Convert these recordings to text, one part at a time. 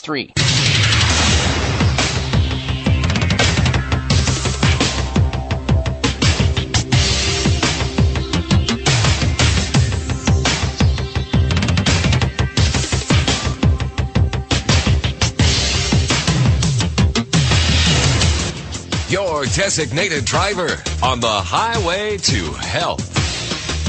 three. Your designated driver on the highway to health.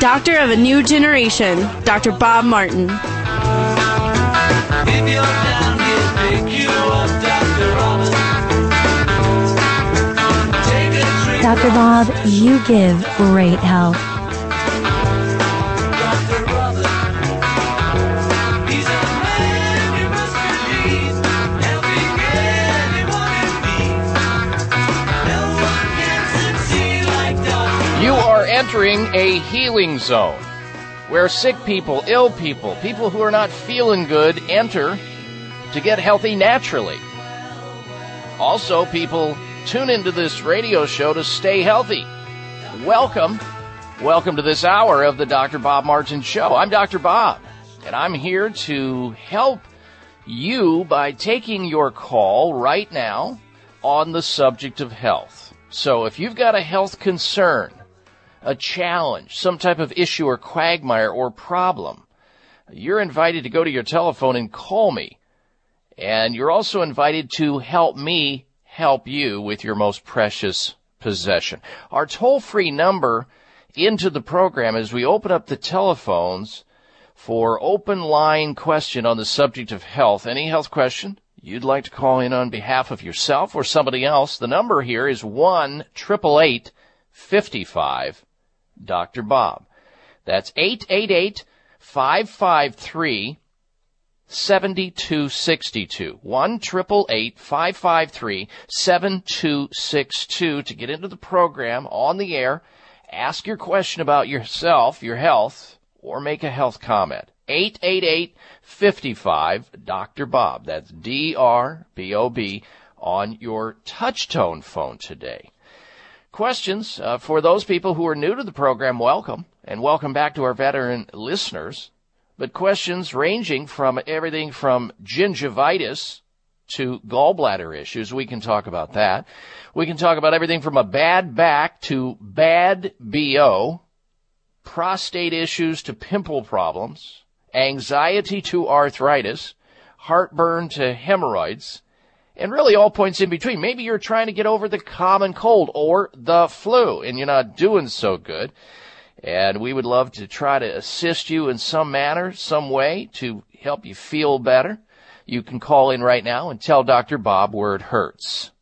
Doctor of a new generation, Dr. Bob Martin. Dr. Bob, you give great help. Entering a healing zone where sick people, ill people, people who are not feeling good enter to get healthy naturally. Also, people tune into this radio show to stay healthy. Welcome. Welcome to this hour of the Dr. Bob Martin Show. I'm Dr. Bob, and I'm here to help you by taking your call right now on the subject of health. So if you've got a health concern, a challenge, some type of issue or quagmire or problem, you're invited to go to your telephone and call me. And you're also invited to help me help you with your most precious possession. Our toll free number into the program as we open up the telephones for open line question on the subject of health. Any health question you'd like to call in on behalf of yourself or somebody else, the number here is 1 55 Dr. Bob. That's 888 553 7262. 1 553 7262 to get into the program on the air. Ask your question about yourself, your health, or make a health comment. 888 55 Dr. Bob. That's D R B O B on your touchtone phone today questions uh, for those people who are new to the program. Welcome and welcome back to our veteran listeners. But questions ranging from everything from gingivitis to gallbladder issues. We can talk about that. We can talk about everything from a bad back to bad BO, prostate issues to pimple problems, anxiety to arthritis, heartburn to hemorrhoids, and really all points in between. Maybe you're trying to get over the common cold or the flu and you're not doing so good. And we would love to try to assist you in some manner, some way to help you feel better. You can call in right now and tell Dr. Bob where it hurts.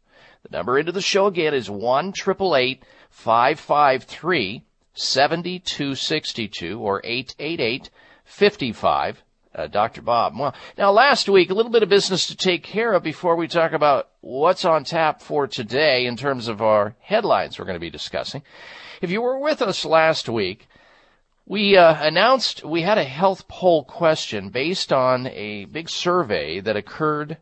The number into the show again is 1 553 7262 or 888 55 uh, Dr. Bob. Well, now last week, a little bit of business to take care of before we talk about what's on tap for today in terms of our headlines we're going to be discussing. If you were with us last week, we uh, announced we had a health poll question based on a big survey that occurred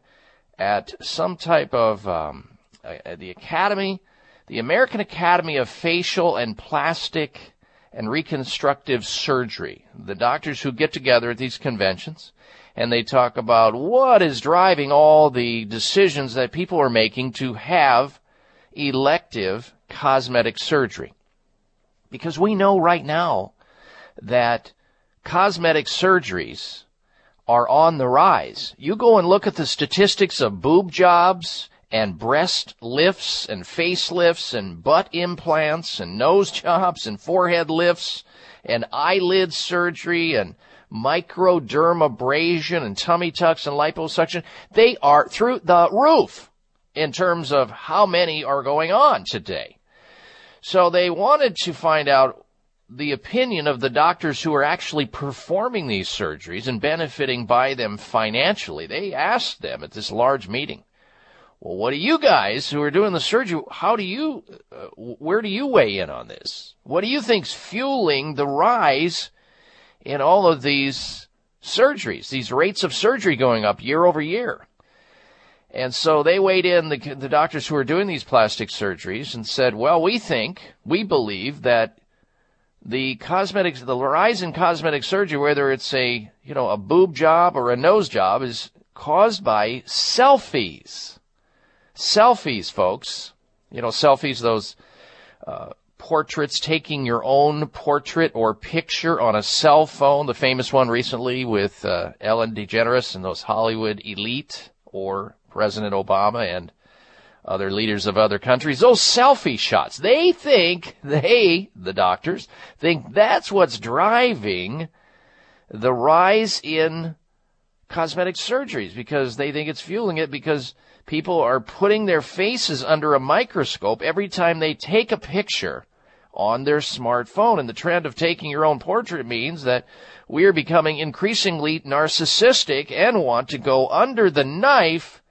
at some type of um, uh, the Academy, the American Academy of Facial and Plastic and reconstructive surgery. The doctors who get together at these conventions and they talk about what is driving all the decisions that people are making to have elective cosmetic surgery. Because we know right now that cosmetic surgeries are on the rise. You go and look at the statistics of boob jobs and breast lifts and facelifts and butt implants and nose jobs and forehead lifts and eyelid surgery and microdermabrasion and tummy tucks and liposuction. They are through the roof in terms of how many are going on today. So they wanted to find out the opinion of the doctors who are actually performing these surgeries and benefiting by them financially. They asked them at this large meeting, well, what do you guys who are doing the surgery, how do you, uh, where do you weigh in on this? What do you think's fueling the rise in all of these surgeries, these rates of surgery going up year over year? And so they weighed in, the, the doctors who are doing these plastic surgeries, and said, well, we think, we believe that the cosmetics, the rise in cosmetic surgery, whether it's a, you know, a boob job or a nose job, is caused by selfies selfies, folks. You know, selfies, those uh, portraits, taking your own portrait or picture on a cell phone. The famous one recently with uh, Ellen DeGeneres and those Hollywood elite, or President Obama and other leaders of other countries. Those selfie shots. They think, they, the doctors, think that's what's driving the rise in cosmetic surgeries because they think it's fueling it because people are putting their faces under a microscope every time they take a picture on their smartphone. And the trend of taking your own portrait means that we are becoming increasingly narcissistic and want to go under the knife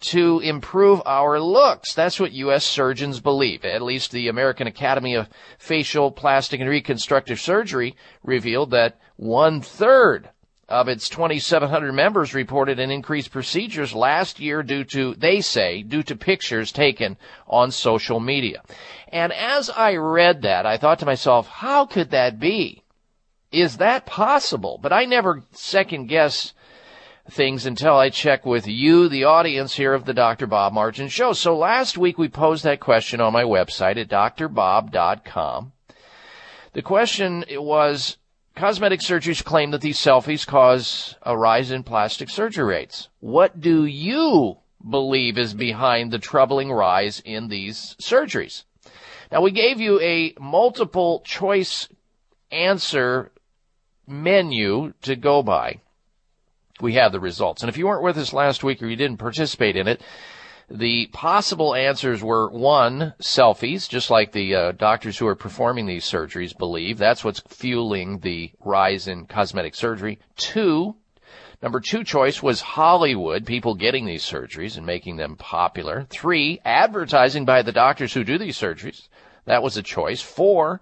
to improve our looks. That's what U.S. surgeons believe. At least the American Academy of Facial, Plastic, and Reconstructive Surgery revealed that one third of its 2,700 members reported an increased procedures last year due to, they say, due to pictures taken on social media. And as I read that, I thought to myself, how could that be? Is that possible? But I never second guess things until I check with you, the audience here of the Dr. Bob Martin Show. So last week we posed that question on my website at drbob.com. The question was, Cosmetic surgeons claim that these selfies cause a rise in plastic surgery rates. What do you believe is behind the troubling rise in these surgeries? Now we gave you a multiple choice answer menu to go by. We have the results. And if you weren't with us last week or you didn't participate in it, the possible answers were one, selfies, just like the uh, doctors who are performing these surgeries believe. That's what's fueling the rise in cosmetic surgery. Two, number two choice was Hollywood, people getting these surgeries and making them popular. Three, advertising by the doctors who do these surgeries. That was a choice. Four,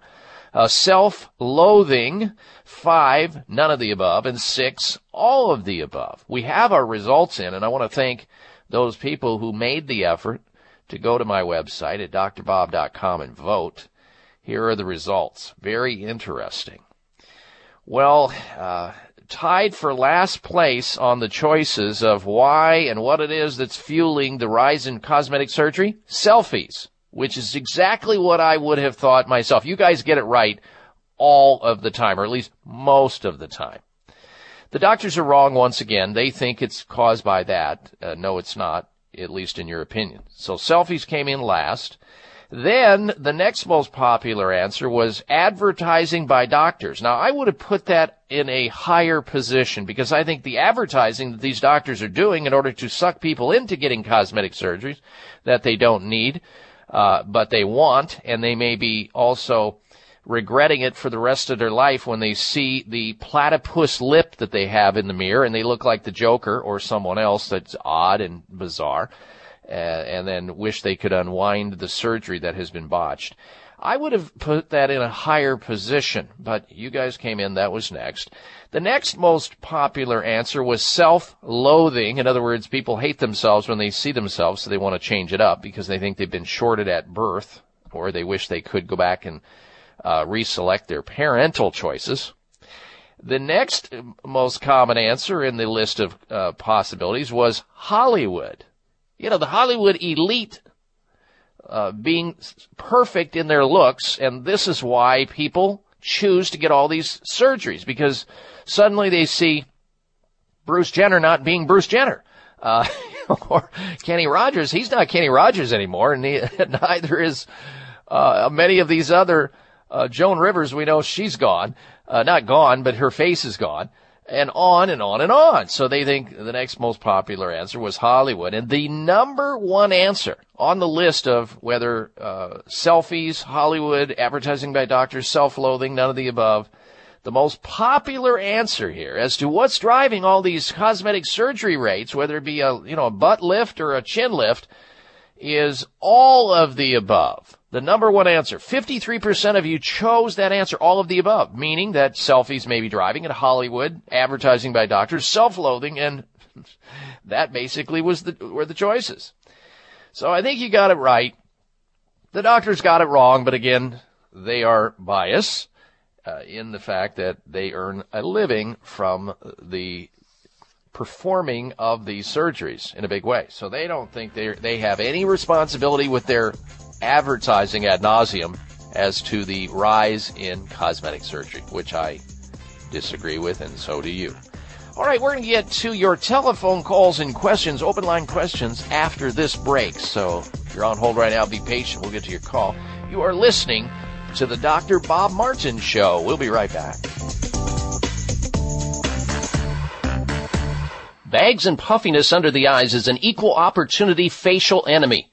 uh, self-loathing. Five, none of the above. And six, all of the above. We have our results in, and I want to thank those people who made the effort to go to my website at drbob.com and vote. Here are the results. Very interesting. Well, uh, tied for last place on the choices of why and what it is that's fueling the rise in cosmetic surgery? Selfies, which is exactly what I would have thought myself. You guys get it right all of the time, or at least most of the time. The doctors are wrong once again. They think it's caused by that. Uh, no, it's not, at least in your opinion. So selfies came in last. Then the next most popular answer was advertising by doctors. Now I would have put that in a higher position because I think the advertising that these doctors are doing in order to suck people into getting cosmetic surgeries that they don't need, uh, but they want, and they may be also regretting it for the rest of their life when they see the platypus lip that they have in the mirror and they look like the Joker or someone else that's odd and bizarre uh, and then wish they could unwind the surgery that has been botched. I would have put that in a higher position, but you guys came in, that was next. The next most popular answer was self-loathing. In other words, people hate themselves when they see themselves, so they want to change it up because they think they've been shorted at birth, or they wish they could go back and uh, reselect their parental choices. The next most common answer in the list of uh, possibilities was Hollywood you know, the Hollywood elite uh, being perfect in their looks, and this is why people choose to get all these surgeries because suddenly they see Bruce Jenner not being Bruce Jenner. Uh, or Kenny Rogers, he's not Kenny Rogers anymore, and he, neither is uh, many of these other uh, Joan Rivers. We know she's gone, uh, not gone, but her face is gone and on and on and on. So they think the next most popular answer was Hollywood. And the number one answer on the list of whether uh, selfies, Hollywood, advertising by doctors, self-loathing, none of the above, the most popular answer here as to what's driving all these cosmetic surgery rates, whether it be a you know a butt lift or a chin lift, is all of the above. The number one answer. 53% of you chose that answer, all of the above, meaning that selfies may be driving at Hollywood, advertising by doctors, self-loathing, and that basically was the, were the choices. So I think you got it right. The doctors got it wrong, but again, they are biased uh, in the fact that they earn a living from the performing of these surgeries in a big way. So they don't think they they have any responsibility with their advertising ad nauseum as to the rise in cosmetic surgery, which I disagree with, and so do you. All right, we're going to get to your telephone calls and questions, open line questions, after this break. So if you're on hold right now, be patient. We'll get to your call. You are listening to the Dr. Bob Martin Show. We'll be right back. Bags and puffiness under the eyes is an equal opportunity facial enemy.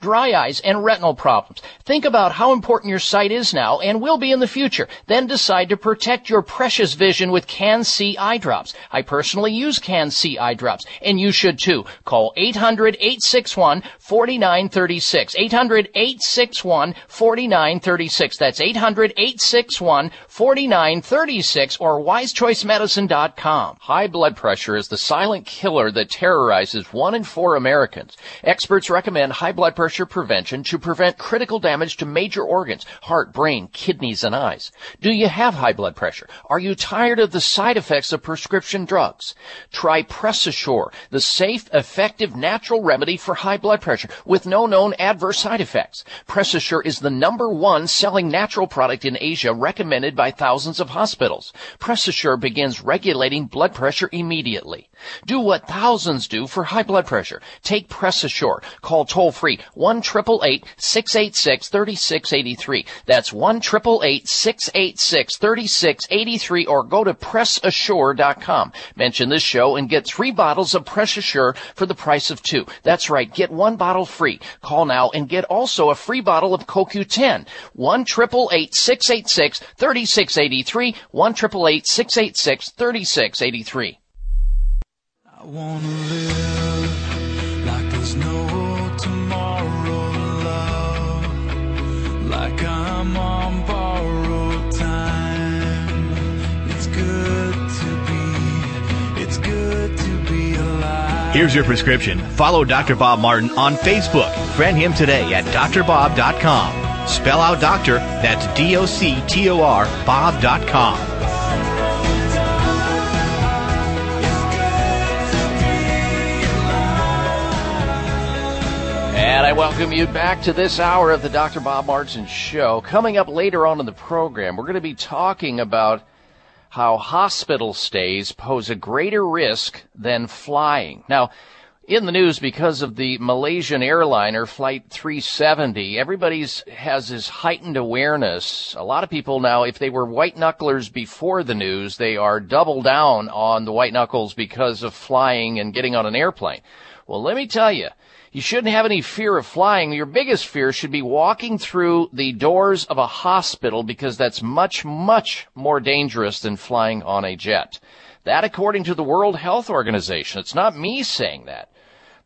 dry eyes, and retinal problems. Think about how important your sight is now and will be in the future. Then decide to protect your precious vision with Can-C eye drops. I personally use Can-C eye drops, and you should too. Call 800-861-4936. 800-861-4936. That's 800-861-4936 or wisechoicemedicine.com. High blood pressure is the silent killer that terrorizes one in four Americans. Experts recommend high blood pressure pressure prevention to prevent critical damage to major organs, heart, brain, kidneys, and eyes. Do you have high blood pressure? Are you tired of the side effects of prescription drugs? Try PressAssure, the safe, effective, natural remedy for high blood pressure with no known adverse side effects. PressAssure is the number one selling natural product in Asia recommended by thousands of hospitals. PressAssure begins regulating blood pressure immediately. Do what thousands do for high blood pressure. Take PressAssure. Call toll free 1 686 3683. That's 1 686 3683 or go to PressAssure.com. Mention this show and get three bottles of PressAssure for the price of two. That's right. Get one bottle free. Call now and get also a free bottle of CoQ10. 1 686 3683. 1 686 3683. Wanna live like there's no tomorrow, love. Like I'm on borrowed time. It's good to be, it's good to be alive. Here's your prescription. Follow Dr. Bob Martin on Facebook. Friend him today at drbob.com. Spell out doctor, that's D O C T O R, Bob.com. I welcome you back to this hour of the Dr. Bob Martin Show. Coming up later on in the program, we're going to be talking about how hospital stays pose a greater risk than flying. Now, in the news because of the Malaysian airliner Flight 370, everybody's has this heightened awareness. A lot of people now, if they were white knucklers before the news, they are double down on the white knuckles because of flying and getting on an airplane. Well, let me tell you, you shouldn't have any fear of flying. Your biggest fear should be walking through the doors of a hospital because that's much, much more dangerous than flying on a jet. That according to the World Health Organization. It's not me saying that.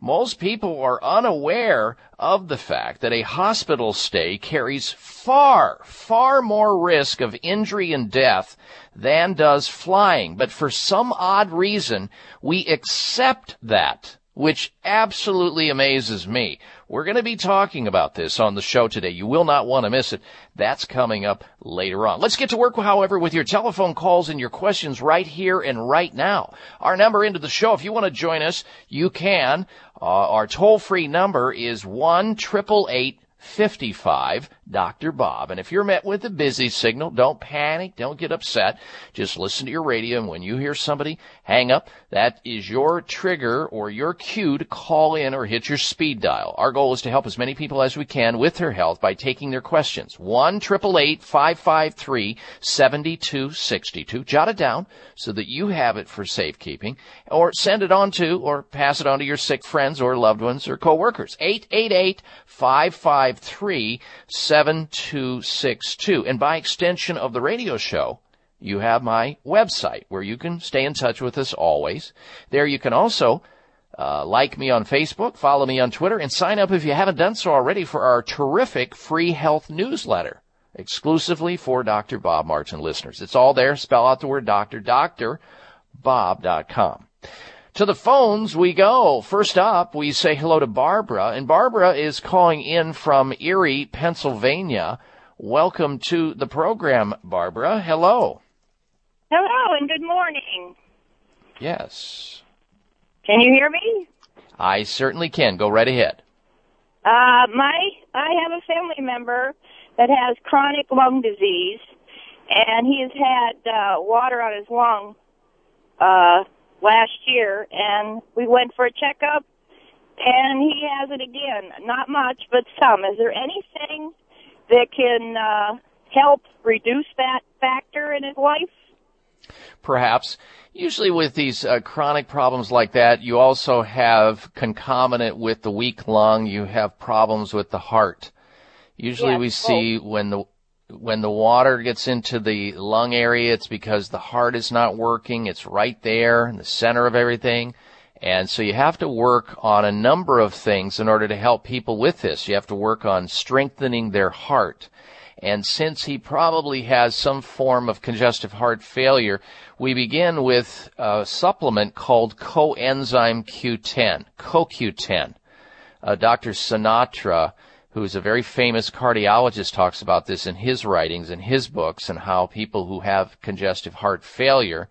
Most people are unaware of the fact that a hospital stay carries far, far more risk of injury and death than does flying. But for some odd reason, we accept that which absolutely amazes me. We're going to be talking about this on the show today. You will not want to miss it. That's coming up later on. Let's get to work, however, with your telephone calls and your questions right here and right now. Our number into the show, if you want to join us, you can. Uh, our toll free number is 1 55 Dr. Bob. And if you're met with a busy signal, don't panic, don't get upset. Just listen to your radio and when you hear somebody hang up, that is your trigger or your cue to call in or hit your speed dial. Our goal is to help as many people as we can with their health by taking their questions. 1 553 7262. Jot it down so that you have it for safekeeping or send it on to or pass it on to your sick friends or loved ones or coworkers. 888 553 7262. And by extension of the radio show, you have my website where you can stay in touch with us always. There you can also uh, like me on Facebook, follow me on Twitter, and sign up if you haven't done so already for our terrific free health newsletter exclusively for Dr. Bob Martin listeners. It's all there. Spell out the word doctor, drbob.com. To the phones we go. First up, we say hello to Barbara, and Barbara is calling in from Erie, Pennsylvania. Welcome to the program, Barbara. Hello. Hello, and good morning. Yes. Can you hear me? I certainly can. Go right ahead. Uh, my, I have a family member that has chronic lung disease, and he has had uh, water on his lung uh, last year, and we went for a checkup, and he has it again. Not much, but some. Is there anything that can uh, help reduce that factor in his life? Perhaps. Usually with these uh, chronic problems like that, you also have concomitant with the weak lung, you have problems with the heart. Usually yes, we see when the when the water gets into the lung area, it's because the heart is not working. It's right there in the center of everything. And so you have to work on a number of things in order to help people with this. You have to work on strengthening their heart. And since he probably has some form of congestive heart failure, we begin with a supplement called coenzyme Q10, CoQ10. Uh, Dr. Sinatra, who's a very famous cardiologist, talks about this in his writings and his books and how people who have congestive heart failure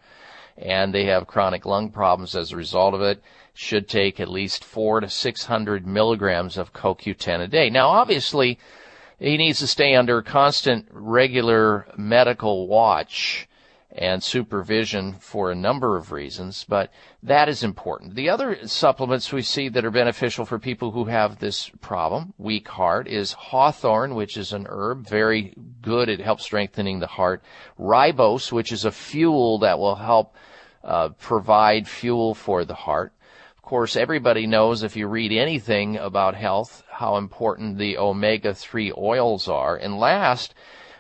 and they have chronic lung problems as a result of it should take at least four to six hundred milligrams of CoQ10 a day. Now, obviously, he needs to stay under constant, regular medical watch and supervision for a number of reasons, but that is important. The other supplements we see that are beneficial for people who have this problem, weak heart, is hawthorn, which is an herb, very good. It helps strengthening the heart. Ribose, which is a fuel that will help uh, provide fuel for the heart. Of course, everybody knows if you read anything about health how important the omega-3 oils are. And last,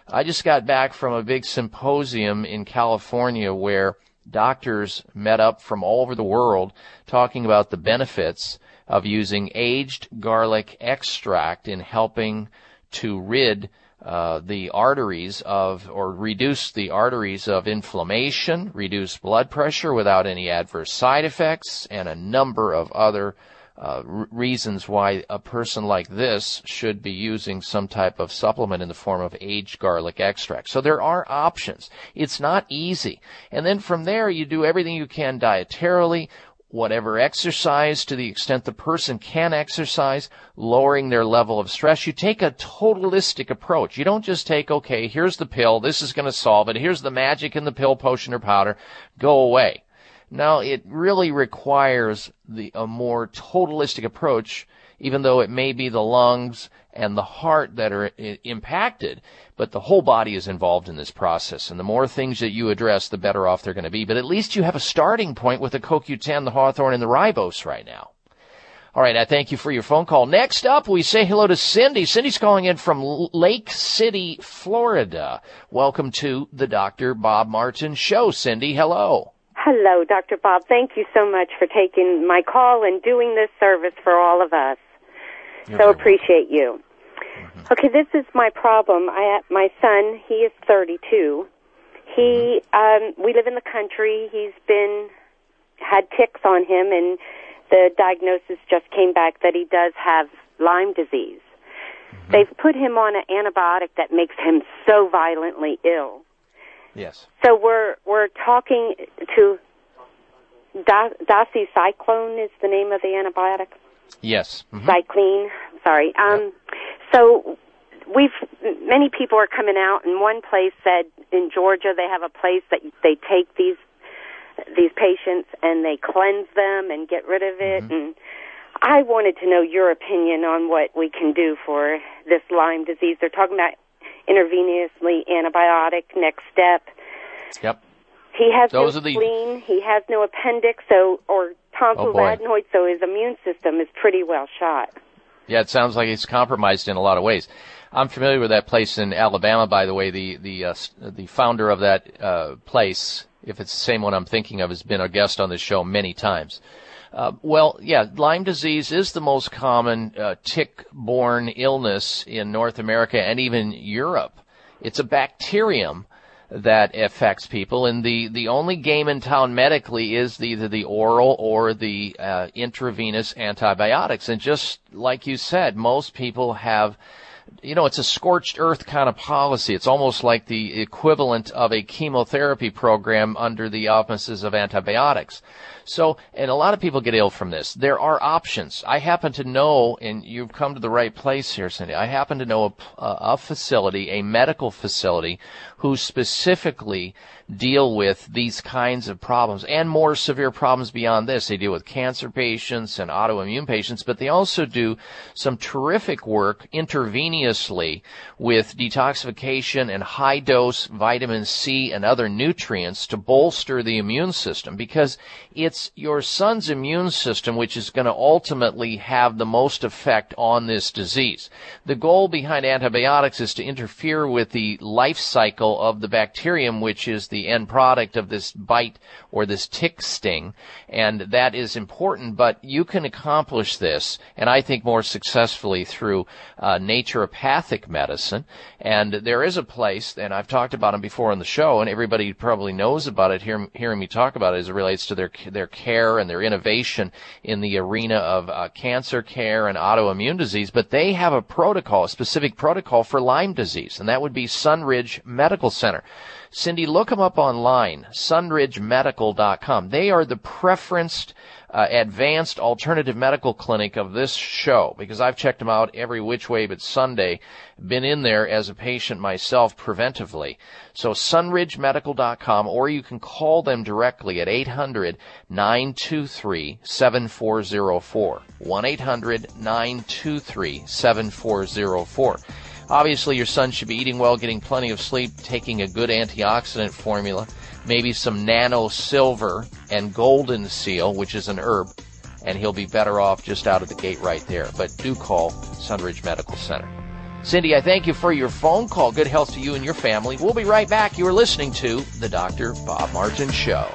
I just got back from a big symposium in California where doctors met up from all over the world talking about the benefits of using aged garlic extract in helping to rid uh, the arteries of, or reduce the arteries of inflammation, reduce blood pressure without any adverse side effects, and a number of other uh, reasons why a person like this should be using some type of supplement in the form of aged garlic extract. So there are options. It's not easy. And then from there, you do everything you can dietarily, whatever exercise to the extent the person can exercise, lowering their level of stress. You take a totalistic approach. You don't just take, okay, here's the pill, this is going to solve it, here's the magic in the pill, potion, or powder, go away. Now, it really requires the, a more totalistic approach, even though it may be the lungs and the heart that are I- impacted, but the whole body is involved in this process. And the more things that you address, the better off they're going to be. But at least you have a starting point with the CoQ10, the hawthorn, and the Ribose right now. All right, I thank you for your phone call. Next up, we say hello to Cindy. Cindy's calling in from Lake City, Florida. Welcome to the Dr. Bob Martin Show. Cindy, hello. Hello, Dr. Bob. Thank you so much for taking my call and doing this service for all of us. You're so appreciate you. Mm-hmm. Okay, this is my problem. I my son, he is 32. He mm-hmm. um we live in the country. He's been had ticks on him and the diagnosis just came back that he does have Lyme disease. Mm-hmm. They've put him on an antibiotic that makes him so violently ill. Yes. So we're we're talking to Do- doxycyclone is the name of the antibiotic. Yes. Mhm. Cycline, sorry. Um, so we've many people are coming out, and one place said in Georgia they have a place that they take these these patients and they cleanse them and get rid of it. And I wanted to know your opinion on what we can do for this Lyme disease. They're talking about intravenously antibiotic next step. Yep. He has Those no are the- spleen. He has no appendix, so or tonsil Oh, adenoid, so his immune system is pretty well shot. Yeah, it sounds like he's compromised in a lot of ways. I'm familiar with that place in Alabama, by the way. The the uh, the founder of that uh, place, if it's the same one I'm thinking of, has been a guest on this show many times. Uh, well, yeah, Lyme disease is the most common uh, tick-borne illness in North America and even Europe. It's a bacterium that affects people, and the, the only game in town medically is either the oral or the uh, intravenous antibiotics. And just like you said, most people have you know, it's a scorched earth kind of policy. It's almost like the equivalent of a chemotherapy program under the auspices of antibiotics. So, and a lot of people get ill from this. There are options. I happen to know, and you've come to the right place here, Cindy. I happen to know a, a facility, a medical facility, who specifically deal with these kinds of problems and more severe problems beyond this. They deal with cancer patients and autoimmune patients, but they also do some terrific work intravenously with detoxification and high dose vitamin C and other nutrients to bolster the immune system because it's your son's immune system which is going to ultimately have the most effect on this disease. The goal behind antibiotics is to interfere with the life cycle of the bacterium which is the end product of this bite or this tick sting and that is important but you can accomplish this and I think more successfully through uh, naturopathic medicine. And there is a place, and I've talked about them before on the show, and everybody probably knows about it, hear, hearing me talk about it as it relates to their, their care and their innovation in the arena of uh, cancer care and autoimmune disease. But they have a protocol, a specific protocol for Lyme disease, and that would be Sunridge Medical Center. Cindy, look them up online, sunridgemedical.com. They are the preferenced uh, advanced alternative medical clinic of this show because I've checked them out every which way but Sunday. Been in there as a patient myself preventively. So sunridgemedical.com or you can call them directly at 800-923-7404. 1-800-923-7404. Obviously, your son should be eating well, getting plenty of sleep, taking a good antioxidant formula, maybe some nano silver and golden seal, which is an herb, and he'll be better off just out of the gate right there. But do call Sunridge Medical Center. Cindy, I thank you for your phone call. Good health to you and your family. We'll be right back. You are listening to The Dr. Bob Martin Show.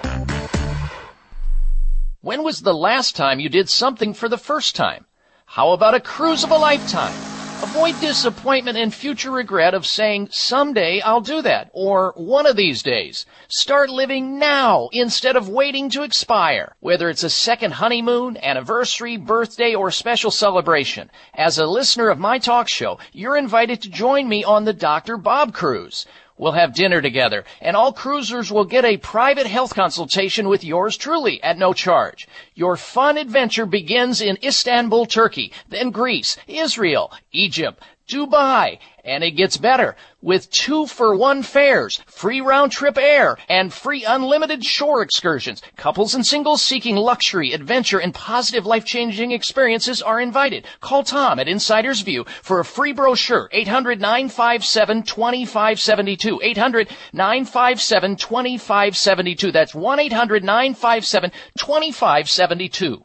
When was the last time you did something for the first time? How about a cruise of a lifetime? Avoid disappointment and future regret of saying, someday I'll do that, or one of these days. Start living now instead of waiting to expire. Whether it's a second honeymoon, anniversary, birthday, or special celebration. As a listener of my talk show, you're invited to join me on the Dr. Bob Cruise. We'll have dinner together, and all cruisers will get a private health consultation with yours truly at no charge. Your fun adventure begins in Istanbul, Turkey, then Greece, Israel, Egypt, Dubai, and it gets better with two for one fares, free round trip air, and free unlimited shore excursions. Couples and singles seeking luxury, adventure, and positive life-changing experiences are invited. Call Tom at Insider's View for a free brochure. 800-957-2572. 800-957-2572. That's 1-800-957-2572.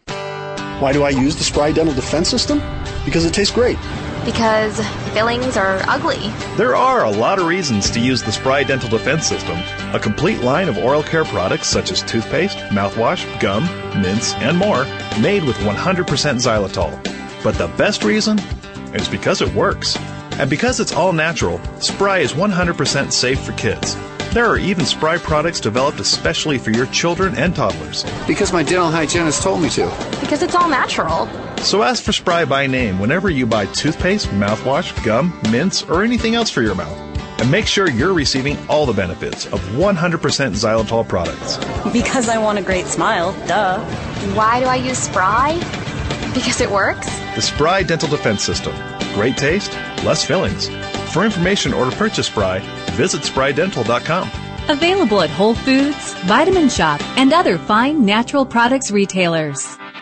Why do I use the Spry Dental Defense System? Because it tastes great because fillings are ugly. There are a lot of reasons to use the Spry Dental Defense System, a complete line of oral care products such as toothpaste, mouthwash, gum, mints, and more, made with 100% xylitol. But the best reason is because it works. And because it's all natural, Spry is 100% safe for kids. There are even Spry products developed especially for your children and toddlers. Because my dental hygienist told me to. Because it's all natural. So ask for Spry by name whenever you buy toothpaste, mouthwash, gum, mints, or anything else for your mouth. And make sure you're receiving all the benefits of 100% xylitol products. Because I want a great smile, duh. Why do I use Spry? Because it works? The Spry Dental Defense System. Great taste, less fillings. For information or to purchase Spry, visit sprydental.com. Available at Whole Foods, Vitamin Shoppe, and other fine natural products retailers.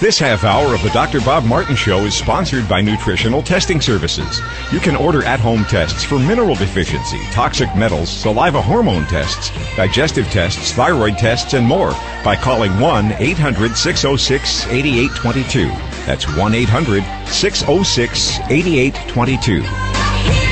This half hour of the Dr. Bob Martin Show is sponsored by Nutritional Testing Services. You can order at home tests for mineral deficiency, toxic metals, saliva hormone tests, digestive tests, thyroid tests, and more by calling 1 800 606 8822. That's 1 800 606 8822.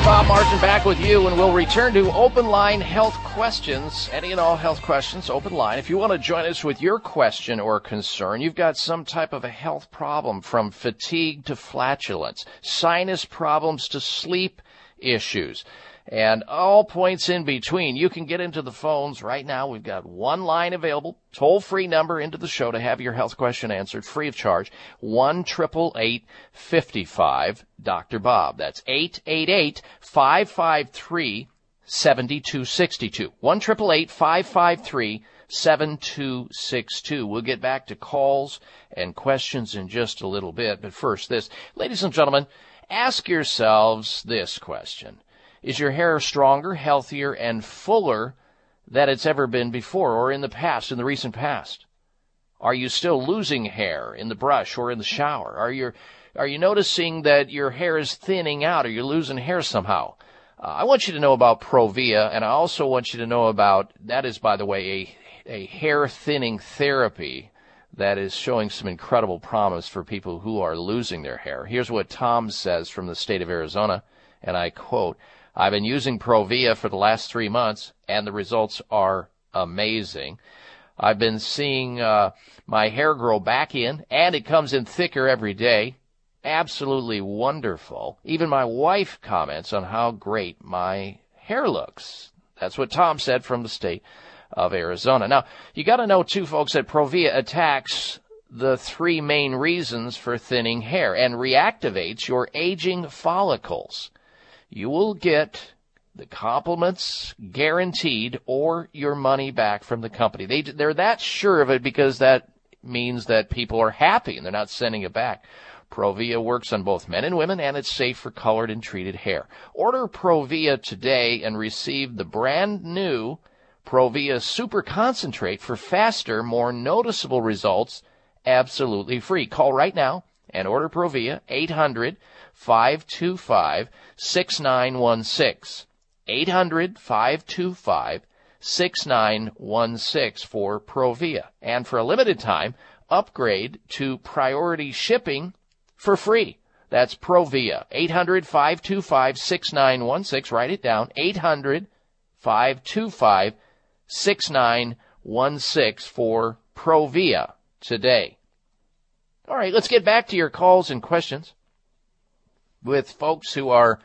Dr. Bob Martin back with you, and we'll return to open line health questions. Any and all health questions, open line. If you want to join us with your question or concern, you've got some type of a health problem from fatigue to flatulence, sinus problems to sleep issues and all points in between. You can get into the phones right now. We've got one line available, toll free number into the show to have your health question answered free of charge. One triple eight fifty five Dr. Bob. That's eight eight eight five five three seventy two sixty two. One triple eight five five three 7262. We'll get back to calls and questions in just a little bit, but first this. Ladies and gentlemen, ask yourselves this question. Is your hair stronger, healthier, and fuller than it's ever been before or in the past, in the recent past? Are you still losing hair in the brush or in the shower? Are you are you noticing that your hair is thinning out or you're losing hair somehow? Uh, I want you to know about Provia, and I also want you to know about that is, by the way, a a hair thinning therapy that is showing some incredible promise for people who are losing their hair. Here's what Tom says from the state of Arizona, and I quote. I've been using Provia for the last three months, and the results are amazing. I've been seeing uh, my hair grow back in, and it comes in thicker every day. Absolutely wonderful. Even my wife comments on how great my hair looks. That's what Tom said from the state of Arizona. Now, you got to know too, folks, that Provia attacks the three main reasons for thinning hair and reactivates your aging follicles you will get the compliments guaranteed or your money back from the company. They, they're that sure of it because that means that people are happy and they're not sending it back. Provia works on both men and women and it's safe for colored and treated hair. Order Provia today and receive the brand new Provia Super Concentrate for faster, more noticeable results absolutely free. Call right now and order Provia 800 525 6916. 800 525 6916 for Provia. And for a limited time, upgrade to priority shipping for free. That's Provia. 800 525 6916. Write it down. 800 525 6916 for Provia today. All right, let's get back to your calls and questions with folks who are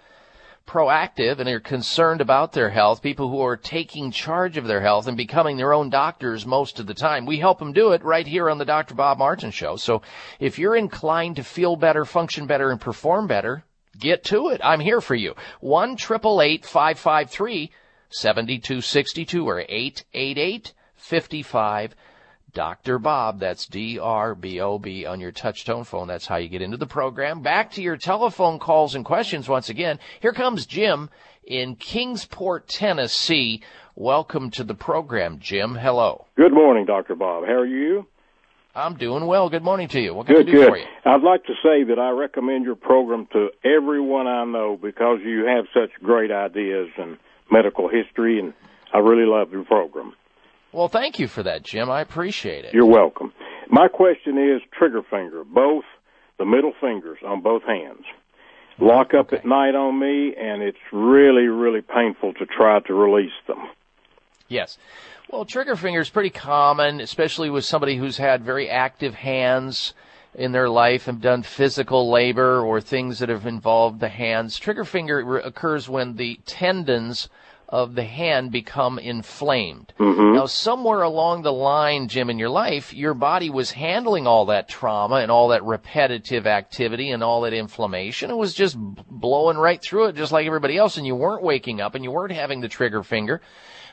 proactive and are concerned about their health, people who are taking charge of their health and becoming their own doctors most of the time. We help them do it right here on the Dr. Bob Martin Show. So if you're inclined to feel better, function better, and perform better, get to it. I'm here for you. 1 553 7262 or 888 55 Dr. Bob. That's D-R-B-O-B on your touchtone phone. That's how you get into the program. Back to your telephone calls and questions once again. Here comes Jim in Kingsport, Tennessee. Welcome to the program, Jim. Hello. Good morning, Dr. Bob. How are you? I'm doing well. Good morning to you. What can good, I do good. for you? I'd like to say that I recommend your program to everyone I know because you have such great ideas and medical history, and I really love your program. Well, thank you for that, Jim. I appreciate it. You're welcome. My question is trigger finger, both the middle fingers on both hands. Lock up Okay. at night on me, and it's really, really painful to try to release them. Yes. Well, trigger finger is pretty common, especially with somebody who's had very active hands in their life and done physical labor or things that have involved the hands. Trigger finger occurs when the tendons of the hand become inflamed. Mm-hmm. Now, somewhere along the line, Jim, in your life, your body was handling all that trauma and all that repetitive activity and all that inflammation. It was just blowing right through it, just like everybody else, and you weren't waking up and you weren't having the trigger finger.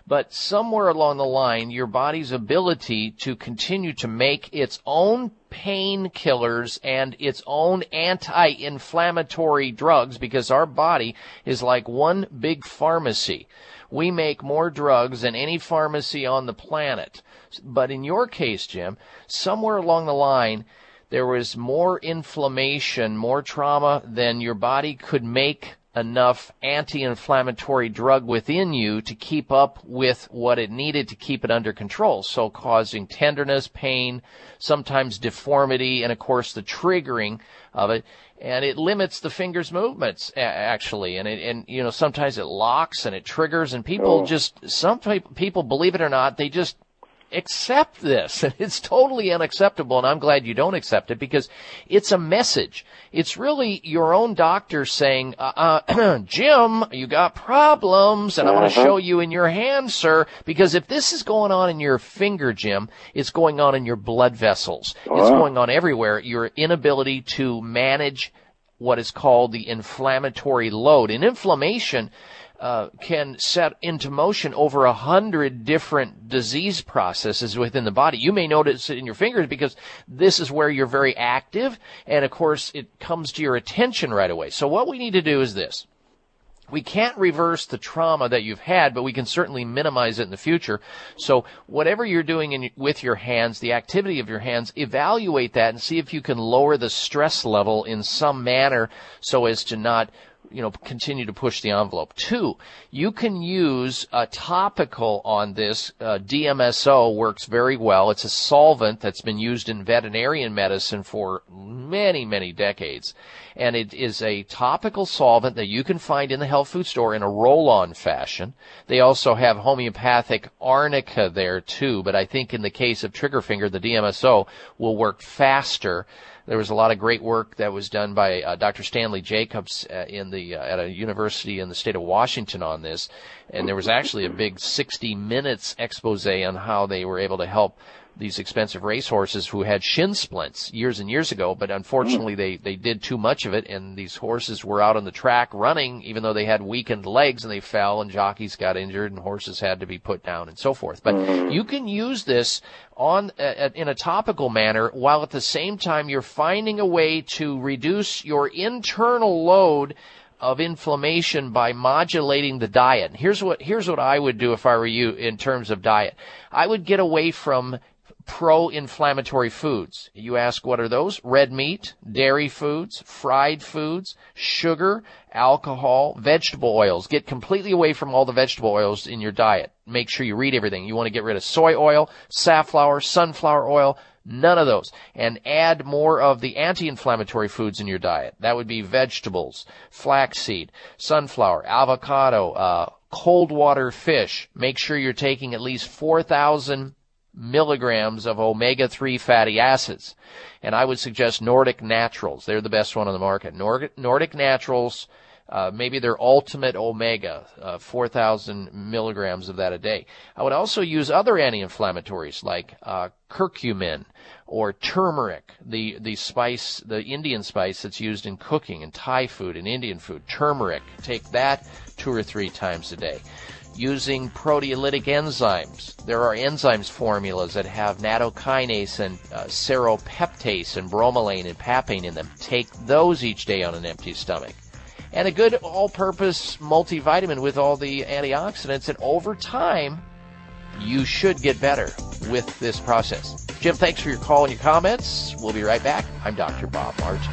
But somewhere along the line, your body's ability to continue to make its own painkillers and its own anti-inflammatory drugs, because our body is like one big pharmacy. We make more drugs than any pharmacy on the planet. But in your case, Jim, somewhere along the line, there was more inflammation, more trauma than your body could make enough anti-inflammatory drug within you to keep up with what it needed to keep it under control. So causing tenderness, pain, sometimes deformity, and of course the triggering of it. And it limits the finger's movements actually. And it, and you know, sometimes it locks and it triggers and people Oh. just, some people, believe it or not, they just accept this. It's totally unacceptable, and I'm glad you don't accept it because it's a message. It's really your own doctor saying, uh, uh, Jim, you got problems, and I want to Uh-huh. show you in your hand, sir, because if this is going on in your finger, Jim, it's going on in your blood vessels. It's going on everywhere. Your inability to manage what is called the inflammatory load. And inflammation uh, can set into motion over a hundred different disease processes within the body. You may notice it in your fingers because this is where you're very active, and of course it comes to your attention right away. So what we need to do is this. We can't reverse the trauma that you've had, but we can certainly minimize it in the future. So whatever you're doing in, with your hands, the activity of your hands, evaluate that and see if you can lower the stress level in some manner so as to not you know, continue to push the envelope. Two, you can use a topical on this. Uh, DMSO works very well. It's a solvent that's been used in veterinarian medicine for many, many decades. And it is a topical solvent that you can find in the health food store in a roll-on fashion. They also have homeopathic arnica there too, but I think in the case of trigger finger, the DMSO will work faster there was a lot of great work that was done by uh, Dr. Stanley Jacobs uh, in the uh, at a university in the state of Washington on this, and there was actually a big 60 minutes expose on how they were able to help these expensive racehorses who had shin splints years and years ago, but unfortunately they, they did too much of it and these horses were out on the track running even though they had weakened legs and they fell and jockeys got injured and horses had to be put down and so forth. But you can use this on uh, in a topical manner while at the same time you're finding a way to reduce your internal load of inflammation by modulating the diet. Here's what here's what I would do if I were you in terms of diet. I would get away from pro-inflammatory foods. You ask what are those? Red meat, dairy foods, fried foods, sugar, alcohol, vegetable oils. Get completely away from all the vegetable oils in your diet. Make sure you read everything. You want to get rid of soy oil, safflower, sunflower oil, None of those. And add more of the anti-inflammatory foods in your diet. That would be vegetables, flaxseed, sunflower, avocado, uh, cold water fish. Make sure you're taking at least 4,000 milligrams of omega-3 fatty acids. And I would suggest Nordic Naturals. They're the best one on the market. Nordic, Naturals, uh, maybe their ultimate omega, uh, 4,000 milligrams of that a day. I would also use other anti-inflammatories like uh, curcumin or turmeric, the the spice, the Indian spice that's used in cooking and Thai food and Indian food. Turmeric, take that two or three times a day. Using proteolytic enzymes. There are enzymes formulas that have nattokinase and uh, serrapeptase and bromelain and papain in them. Take those each day on an empty stomach and a good all-purpose multivitamin with all the antioxidants and over time you should get better with this process. Jim, thanks for your call and your comments. We'll be right back. I'm Dr. Bob Martin.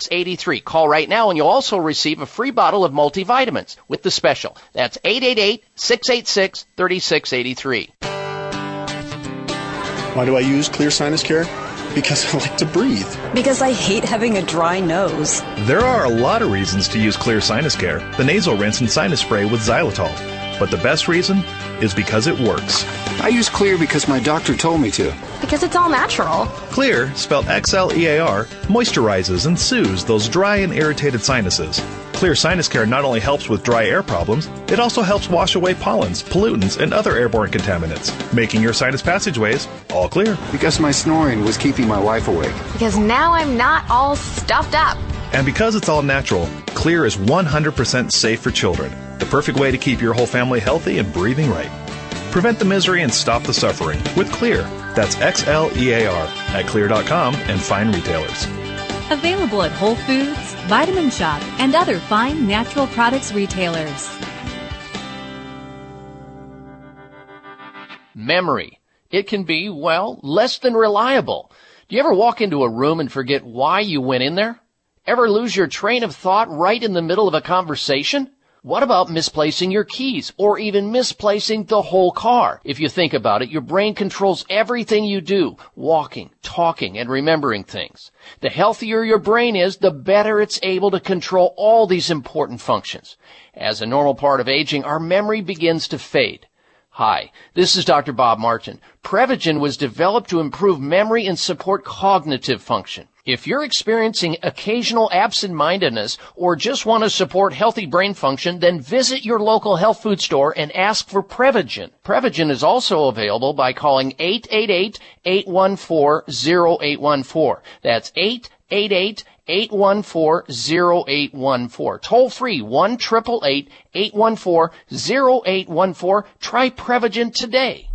Call right now and you'll also receive a free bottle of multivitamins with the special. That's 888 686 3683. Why do I use Xlear Sinus Care? Because I like to breathe. Because I hate having a dry nose. There are a lot of reasons to use Xlear Sinus Care, the nasal rinse and sinus spray with xylitol. But the best reason is because it works. I use Xlear because my doctor told me to. Because it's all natural. Xlear, spelled X L E A R, moisturizes and soothes those dry and irritated sinuses. Xlear Sinus Care not only helps with dry air problems, it also helps wash away pollens, pollutants, and other airborne contaminants, making your sinus passageways all clear. Because my snoring was keeping my wife awake. Because now I'm not all stuffed up. And because it's all natural, Xlear is 100% safe for children. The perfect way to keep your whole family healthy and breathing right. Prevent the misery and stop the suffering with Xlear. That's X L E A R at xlear.com and fine retailers. Available at Whole Foods, Vitamin Shoppe, and other fine natural products retailers. Memory. It can be, well, less than reliable. Do you ever walk into a room and forget why you went in there? Ever lose your train of thought right in the middle of a conversation? What about misplacing your keys or even misplacing the whole car? If you think about it, your brain controls everything you do, walking, talking, and remembering things. The healthier your brain is, the better it's able to control all these important functions. As a normal part of aging, our memory begins to fade. Hi, this is Dr. Bob Martin. Prevagen was developed to improve memory and support cognitive function. If you're experiencing occasional absent-mindedness or just want to support healthy brain function, then visit your local health food store and ask for Prevagen. Prevagen is also available by calling 888-814-0814. That's 888 814-0814. Toll free 1 814 Try Prevagen today.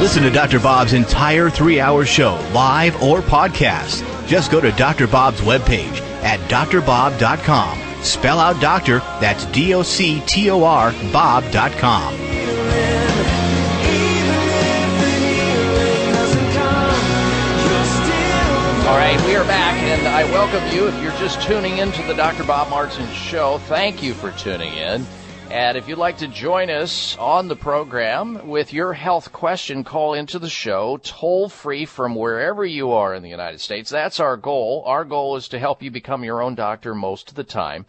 Listen to Dr. Bob's entire three hour show, live or podcast. Just go to Dr. Bob's webpage at drbob.com. Spell out doctor, that's D O C T O R, Bob.com. All right, we are back, and I welcome you. If you're just tuning in to the Dr. Bob Martin Show, thank you for tuning in. And if you'd like to join us on the program with your health question, call into the show toll free from wherever you are in the United States. That's our goal. Our goal is to help you become your own doctor most of the time.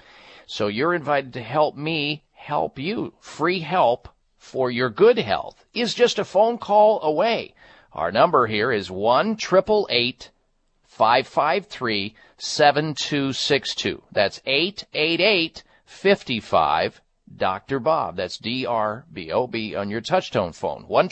So you're invited to help me help you. Free help for your good health is just a phone call away. Our number here is 1 553 7262. That's 888 55 Dr. Bob. That's D-R-B-O-B on your touchtone phone. 1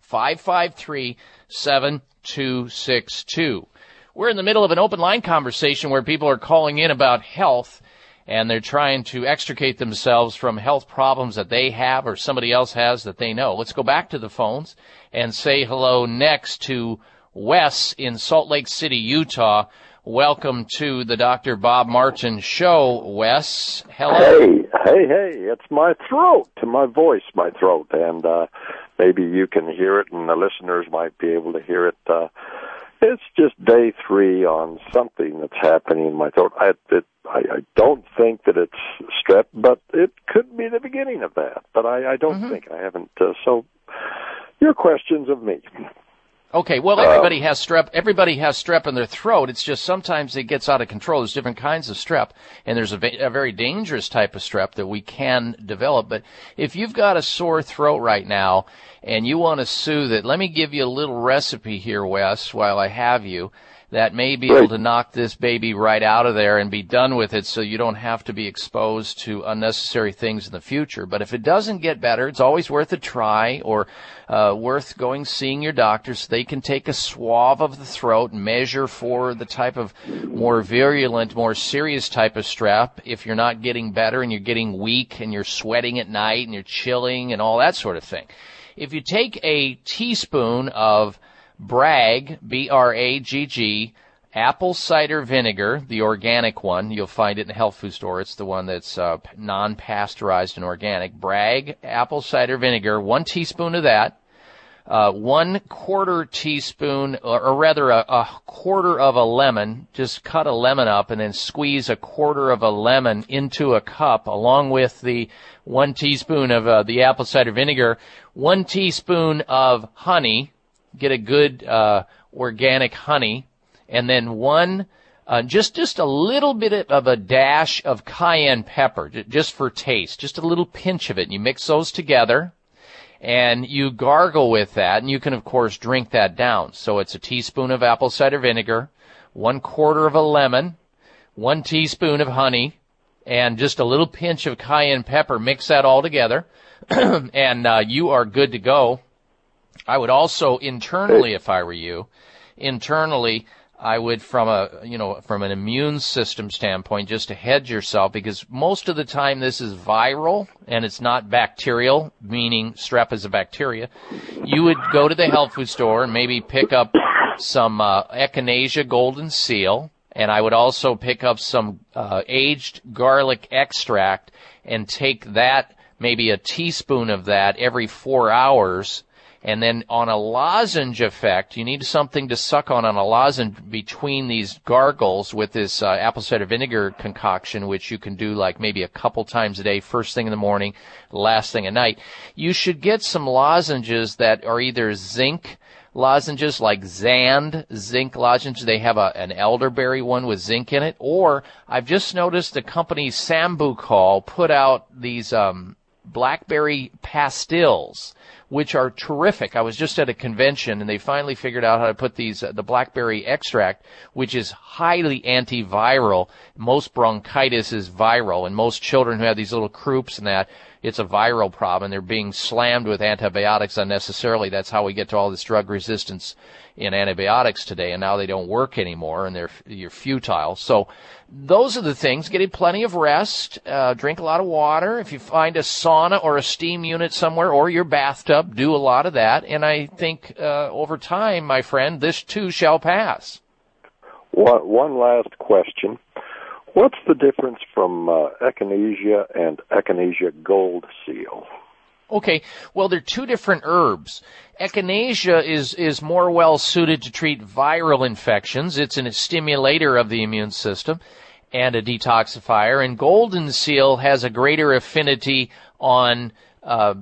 553 7262. We're in the middle of an open line conversation where people are calling in about health and they're trying to extricate themselves from health problems that they have or somebody else has that they know. Let's go back to the phones and say hello next to Wes in Salt Lake City, Utah. Welcome to the Dr. Bob Martin Show, Wes. Hello. Hey, hey, hey! It's my throat, my voice, my throat, and uh, maybe you can hear it, and the listeners might be able to hear it. Uh, it's just day three on something that's happening in my throat. I, it, I, I don't think that it's strep, but it could be the beginning of that. But I, I don't mm-hmm. think I haven't. Uh, so, your questions of me. Okay, well, everybody um, has strep. Everybody has strep in their throat. It's just sometimes it gets out of control. There's different kinds of strep, and there's a, a, very dangerous type of strep that we can develop. But if you've got a sore throat right now and you want to soothe it, let me give you a little recipe here, Wes, while I have you that may be able to knock this baby right out of there and be done with it so you don't have to be exposed to unnecessary things in the future. But if it doesn't get better, it's always worth a try or uh, worth going seeing your doctor so they can take a swab of the throat and measure for the type of more virulent, more serious type of strep. If you're not getting better and you're getting weak and you're sweating at night and you're chilling and all that sort of thing. If you take a teaspoon of Bragg, B-R-A-G-G, apple cider vinegar, the organic one. You'll find it in the health food store. It's the one that's uh, non-pasteurized and organic. Bragg apple cider vinegar, one teaspoon of that. Uh, one quarter teaspoon, or, or rather a, a, quarter of a lemon. Just cut a lemon up and then squeeze a quarter of a lemon into a cup, along with the one teaspoon of uh, the apple cider vinegar, one teaspoon of honey, get a good uh, organic honey, and then one uh, just just a little bit of a dash of cayenne pepper, just for taste, just a little pinch of it. And you mix those together, and you gargle with that, and you can of course drink that down. So it's a teaspoon of apple cider vinegar, one quarter of a lemon, one teaspoon of honey, and just a little pinch of cayenne pepper. Mix that all together. and uh, you are good to go. I would also internally, if I were you, internally, I would from a, you know, from an immune system standpoint, just to hedge yourself, because most of the time this is viral and it's not bacterial, meaning strep is a bacteria. You would go to the health food store and maybe pick up some uh, Echinacea golden seal, and I would also pick up some uh, aged garlic extract and take that, maybe a teaspoon of that every four hours and then on a lozenge effect, you need something to suck on on a lozenge between these gargles with this uh, apple cider vinegar concoction, which you can do like maybe a couple times a day, first thing in the morning, last thing at night. You should get some lozenges that are either zinc lozenges like Zand zinc lozenges. They have a, an elderberry one with zinc in it. Or I've just noticed the company Sambucol put out these um, blackberry pastilles which are terrific. I was just at a convention and they finally figured out how to put these, uh, the blackberry extract, which is highly antiviral. Most bronchitis is viral and most children who have these little croups and that, it's a viral problem. They're being slammed with antibiotics unnecessarily. That's how we get to all this drug resistance in antibiotics today, and now they don't work anymore, and they're you're futile. So those are the things. Getting plenty of rest, uh, drink a lot of water. If you find a sauna or a steam unit somewhere, or your bathtub, do a lot of that. And I think uh, over time, my friend, this too shall pass. One, one last question. What's the difference from uh, echinacea and echinacea gold seal? Okay, well, they're two different herbs. Echinacea is, is more well suited to treat viral infections. It's a stimulator of the immune system and a detoxifier. And golden seal has a greater affinity on uh,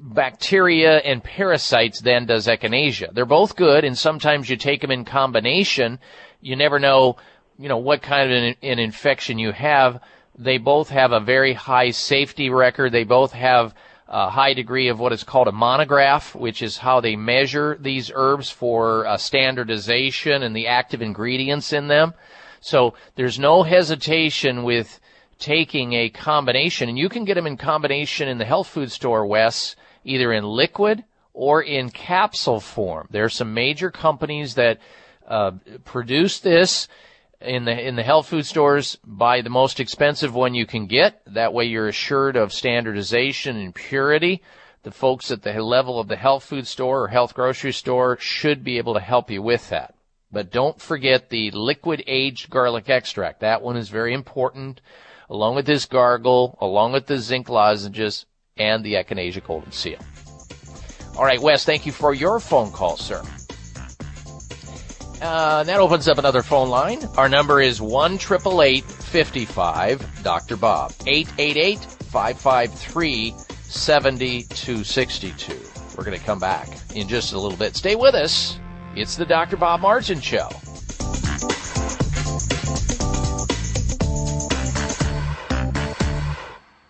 bacteria and parasites than does echinacea. They're both good, and sometimes you take them in combination. You never know, you know, what kind of an, an infection you have. They both have a very high safety record. They both have a high degree of what is called a monograph, which is how they measure these herbs for uh, standardization and the active ingredients in them. So there's no hesitation with taking a combination, and you can get them in combination in the health food store, Wes, either in liquid or in capsule form. There are some major companies that uh, produce this in the in the health food stores. Buy the most expensive one you can get. That way, you're assured of standardization and purity. The folks at the level of the health food store or health grocery store should be able to help you with that. But don't forget the liquid aged garlic extract. That one is very important, along with this gargle, along with the zinc lozenges, and the echinacea golden seal. All right, Wes, thank you for your phone call, sir. Uh, that opens up another phone line. Our number is 1 55 Dr. Bob. 888 553 7262. We're going to come back in just a little bit. Stay with us. It's the Dr. Bob Martin Show.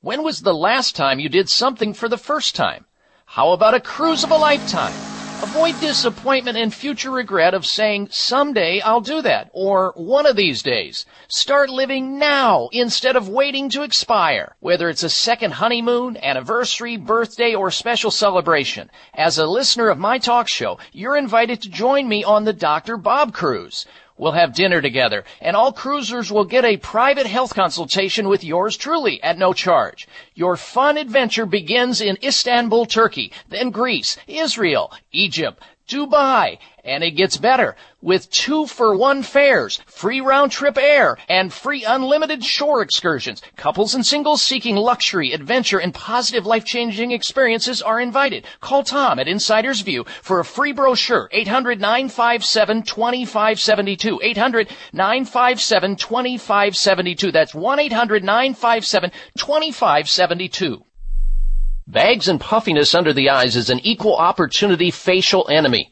When was the last time you did something for the first time? How about a cruise of a lifetime? Avoid disappointment and future regret of saying, someday I'll do that, or one of these days. Start living now instead of waiting to expire. Whether it's a second honeymoon, anniversary, birthday, or special celebration. As a listener of my talk show, you're invited to join me on the Dr. Bob Cruise. We'll have dinner together, and all cruisers will get a private health consultation with yours truly at no charge. Your fun adventure begins in Istanbul, Turkey, then Greece, Israel, Egypt, Dubai, and it gets better with two for one fares, free round trip air, and free unlimited shore excursions. Couples and singles seeking luxury, adventure, and positive life changing experiences are invited. Call Tom at Insider's View for a free brochure. 800 957 2572. 800 957 2572. That's 1 800 957 2572. Bags and puffiness under the eyes is an equal opportunity facial enemy.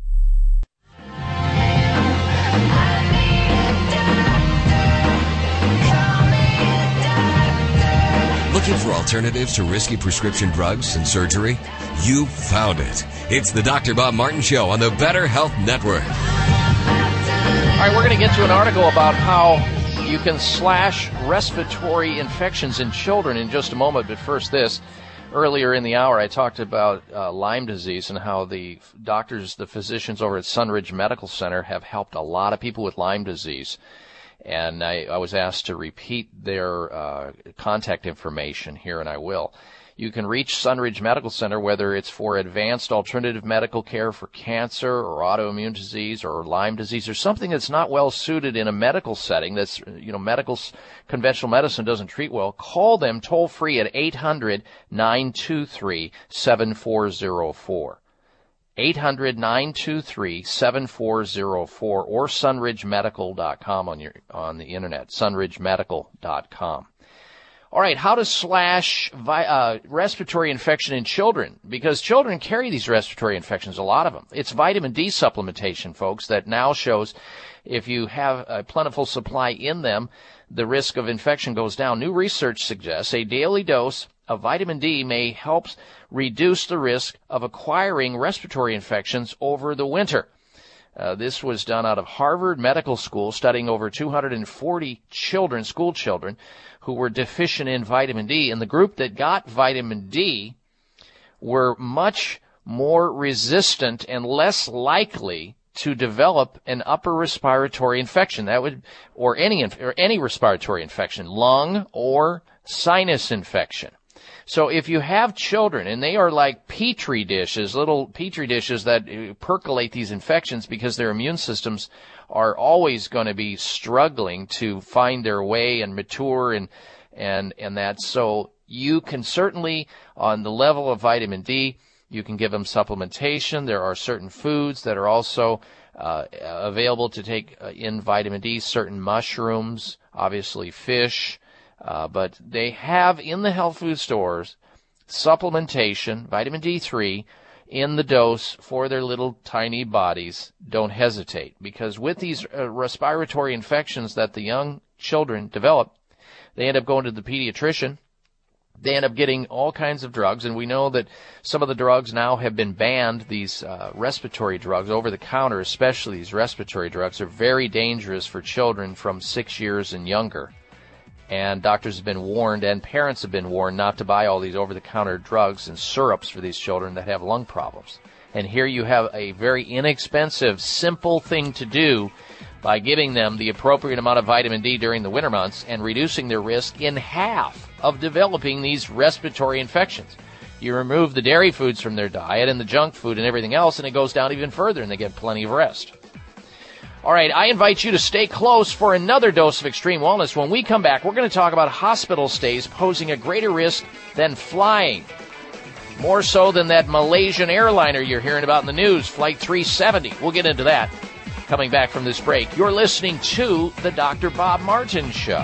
Looking for alternatives to risky prescription drugs and surgery? You found it. It's the Dr. Bob Martin Show on the Better Health Network. All right, we're going to get to an article about how you can slash respiratory infections in children in just a moment, but first, this. Earlier in the hour, I talked about uh, Lyme disease and how the doctors, the physicians over at Sunridge Medical Center have helped a lot of people with Lyme disease and I, I was asked to repeat their uh, contact information here, and I will. You can reach Sunridge Medical Center whether it's for advanced alternative medical care for cancer or autoimmune disease or Lyme disease or something that's not well suited in a medical setting that's, you know, medical, conventional medicine doesn't treat well. Call them toll free at 800 923 7404. 800-923-7404 or sunridgemedical.com on your on the internet sunridgemedical.com all right how to slash vi- uh, respiratory infection in children because children carry these respiratory infections a lot of them it's vitamin d supplementation folks that now shows if you have a plentiful supply in them the risk of infection goes down. New research suggests a daily dose of vitamin d may help reduce the risk of acquiring respiratory infections over the winter. Uh, this was done out of Harvard Medical School, studying over 240 children, school children, who were deficient in vitamin D. And the group that got vitamin D were much more resistant and less likely to develop an upper respiratory infection. That would, or any, or any respiratory infection, lung or sinus infection. So if you have children and they are like petri dishes, little petri dishes that uh, percolate these infections because their immune systems are always going to be struggling to find their way and mature and and and that so you can certainly on the level of vitamin D you can give them supplementation. There are certain foods that are also uh, available to take uh, in vitamin D, certain mushrooms, obviously fish, uh, but they have in the health food stores supplementation, vitamin D3, in the dose for their little tiny bodies. Don't hesitate because with these uh, respiratory infections that the young children develop, they end up going to the pediatrician. They end up getting all kinds of drugs, and we know that some of the drugs now have been banned. These uh, respiratory drugs, over the counter, especially these respiratory drugs, are very dangerous for children from six years and younger and doctors have been warned and parents have been warned not to buy all these over the counter drugs and syrups for these children that have lung problems. And here you have a very inexpensive, simple thing to do by giving them the appropriate amount of vitamin D during the winter months and reducing their risk in half of developing these respiratory infections. You remove the dairy foods from their diet and the junk food and everything else, and it goes down even further, and they get plenty of rest. All right, I invite you to stay close for another dose of extreme wellness. When we come back, we're going to talk about hospital stays posing a greater risk than flying. More so than that Malaysian airliner you're hearing about in the news, Flight 370. We'll get into that coming back from this break. You're listening to The Dr. Bob Martin Show.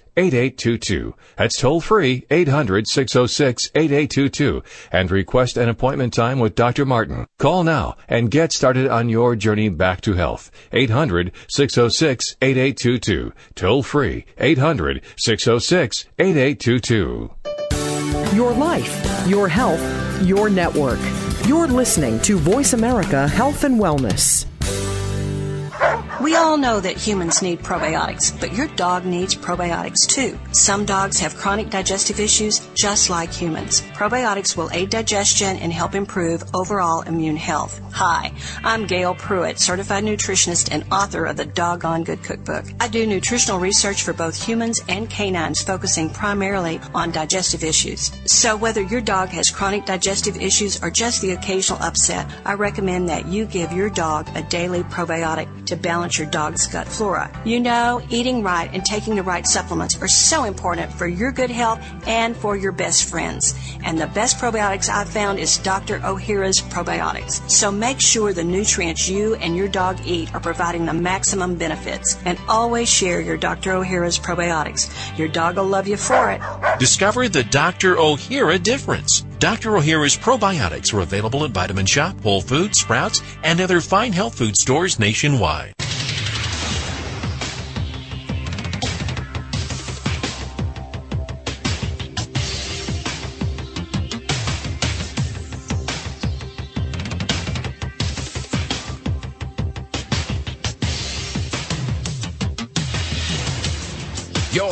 800-606-8822. That's toll free 800-606-8822 and request an appointment time with Dr. Martin. Call now and get started on your journey back to health. 800-606-8822. Toll free 800-606-8822. Your life, your health, your network. You're listening to Voice America Health and Wellness. We all know that humans need probiotics, but your dog needs probiotics too. Some dogs have chronic digestive issues just like humans. Probiotics will aid digestion and help improve overall immune health. Hi, I'm Gail Pruitt, certified nutritionist and author of the Doggone Good Cookbook. I do nutritional research for both humans and canines, focusing primarily on digestive issues. So whether your dog has chronic digestive issues or just the occasional upset, I recommend that you give your dog a daily probiotic to balance your dog's gut flora. You know, eating right and taking the right supplements are so important for your good health and for your best friends. And the best probiotics I've found is Dr. Ohhira's probiotics. So make sure the nutrients you and your dog eat are providing the maximum benefits. And always share your Dr. Ohhira's probiotics. Your dog will love you for it. Discover the Dr. Ohhira difference. Dr. Ohhira's probiotics are available at Vitamin Shoppe, Whole Foods, Sprouts, and other fine health food stores nationwide.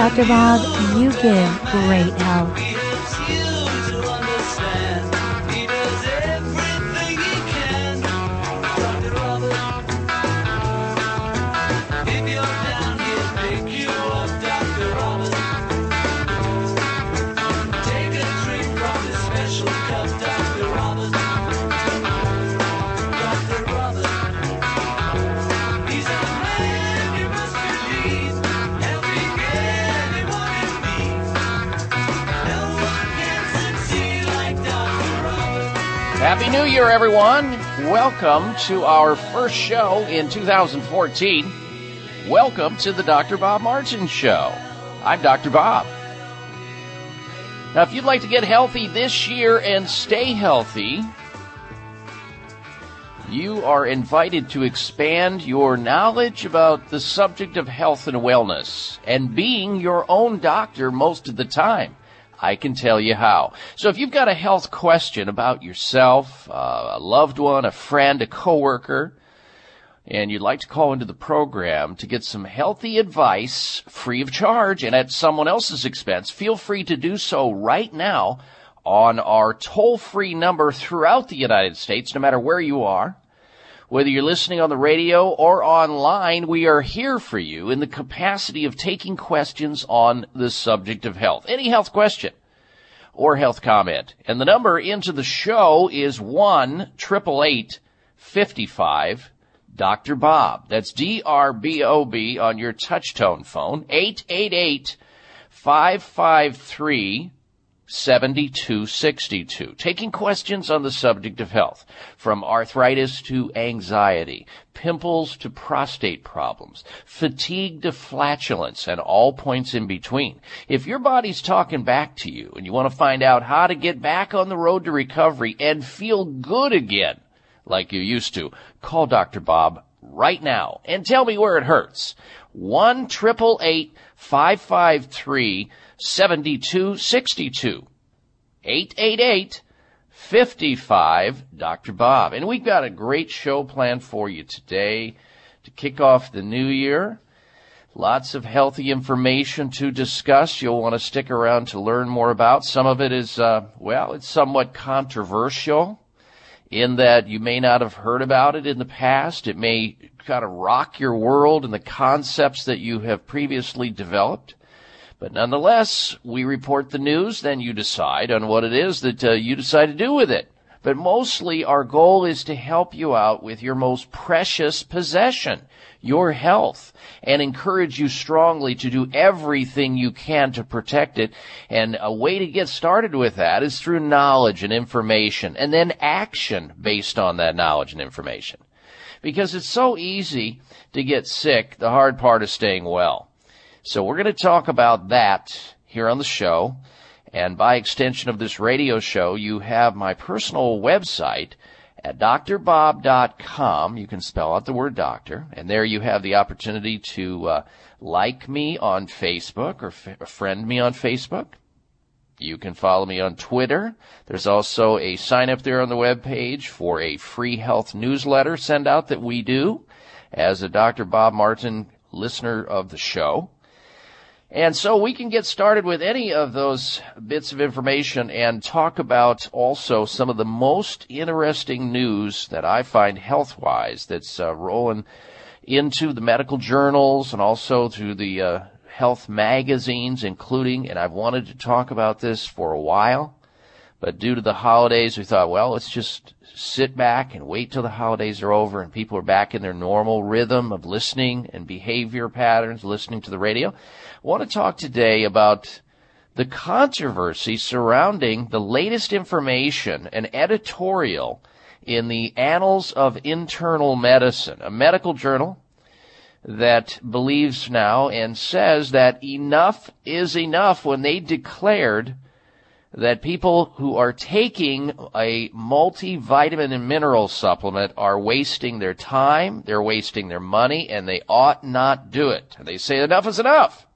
Dr. Bob, you give great help. New Year, everyone. Welcome to our first show in 2014. Welcome to the Dr. Bob Martin Show. I'm Dr. Bob. Now, if you'd like to get healthy this year and stay healthy, you are invited to expand your knowledge about the subject of health and wellness and being your own doctor most of the time. I can tell you how. So if you've got a health question about yourself, uh, a loved one, a friend, a coworker, and you'd like to call into the program to get some healthy advice free of charge and at someone else's expense, feel free to do so right now on our toll free number throughout the United States, no matter where you are. Whether you're listening on the radio or online, we are here for you in the capacity of taking questions on the subject of health. Any health question or health comment. And the number into the show is 1 55 Dr. Bob. That's D R B O B on your touchtone phone. 888 553 7262. Taking questions on the subject of health, from arthritis to anxiety, pimples to prostate problems, fatigue to flatulence, and all points in between. If your body's talking back to you and you want to find out how to get back on the road to recovery and feel good again, like you used to, call Dr. Bob right now and tell me where it hurts. 1 553 7262. 888 55 Dr. Bob. And we've got a great show planned for you today to kick off the new year. Lots of healthy information to discuss. You'll want to stick around to learn more about. Some of it is, uh, well, it's somewhat controversial in that you may not have heard about it in the past. It may kind of rock your world and the concepts that you have previously developed. But nonetheless, we report the news, then you decide on what it is that uh, you decide to do with it. But mostly our goal is to help you out with your most precious possession, your health, and encourage you strongly to do everything you can to protect it. And a way to get started with that is through knowledge and information and then action based on that knowledge and information. Because it's so easy to get sick, the hard part is staying well. So we're going to talk about that here on the show. And by extension of this radio show, you have my personal website at drbob.com. You can spell out the word doctor, and there you have the opportunity to uh, like me on Facebook or f- friend me on Facebook. You can follow me on Twitter. There's also a sign up there on the web page for a free health newsletter send out that we do as a Dr. Bob Martin listener of the show. And so we can get started with any of those bits of information and talk about also some of the most interesting news that I find health wise that's uh, rolling into the medical journals and also to the uh, health magazines, including, and I've wanted to talk about this for a while, but due to the holidays, we thought, well, let's just sit back and wait till the holidays are over and people are back in their normal rhythm of listening and behavior patterns, listening to the radio. I want to talk today about the controversy surrounding the latest information, an editorial in the Annals of Internal Medicine, a medical journal that believes now and says that enough is enough when they declared that people who are taking a multivitamin and mineral supplement are wasting their time, they're wasting their money, and they ought not do it. They say enough is enough.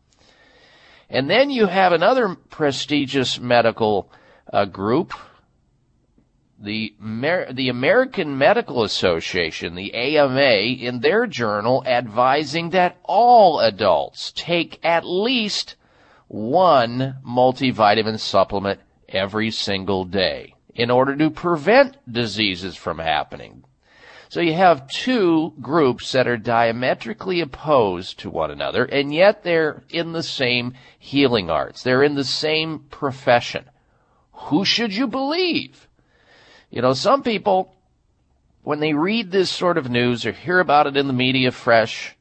And then you have another prestigious medical uh, group, the, Mer- the American Medical Association, the AMA, in their journal advising that all adults take at least one multivitamin supplement every single day in order to prevent diseases from happening. So you have two groups that are diametrically opposed to one another, and yet they're in the same healing arts. They're in the same profession. Who should you believe? You know, some people, when they read this sort of news or hear about it in the media fresh,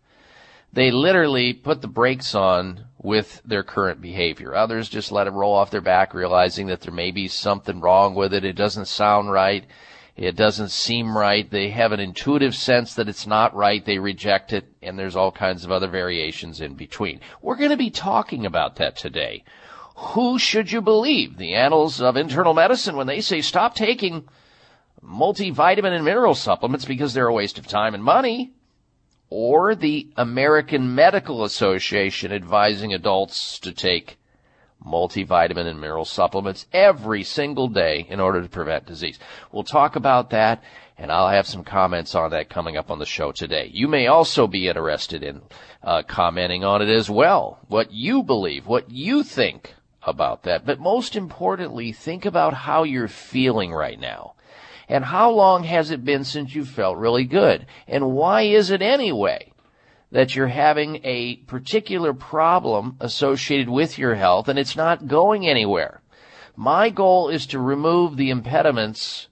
they literally put the brakes on with their current behavior. Others just let it roll off their back, realizing that there may be something wrong with it. It doesn't sound right. It doesn't seem right. They have an intuitive sense that it's not right. They reject it, and there's all kinds of other variations in between. We're going to be talking about that today. Who should you believe? The annals of internal medicine when they say stop taking multivitamin and mineral supplements because they're a waste of time and money, or the American Medical Association advising adults to take multivitamin and mineral supplements every single day in order to prevent disease. We'll talk about that and I'll have some comments on that coming up on the show today. You may also be interested in uh, commenting on it as well. What you believe, what you think about that. But most importantly, think about how you're feeling right now. And how long has it been since you felt really good? And why is it anyway? that you're having a particular problem associated with your health and it's not going anywhere. My goal is to remove the impediments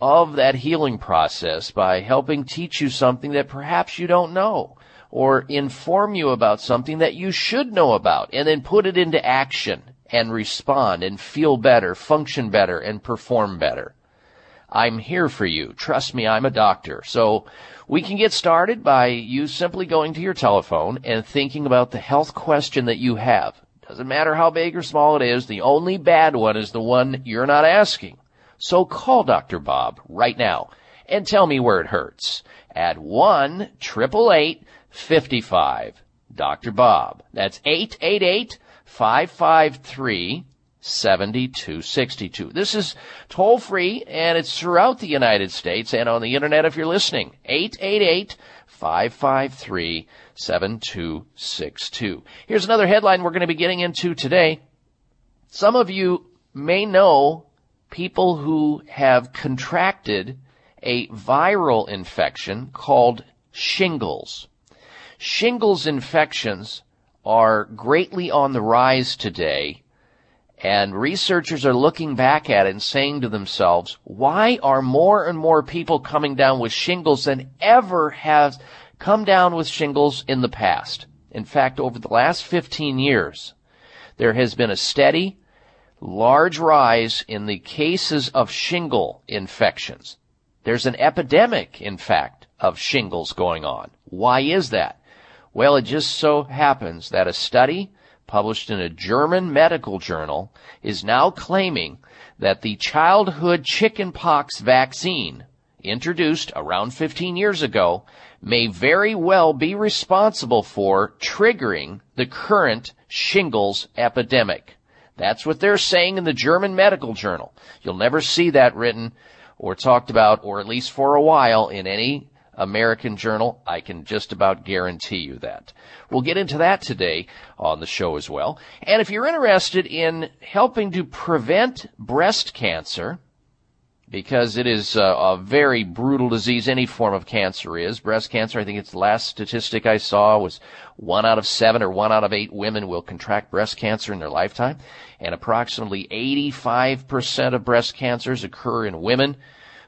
of that healing process by helping teach you something that perhaps you don't know or inform you about something that you should know about and then put it into action and respond and feel better, function better, and perform better. I'm here for you. Trust me, I'm a doctor. So we can get started by you simply going to your telephone and thinking about the health question that you have. Doesn't matter how big or small it is, the only bad one is the one you're not asking. So call Dr. Bob right now and tell me where it hurts at 1 55 Dr. Bob. That's 888 553 7262. This is toll free and it's throughout the United States and on the internet if you're listening. 888 553 7262. Here's another headline we're going to be getting into today. Some of you may know people who have contracted a viral infection called shingles. Shingles infections are greatly on the rise today and researchers are looking back at it and saying to themselves, why are more and more people coming down with shingles than ever has come down with shingles in the past? In fact, over the last 15 years, there has been a steady, large rise in the cases of shingle infections. There's an epidemic, in fact, of shingles going on. Why is that? Well, it just so happens that a study published in a German medical journal is now claiming that the childhood chickenpox vaccine introduced around 15 years ago may very well be responsible for triggering the current shingles epidemic. That's what they're saying in the German medical journal. You'll never see that written or talked about, or at least for a while, in any American Journal. I can just about guarantee you that. We'll get into that today on the show as well. And if you're interested in helping to prevent breast cancer, because it is a, a, very brutal disease. Any form of cancer is. Breast cancer, I think it's the last statistic I saw was one out of seven or one out of eight women will contract breast cancer in their lifetime. And approximately 85% of breast cancers occur in women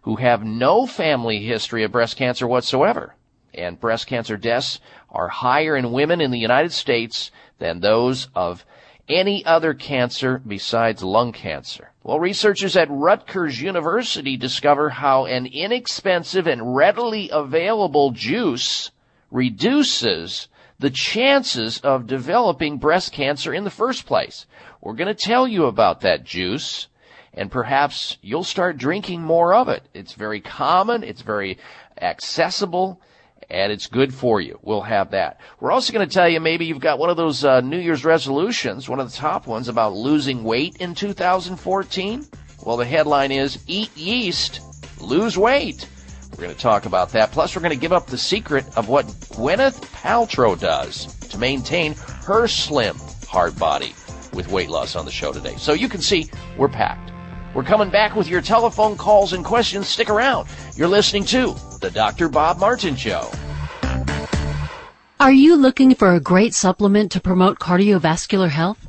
who have no family history of breast cancer whatsoever. And breast cancer deaths are higher in women in the United States than those of any other cancer besides lung cancer. Well, researchers at Rutgers University discover how an inexpensive and readily available juice reduces the chances of developing breast cancer in the first place. We're going to tell you about that juice and perhaps you'll start drinking more of it. It's very common, it's very accessible, and it's good for you. We'll have that. We're also going to tell you maybe you've got one of those uh, New Year's resolutions, one of the top ones about losing weight in 2014. Well, the headline is Eat Yeast, Lose Weight. We're going to talk about that. Plus, we're going to give up the secret of what Gwyneth Paltrow does to maintain her slim, hard body with weight loss on the show today. So you can see we're packed. We're coming back with your telephone calls and questions. Stick around. You're listening to The Dr. Bob Martin Show. Are you looking for a great supplement to promote cardiovascular health?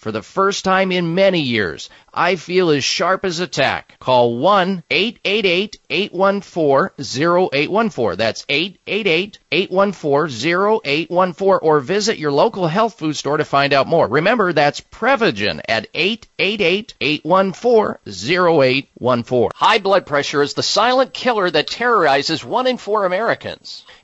For the first time in many years, I feel as sharp as a tack. Call 1-888-814-0814. That's 888-814-0814 or visit your local health food store to find out more. Remember, that's Prevagen at 888-814-0814. High blood pressure is the silent killer that terrorizes one in four Americans.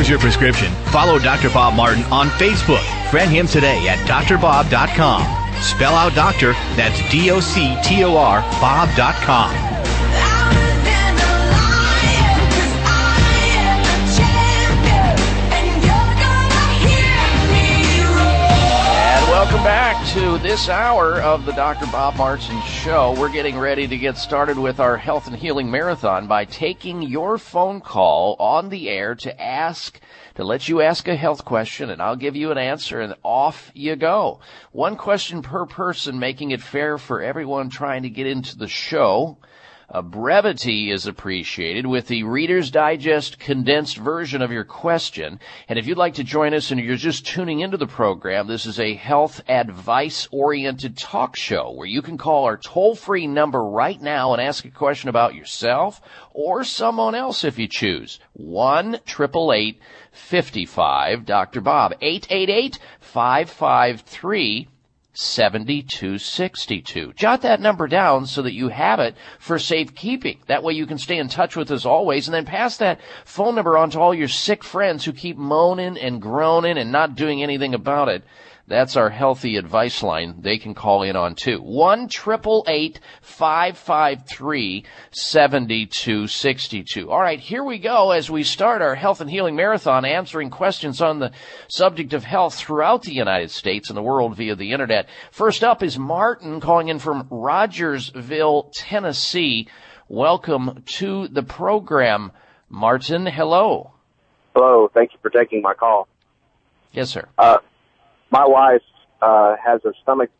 Here's your prescription. Follow Dr. Bob Martin on Facebook. Friend him today at drbob.com. Spell out doctor, that's D O C T O R, Bob.com. welcome back to this hour of the Dr. Bob Martin Show. We're getting ready to get started with our health and healing marathon by taking your phone call on the air to ask, to let you ask a health question, and I'll give you an answer, and off you go. One question per person, making it fair for everyone trying to get into the show. A brevity is appreciated with the Reader's Digest condensed version of your question. And if you'd like to join us and you're just tuning into the program, this is a health advice oriented talk show where you can call our toll free number right now and ask a question about yourself or someone else if you choose. 1 888 55 Dr. Bob. 888 553 7262. Jot that number down so that you have it for safekeeping. That way you can stay in touch with us always and then pass that phone number on to all your sick friends who keep moaning and groaning and not doing anything about it. That's our healthy advice line. They can call in on too. 1 553 7262. All right, here we go as we start our health and healing marathon answering questions on the subject of health throughout the United States and the world via the internet. First up is Martin calling in from Rogersville, Tennessee. Welcome to the program. Martin, hello. Hello. Thank you for taking my call. Yes, sir. Uh, my wife uh, has a stomach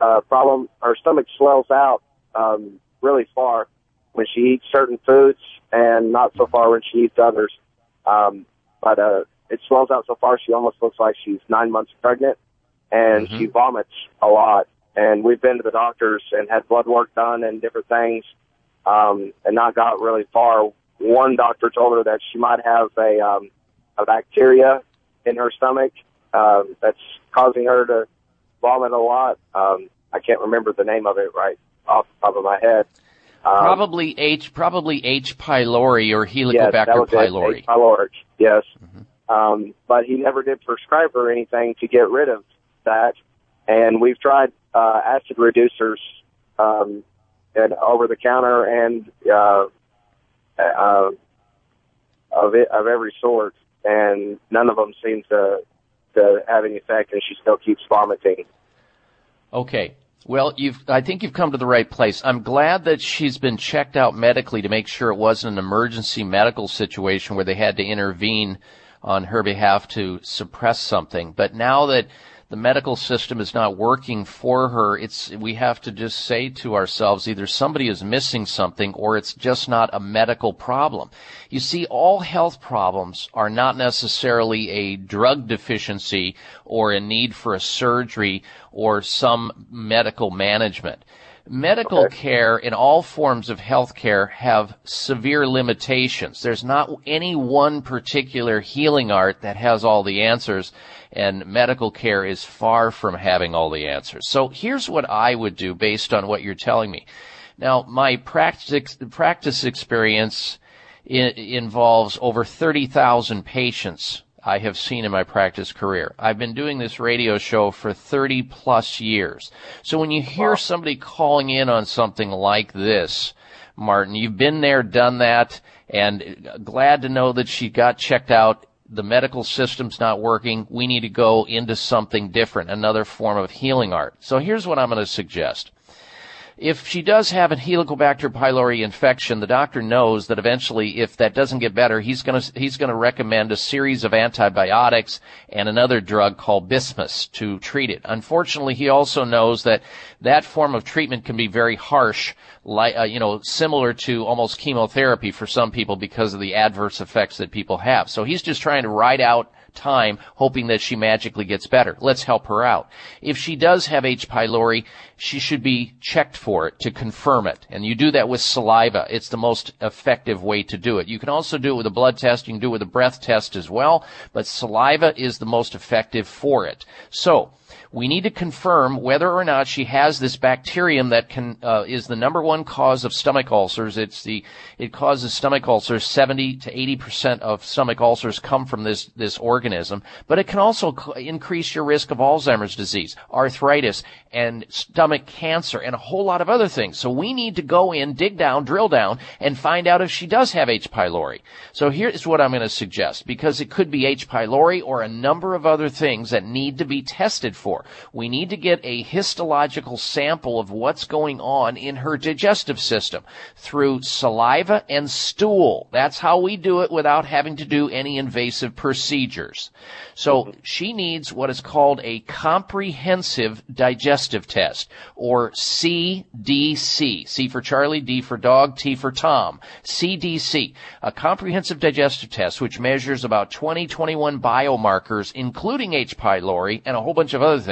uh, problem. Her stomach swells out um, really far when she eats certain foods, and not so far when she eats others. Um, but uh, it swells out so far she almost looks like she's nine months pregnant, and Mm-hmm. she vomits a lot. And we've been to the doctors and had blood work done and different things, um, and not got really far. One doctor told her that she might have a um, a bacteria in her stomach um, that's causing her to vomit a lot. Um, I can't remember the name of it right off the top of my head. Um, Probably H, probably H. pylori or yes, Helicobacter was pylori. H. pylori. Yes. Um, but he never did prescribe her anything to get rid of that. And we've tried uh, acid reducers um, and over the counter and uh, uh, of it, of every sort, and none of them seem to Uh, to have any effect, and she still keeps vomiting. Okay. Well, you've, I think you've come to the right place. I'm glad that she's been checked out medically to make sure it wasn't an emergency medical situation where they had to intervene on her behalf to suppress something. But now that the medical system is not working for her, it's, we have to just say to ourselves either somebody is missing something or it's just not a medical problem. You see, all health problems are not necessarily a drug deficiency or a need for a surgery or some medical management. Medical okay. care in all forms of health care have severe limitations. There's not any one particular healing art that has all the answers and medical care is far from having all the answers. So here's what I would do based on what you're telling me. Now, my practice, practice experience involves over 30,000 patients I have seen in my practice career. I've been doing this radio show for 30 plus years. So when you hear somebody calling in on something like this, Martin, you've been there, done that, and glad to know that she got checked out the medical system's not working. We need to go into something different, another form of healing art. So here's what I'm going to suggest. If she does have a Helicobacter pylori infection, the doctor knows that eventually, if that doesn't get better, he's going to he's going to recommend a series of antibiotics and another drug called bismuth to treat it. Unfortunately, he also knows that that form of treatment can be very harsh, like uh, you know, similar to almost chemotherapy for some people because of the adverse effects that people have. So he's just trying to ride out time, hoping that she magically gets better. Let's help her out. If she does have H. pylori, she should be checked for it to confirm it. And you do that with saliva. It's the most effective way to do it. You can also do it with a blood test. You can do it with a breath test as well. But saliva is the most effective for it. So, we need to confirm whether or not she has this bacterium that can uh, is the number one cause of stomach ulcers. It's the it causes stomach ulcers. Seventy to eighty percent of stomach ulcers come from this this organism, but it can also increase your risk of Alzheimer's disease, arthritis, and stomach cancer, and a whole lot of other things. So we need to go in, dig down, drill down, and find out if she does have H. pylori. So here is what I'm going to suggest, because it could be H. pylori or a number of other things that need to be tested for for. We need to get a histological sample of what's going on in her digestive system through saliva and stool. That's how we do it without having to do any invasive procedures. So she needs what is called a comprehensive digestive test or CDT. C for Charlie, D for dog, T for Tom. CDT. A comprehensive digestive test which measures about 20, 21 biomarkers including H. pylori and a whole bunch of other things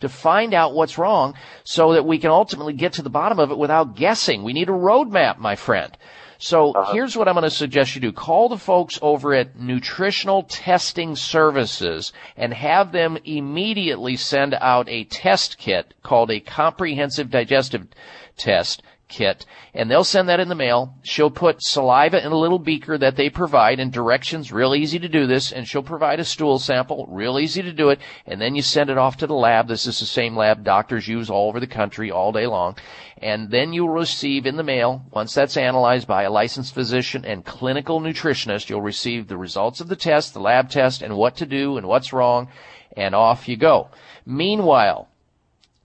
to find out what's wrong so that we can ultimately get to the bottom of it without guessing. We need a roadmap, my friend. So uh-huh. here's what I'm going to suggest you do. Call the folks over at Nutritional Testing Services and have them immediately send out a test kit called a comprehensive digestive test kit, and they'll send that in the mail. She'll put saliva in a little beaker that they provide, and directions, real easy to do this, and she'll provide a stool sample, real easy to do it, and then you send it off to the lab. This is the same lab doctors use all over the country all day long. And then you'll receive in the mail, once that's analyzed by a licensed physician and clinical nutritionist, you'll receive the results of the test, the lab test, and what to do and what's wrong, and off you go. Meanwhile,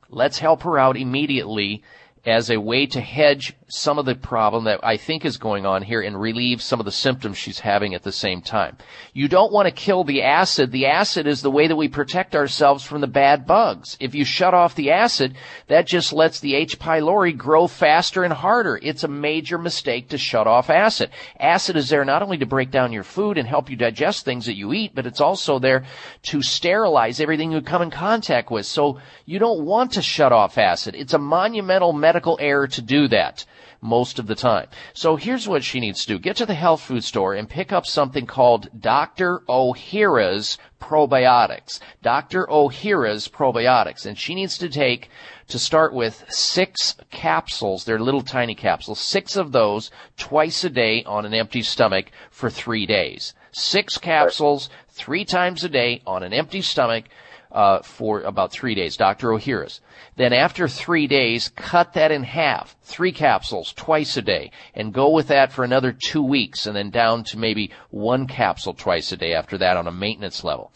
let's help her out immediately as a way to hedge some of the problem that I think is going on here and relieve some of the symptoms she's having at the same time. You don't want to kill the acid. The acid is the way that we protect ourselves from the bad bugs. If you shut off the acid, that just lets the H. pylori grow faster and harder. It's a major mistake to shut off acid. Acid is there not only to break down your food and help you digest things that you eat, but it's also there to sterilize everything you come in contact with. So you don't want to shut off acid. It's a monumental medical error to do that most of the time. So here's what she needs to do. Get to the health food store and pick up something called Dr. Ohhira's probiotics. Dr. Ohhira's probiotics. And she needs to take, to start with, six capsules. They're little tiny capsules. Six of those twice a day on an empty stomach for three days. Six capsules, three times a day on an empty stomach uh, for about three days, Dr. Ohhira's. Then after three days, cut that in half, three capsules twice a day, and go with that for another two weeks, and then down to maybe one capsule twice a day after that on a maintenance level.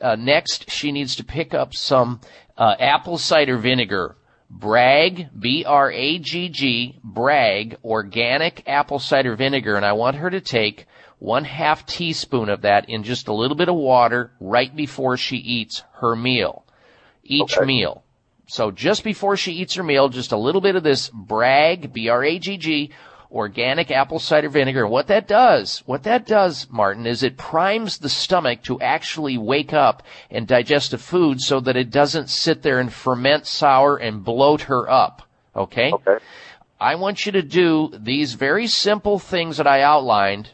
Uh, next, she needs to pick up some uh, apple cider vinegar. Bragg, B-R-A-G-G, Bragg, organic apple cider vinegar, and I want her to take one half teaspoon of that in just a little bit of water right before she eats her meal. Each Okay. meal. So just before she eats her meal, just a little bit of this Bragg, B-R-A-G-G, organic apple cider vinegar. And what that does, what that does, Martin, is it primes the stomach to actually wake up and digest the food so that it doesn't sit there and ferment sour and bloat her up. Okay? Okay. I want you to do these very simple things that I outlined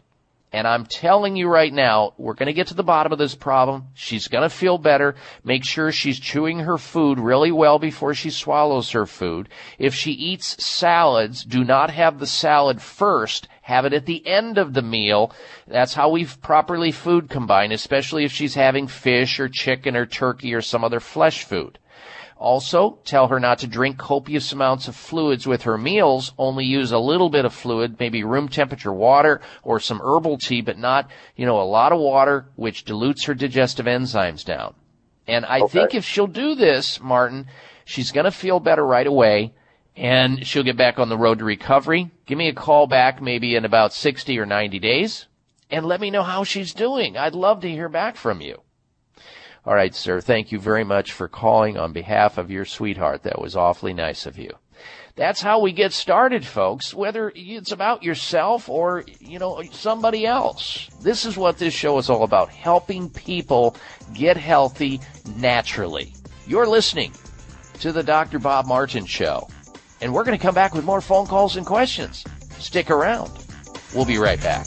and I'm telling you right now, we're going to get to the bottom of this problem. She's going to feel better. Make sure she's chewing her food really well before she swallows her food. If she eats salads, do not have the salad first. Have it at the end of the meal. That's how we properly food combine, especially if she's having fish or chicken or turkey or some other flesh food. Also, tell her not to drink copious amounts of fluids with her meals. Only use a little bit of fluid, maybe room temperature water or some herbal tea, but not, you know, a lot of water, which dilutes her digestive enzymes down. And I Okay. think if she'll do this, Martin, she's going to feel better right away and she'll get back on the road to recovery. Give me a call back maybe in about 60 or 90 days and let me know how she's doing. I'd love to hear back from you. All right, sir. Thank you very much for calling on behalf of your sweetheart. That was awfully nice of you. That's how we get started, folks, whether it's about yourself or, you know, somebody else. This is what this show is all about, helping people get healthy naturally. You're listening to the Dr. Bob Martin Show, and we're going to come back with more phone calls and questions. Stick around. We'll be right back.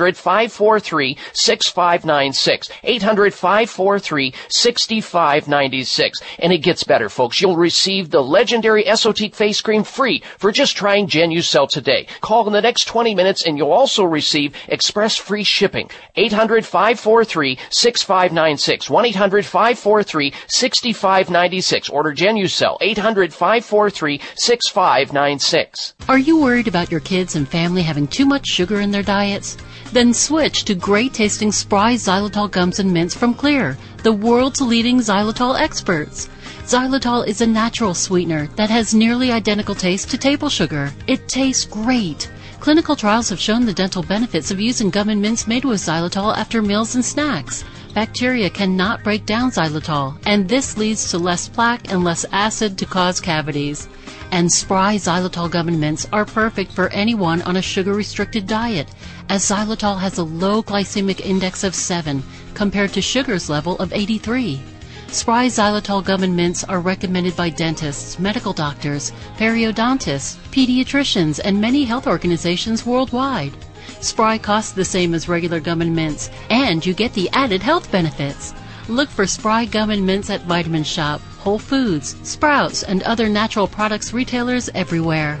800-543-6596. 800-543-6596. And it gets better, folks. You'll receive the legendary Esotique face cream free for just trying Genucell today. Call in the next 20 minutes and you'll also receive express free shipping. 800-543-6596. 1-800-543-6596. Order Genucell. 800-543-6596. Are you worried about your kids and family having too much sugar in their diets? Then switch to great tasting Spry Xylitol gums and mints from Xlear, the world's leading xylitol experts. Xylitol is a natural sweetener that has nearly identical taste to table sugar. It tastes great. Clinical trials have shown the dental benefits of using gum and mints made with xylitol after meals and snacks. Bacteria cannot break down xylitol, and this leads to less plaque and less acid to cause cavities. And Spry xylitol gum and mints are perfect for anyone on a sugar restricted diet, as xylitol has a low glycemic index of 7 compared to sugar's level of 83. Spry xylitol gum and mints are recommended by dentists, medical doctors, periodontists, pediatricians, and many health organizations worldwide. Spry costs the same as regular gum and mints, and you get the added health benefits. Look for Spry gum and mints at Vitamin Shoppe, Whole Foods, Sprouts, and other natural products retailers everywhere.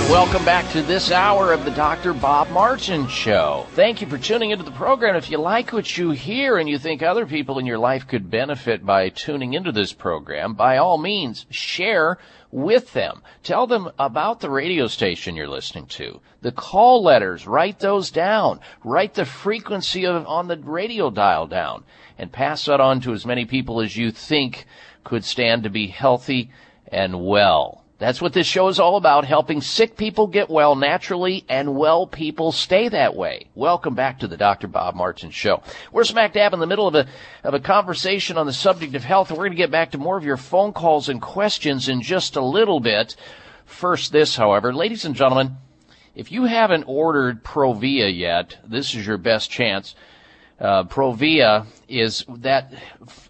And welcome back to this hour of the Dr. Bob Martin Show. Thank you for tuning into the program. If you like what you hear and you think other people in your life could benefit by tuning into this program, by all means, share with them. Tell them about the radio station you're listening to. The call letters, write those down. Write the frequency of, on the radio dial down and pass that on to as many people as you think could stand to be healthy and well. That's what this show is all about, helping sick people get well naturally and well people stay that way. Welcome back to the Dr. Bob Martin Show. We're smack dab in the middle of a, of a conversation on the subject of health, and we're going to get back to more of your phone calls and questions in just a little bit. First, this, however, ladies and gentlemen, if you haven't ordered Provia yet, this is your best chance. Uh, Provia is that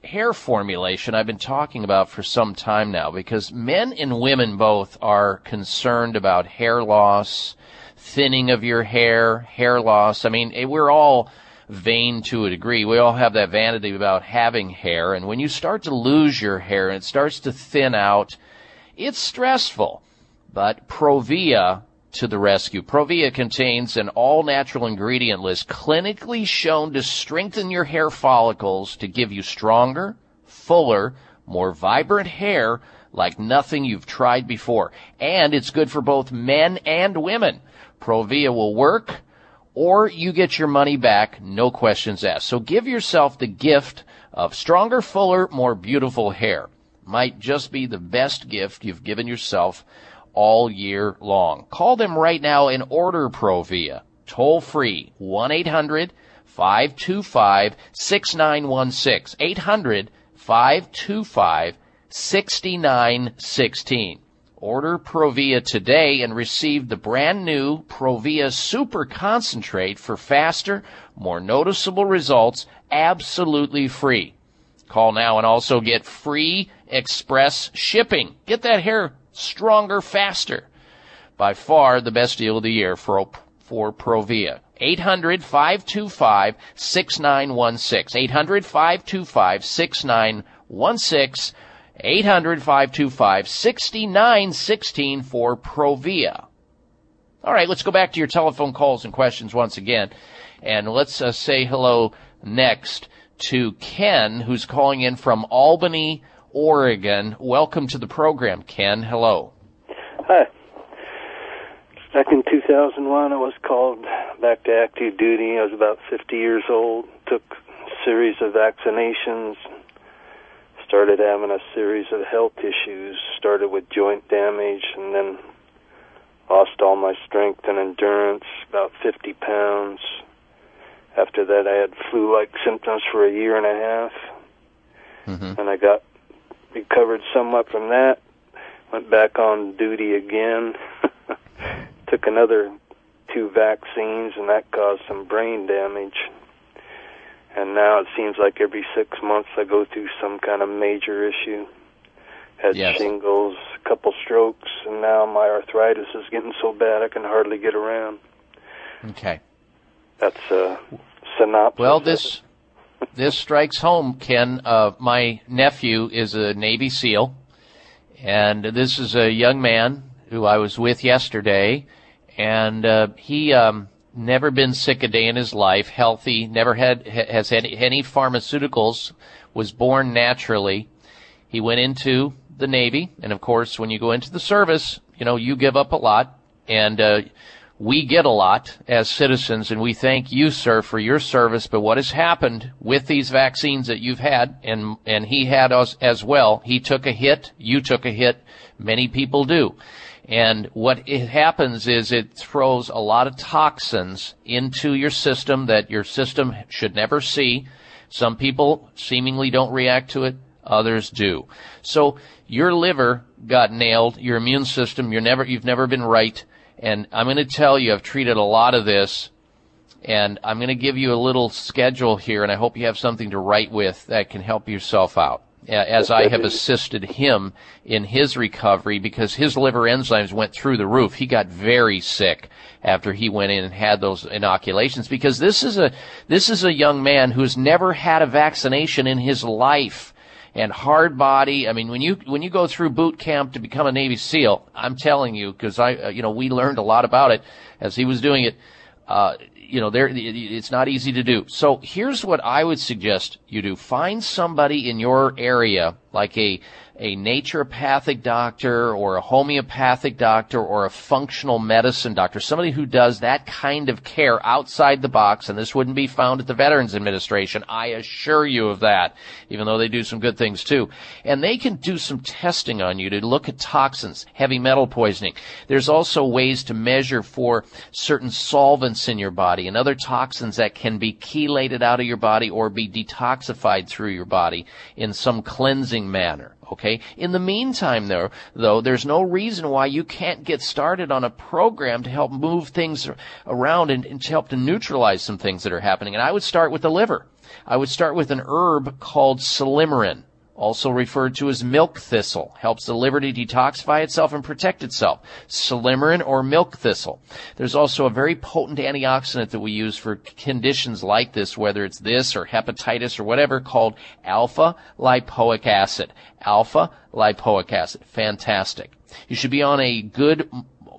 hair formulation I've been talking about for some time now because men and women both are concerned about hair loss, thinning of your hair, hair loss. I mean, eh, we're all vain to a degree. We all have that vanity about having hair. And when you start to lose your hair and it starts to thin out, it's stressful. But Provia to the rescue. Provia contains an all natural ingredient list clinically shown to strengthen your hair follicles to give you stronger, fuller, more vibrant hair like nothing you've tried before. And it's good for both men and women. Provia will work or you get your money back, no questions asked. So give yourself the gift of stronger, fuller, more beautiful hair. Might just be the best gift you've given yourself all year long. Call them right now and order Provia. Toll free 1 800 525 6916. 800 525 6916. Order Provia today and receive the brand new Provia Super Concentrate for faster, more noticeable results absolutely free. Call now and also get free express shipping. Get that hair stronger, faster. By far the best deal of the year for, for Provia. 800 525 6916. 800 525 6916. 800 525 6916 for Provia. All right, let's go back to your telephone calls and questions once again. And let's uh, say hello next to Ken, who's calling in from Albany, Oregon. Welcome to the program, Ken. Hello. Hi. Back in 2001, I was called back to active duty. I was about 50 years old. Took a series of vaccinations. Started having a series of health issues. Started with joint damage and then lost all my strength and endurance, about 50 pounds. After that, I had flu like symptoms for a year and a half. Mm-hmm. And I got recovered somewhat from that. Went back on duty again. Took another two vaccines, and that caused some brain damage. And now it seems like every six months I go through some kind of major issue. Had yes. shingles, a couple strokes, and now my arthritis is getting so bad I can hardly get around. Okay. That's a synopsis. Well, this this strikes home, Ken. Uh, my nephew is a Navy SEAL, and this is a young man who I was with yesterday, and uh, he um, never been sick a day in his life, healthy, never had has any, any pharmaceuticals, was born naturally. He went into the Navy, and of course, when you go into the service, you know, you give up a lot, and uh, we get a lot as citizens, and we thank you, sir, for your service. But what has happened with these vaccines that you've had, and and he had us as well. He took a hit. You took a hit. Many people do. And what it happens is it throws a lot of toxins into your system that your system should never see. Some people seemingly don't react to it. Others do. So your liver got nailed. Your immune system, you're never, you've never been right. And I'm going to tell you, I've treated a lot of this and I'm going to give you a little schedule here and I hope you have something to write with that can help yourself out as I have assisted him in his recovery because his liver enzymes went through the roof. He got very sick after he went in and had those inoculations because this is a this is a young man who's never had a vaccination in his life and hard body. I mean, when you when you go through boot camp to become a Navy SEAL, I'm telling you because I uh, you know we learned a lot about it as he was doing it. Uh, you know, there it's not easy to do. So here's what I would suggest you do: find somebody in your area, like a a naturopathic doctor or a homeopathic doctor or a functional medicine doctor, somebody who does that kind of care outside the box, and this wouldn't be found at the Veterans Administration, I assure you of that, even though they do some good things too. And they can do some testing on you to look at toxins, heavy metal poisoning. There's also ways to measure for certain solvents in your body and other toxins that can be chelated out of your body or be detoxified through your body in some cleansing manner. Okay. In the meantime, though, though, there's no reason why you can't get started on a program to help move things around and, and to help to neutralize some things that are happening. And I would start with the liver. I would start with an herb called silymarin also referred to as milk thistle, helps the liver to detoxify itself and protect itself. Silymarin or milk thistle. There's also a very potent antioxidant that we use for conditions like this, whether it's this or hepatitis or whatever, called alpha lipoic acid. Alpha lipoic acid. Fantastic. You should be on a good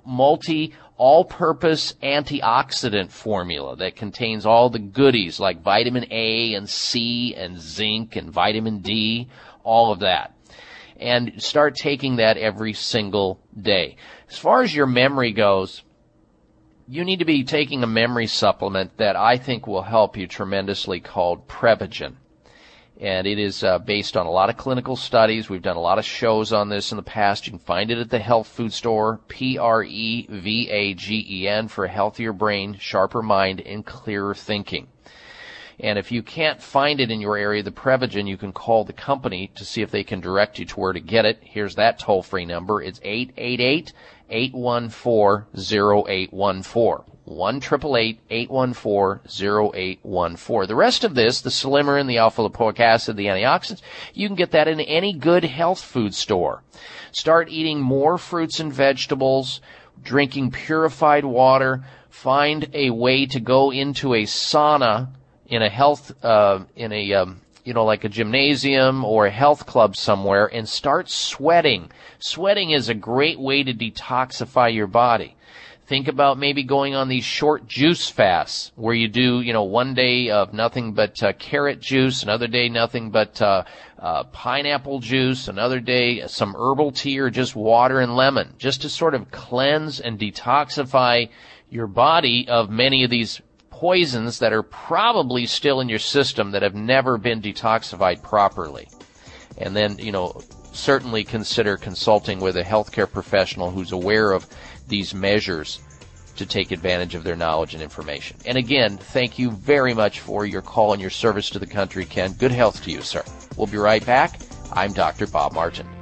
multi all-purpose antioxidant formula that contains all the goodies like vitamin A and C and zinc and vitamin D, all of that. And start taking that every single day. As far as your memory goes, you need to be taking a memory supplement that I think will help you tremendously called Prevagen. And it is uh, based on a lot of clinical studies. We've done a lot of shows on this in the past. You can find it at the health food store, P-R-E-V-A-G-E-N for a healthier brain, sharper mind, and clearer thinking. And if you can't find it in your area, the Prevagen, you can call the company to see if they can direct you to where to get it. Here's that toll free number. It's 888 814 0814. 1 0814 The rest of this, the silymarin, the alpha lipoic acid, the antioxidants, you can get that in any good health food store. Start eating more fruits and vegetables, drinking purified water, find a way to go into a sauna in a health uh, in a um, you know like a gymnasium or a health club somewhere and start sweating. Sweating is a great way to detoxify your body. Think about maybe going on these short juice fasts where you do, you know, one day of nothing but uh, carrot juice, another day nothing but uh, uh, pineapple juice, another day some herbal tea or just water and lemon, just to sort of cleanse and detoxify your body of many of these poisons that are probably still in your system that have never been detoxified properly. And then, you know, certainly consider consulting with a healthcare professional who's aware of these measures to take advantage of their knowledge and information. And again, thank you very much for your call and your service to the country, Ken. Good health to you, sir. We'll be right back. I'm Dr. Bob Martin.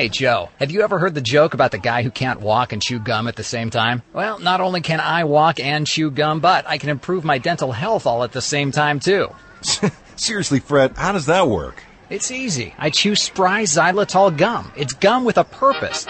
Hey Joe, have you ever heard the joke about the guy who can't walk and chew gum at the same time? Well, not only can I walk and chew gum, but I can improve my dental health all at the same time too. Seriously, Fred, how does that work? It's easy. I chew Spry xylitol gum. It's gum with a purpose.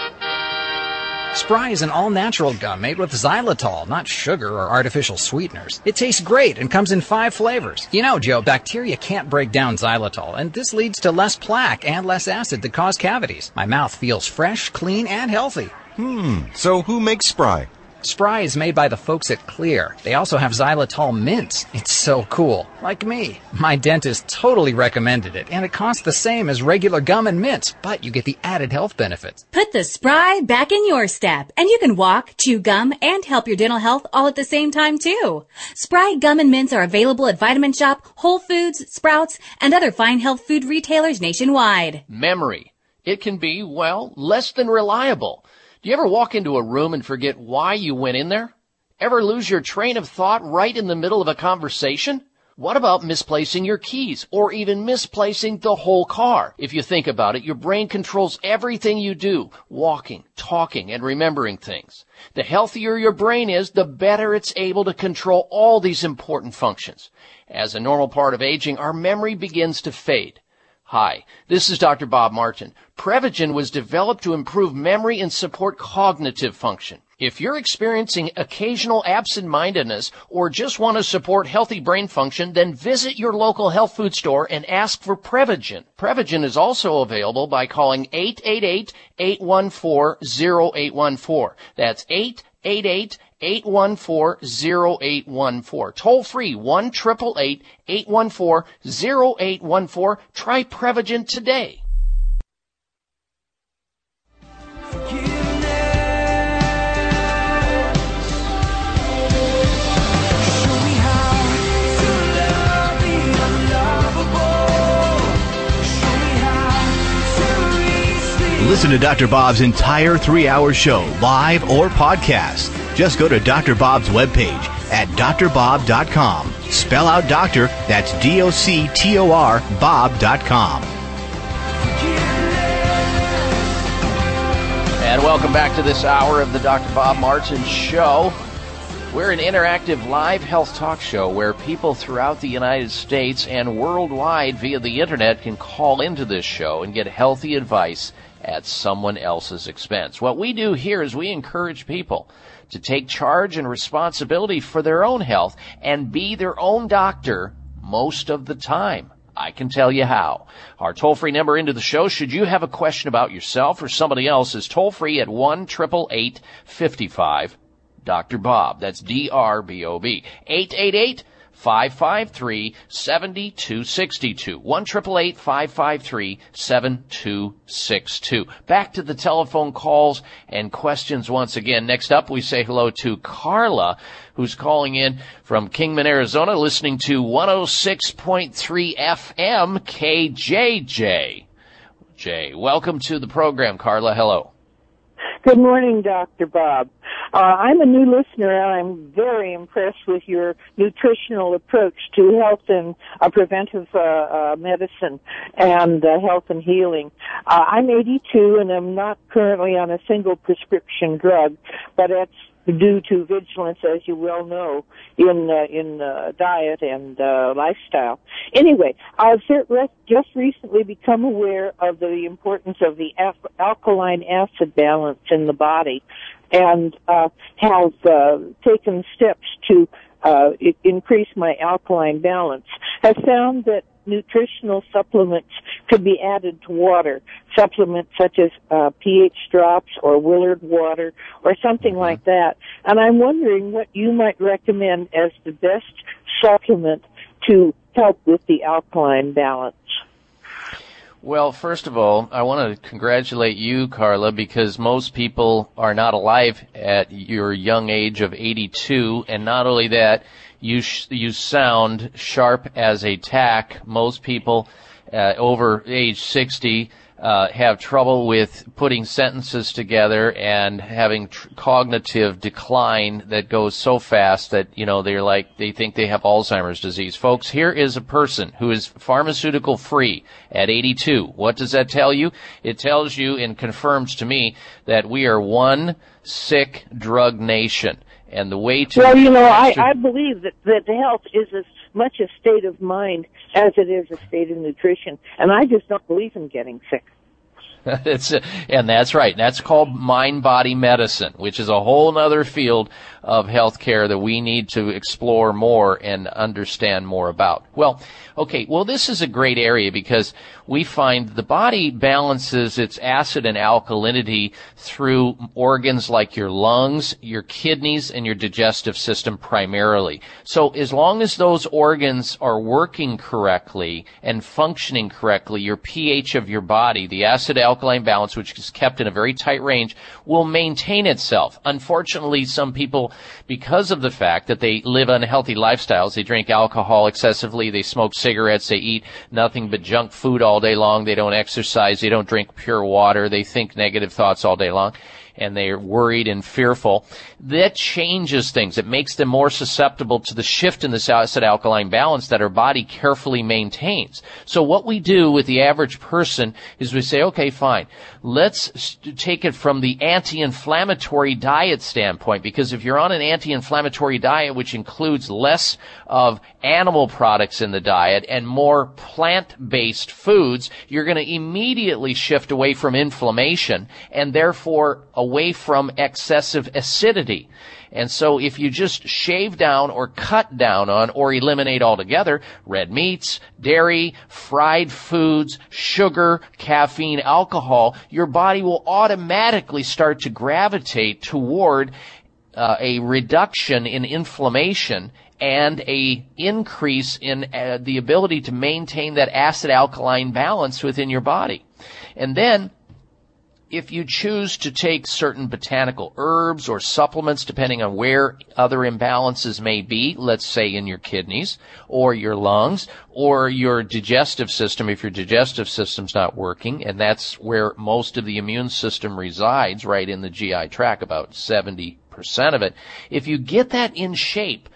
Spry is an all-natural gum made with xylitol, not sugar or artificial sweeteners. It tastes great and comes in five flavors. You know, Joe, bacteria can't break down xylitol, and this leads to less plaque and less acid that cause cavities. My mouth feels fresh, clean, and healthy. Hmm, so who makes Spry? Spry is made by the folks at Xlear. They also have xylitol mints. It's so cool. Like me. My dentist totally recommended it, and it costs the same as regular gum and mints, but you get the added health benefits. Put the Spry back in your step, and you can walk, chew gum, and help your dental health all at the same time, too. Spry gum and mints are available at Vitamin Shoppe, Whole Foods, Sprouts, and other fine health food retailers nationwide. Memory. It can be, well, less than reliable. Do you ever walk into a room and forget why you went in there? Ever lose your train of thought right in the middle of a conversation? What about misplacing your keys or even misplacing the whole car? If you think about it, your brain controls everything you do, walking, talking, and remembering things. The healthier your brain is, the better it's able to control all these important functions. As a normal part of aging, our memory begins to fade. Hi, this is Dr. Bob Martin. Prevagen was developed to improve memory and support cognitive function. If you're experiencing occasional absent-mindedness or just want to support healthy brain function, then visit your local health food store and ask for Prevagen. Prevagen is also available by calling 888-814-0814. That's 888 814-0814. Toll free 1 814 Try Prevagen today. Listen to Dr. Bob's entire three hour show, live or podcast. Just go to Dr. Bob's webpage at drbob.com. Spell out doctor, that's D O C T O R, Bob.com. And welcome back to this hour of the Dr. Bob Martin Show. We're an interactive live health talk show where people throughout the United States and worldwide via the internet can call into this show and get healthy advice at someone else's expense. What we do here is we encourage people to take charge and responsibility for their own health and be their own doctor most of the time. I can tell you how. Our toll free number into the show, should you have a question about yourself or somebody else, is toll free at 1 55 Dr. Bob. That's D-R-B-O-B. 888 553 7262. 1 553 7262. Back to the telephone calls and questions once again. Next up, we say hello to Carla, who's calling in from Kingman, Arizona, listening to 106.3 FM KJJ. Jay, welcome to the program, Carla. Hello. Good morning, Dr. Bob. Uh, I'm a new listener and I'm very impressed with your nutritional approach to health and uh, preventive uh, uh, medicine and uh, health and healing. Uh, I'm 82 and I'm not currently on a single prescription drug, but it's due to vigilance, as you well know, in uh, in uh, diet and uh, lifestyle. Anyway, I've just recently become aware of the importance of the alkaline acid balance in the body, and uh, have uh, taken steps to uh, increase my alkaline balance. Have found that nutritional supplements could be added to water. Supplements such as uh, pH drops or Willard water or something mm-hmm. like that. And I'm wondering what you might recommend as the best supplement to help with the alkaline balance. Well, first of all, I want to congratulate you, Carla, because most people are not alive at your young age of 82, and not only that, you sh- you sound sharp as a tack. Most people uh, over age 60 uh, have trouble with putting sentences together and having tr- cognitive decline that goes so fast that you know they're like they think they have Alzheimer's disease. Folks, here is a person who is pharmaceutical free at 82. What does that tell you? It tells you and confirms to me that we are one sick drug nation. And the way to well, you know, I, I believe that that health is as much a state of mind as it is a state of nutrition, and I just don't believe in getting sick. that's and that's right. That's called mind body medicine, which is a whole other field of healthcare that we need to explore more and understand more about. Well, okay, well this is a great area because we find the body balances its acid and alkalinity through organs like your lungs, your kidneys, and your digestive system primarily. So as long as those organs are working correctly and functioning correctly, your pH of your body, the acid alkaline balance, which is kept in a very tight range, will maintain itself. Unfortunately, some people because of the fact that they live unhealthy lifestyles. They drink alcohol excessively. They smoke cigarettes. They eat nothing but junk food all day long. They don't exercise. They don't drink pure water. They think negative thoughts all day long and they're worried and fearful, that changes things. It makes them more susceptible to the shift in the acid alkaline balance that our body carefully maintains. So what we do with the average person is we say, okay, fine, let's take it from the anti-inflammatory diet standpoint, because if you're on an anti-inflammatory diet, which includes less of animal products in the diet and more plant-based foods, you're going to immediately shift away from inflammation and therefore away from excessive acidity. And so if you just shave down or cut down on or eliminate altogether red meats, dairy, fried foods, sugar, caffeine, alcohol, your body will automatically start to gravitate toward uh, a reduction in inflammation and a increase in uh, the ability to maintain that acid alkaline balance within your body. And then if you choose to take certain botanical herbs or supplements, depending on where other imbalances may be, let's say in your kidneys or your lungs or your digestive system, if your digestive system's not working, and that's where most of the immune system resides, right in the GI tract, about 70% of it. If you get that in shape,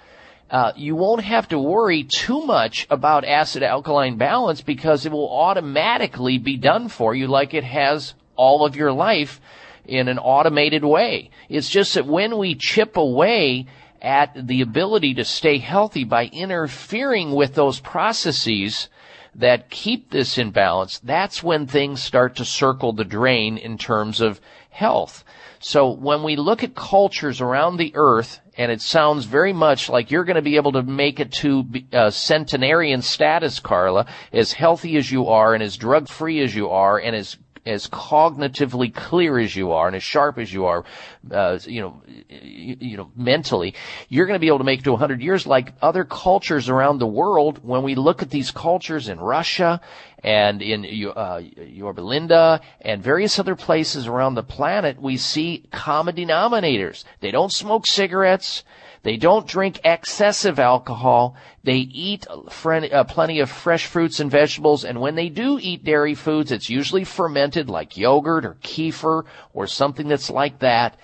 uh, you won't have to worry too much about acid alkaline balance because it will automatically be done for you like it has all of your life in an automated way. It's just that when we chip away at the ability to stay healthy by interfering with those processes that keep this in balance, that's when things start to circle the drain in terms of health. So when we look at cultures around the earth, and it sounds very much like you're going to be able to make it to uh, centenarian status, Carla, as healthy as you are and as drug free as you are and as as cognitively clear as you are and as sharp as you are, uh, you know, you know, mentally, you're going to be able to make it to 100 years like other cultures around the world. When we look at these cultures in Russia and in uh, and various other places around the planet, we see common denominators. They don't smoke cigarettes. They don't drink excessive alcohol. They eat uh, plenty of fresh fruits and vegetables. And when they do eat dairy foods, it's usually fermented like yogurt or kefir or something that's like that.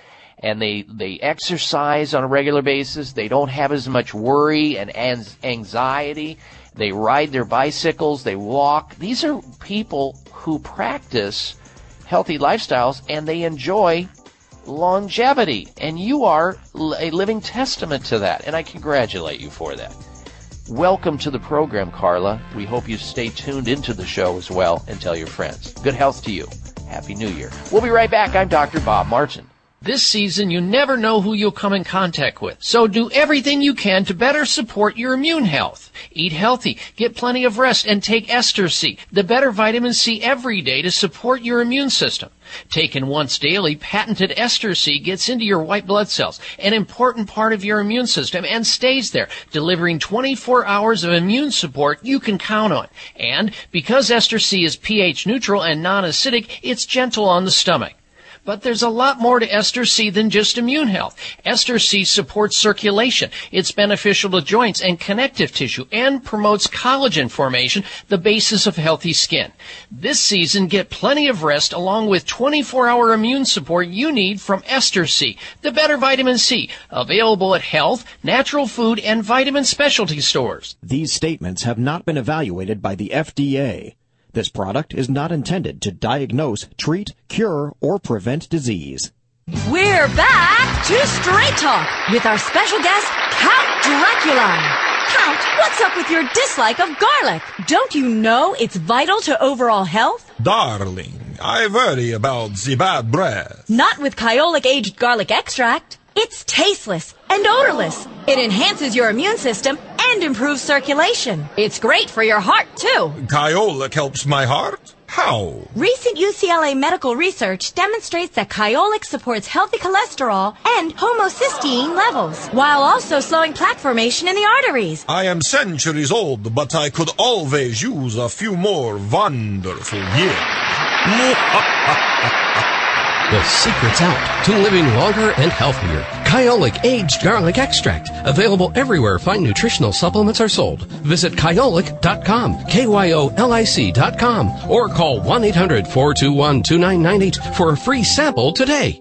And they, they exercise on a regular basis. They don't have as much worry and anxiety. They ride their bicycles. They walk. These are people who practice healthy lifestyles and they enjoy longevity. And you are a living testament to that. And I congratulate you for that. Welcome to the program, Carla. We hope you stay tuned into the show as well and tell your friends. Good health to you. Happy New Year. We'll be right back. I'm Dr. Bob Martin. This season, you never know who you'll come in contact with. So do everything you can to better support your immune health. Eat healthy, get plenty of rest, and take Ester C, the better vitamin C every day to support your immune system. Taken once daily, patented Ester C gets into your white blood cells, an important part of your immune system, and stays there, delivering 24 hours of immune support you can count on. And because Ester C is pH neutral and non-acidic, it's gentle on the stomach. But there's a lot more to Ester C than just immune health. Ester C supports circulation. It's beneficial to joints and connective tissue and promotes collagen formation, the basis of healthy skin. This season, get plenty of rest along with 24-hour immune support you need from Ester C, the better vitamin C, available at health, natural food, and vitamin specialty stores. These statements have not been evaluated by the FDA. This product is not intended to diagnose, treat, cure, or prevent disease. We're back to Straight Talk with our special guest, Count Dracula. Count, what's up with your dislike of garlic? Don't you know it's vital to overall health? Darling, I worry about the bad breath. Not with Kyolic aged garlic extract. It's tasteless and odorless. It enhances your immune system and improves circulation. It's great for your heart, too. Kyolic helps my heart? How? Recent UCLA medical research demonstrates that Kyolic supports healthy cholesterol and homocysteine levels, while also slowing plaque formation in the arteries. I am centuries old, but I could always use a few more wonderful years. The secret's out to living longer and healthier. Kyolic Aged Garlic Extract. Available everywhere fine nutritional supplements are sold. Visit kyolic.com, K-Y-O-L-I-C.com, or call 1-800-421-2998 for a free sample today.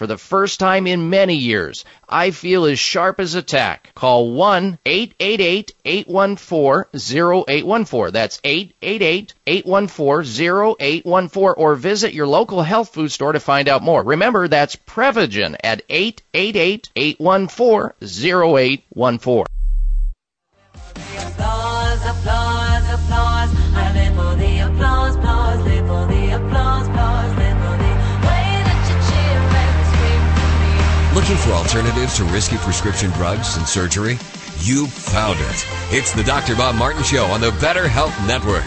For the first time in many years, I feel as sharp as a tack. Call 1-888-814-0814. That's 888-814-0814 or visit your local health food store to find out more. Remember, that's Prevagen at 888-814-0814. Applause, applause, applause. Looking for alternatives to risky prescription drugs and surgery? You found it. It's the Dr. Bob Martin Show on the Better Health Network.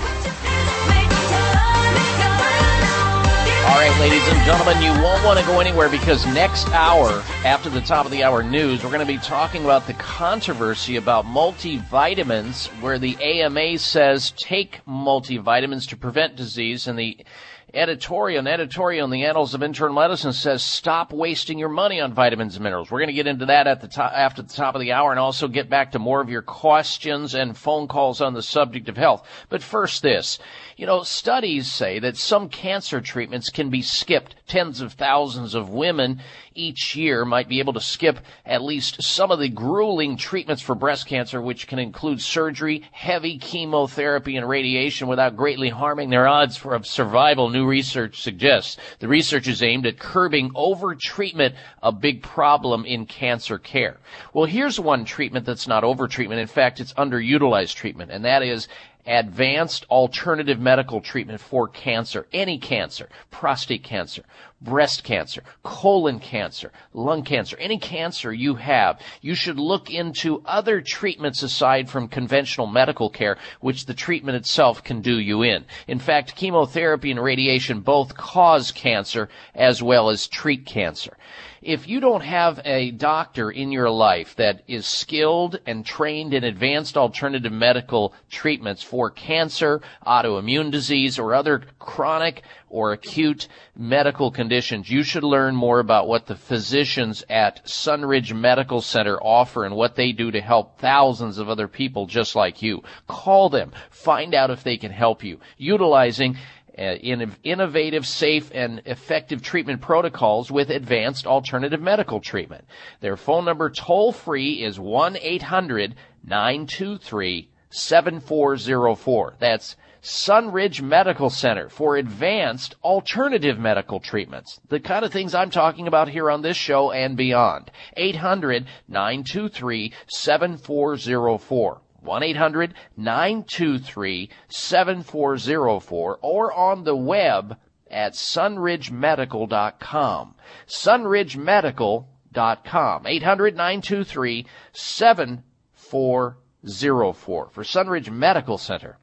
All right, ladies and gentlemen, you won't want to go anywhere because next hour, after the top of the hour news, we're going to be talking about the controversy about multivitamins, where the AMA says take multivitamins to prevent disease, and the editorial, an editorial in the Annals of Internal Medicine says stop wasting your money on vitamins and minerals. We're going to get into that at the top, after the top of the hour and also get back to more of your questions and phone calls on the subject of health. But first this, you know, studies say that some cancer treatments can be skipped. Tens of thousands of women each year might be able to skip at least some of the grueling treatments for breast cancer, which can include surgery, heavy chemotherapy, and radiation without greatly harming their odds for survival, new research suggests. The research is aimed at curbing over-treatment, a big problem in cancer care. Well, here's one treatment that's not over-treatment. In fact, it's underutilized treatment, and that is advanced alternative medical treatment for cancer, any cancer, prostate cancer, breast cancer, colon cancer, lung cancer, any cancer you have, you should look into other treatments aside from conventional medical care, which the treatment itself can do you in. In fact, chemotherapy and radiation both cause cancer as well as treat cancer if you don't have a doctor in your life that is skilled and trained in advanced alternative medical treatments for cancer, autoimmune disease, or other chronic or acute medical conditions, you should learn more about what the physicians at Sunridge Medical Center offer and what they do to help thousands of other people just like you. Call them. Find out if they can help you utilizing in Uh, innovative, safe, and effective treatment protocols with advanced alternative medical treatment. Their phone number toll free is 1-800-923-7404. That's Sunridge Medical Center for advanced alternative medical treatments. The kind of things I'm talking about here on this show and beyond. 800-923-7404. 1-800-923-7404 or on the web at sunridgemedical.com. sunridgemedical.com. 800-923-7404 for Sunridge Medical Center.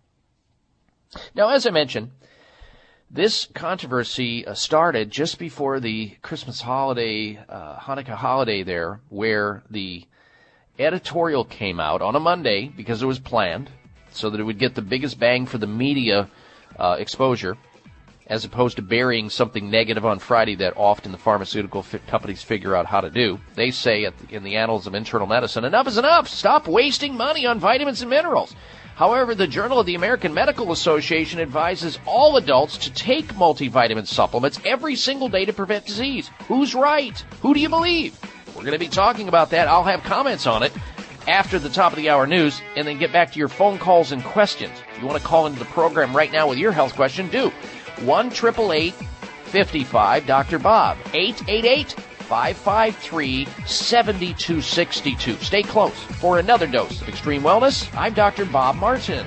Now, as I mentioned, this controversy uh, started just before the Christmas holiday, uh, Hanukkah holiday there, where the editorial came out on a Monday because it was planned so that it would get the biggest bang for the media uh, exposure as opposed to burying something negative on Friday that often the pharmaceutical companies figure out how to do. They say the, in the Annals of Internal Medicine, enough is enough. Stop wasting money on vitamins and minerals. However, the Journal of the American Medical Association advises all adults to take multivitamin supplements every single day to prevent disease. Who's right? Who do you believe? We're going to be talking about that. I'll have comments on it after the top of the hour news and then get back to your phone calls and questions. If you want to call into the program right now with your health question, do. 1 55 Dr. Bob. 888 553 7262. Stay close for another dose of extreme wellness. I'm Dr. Bob Martin.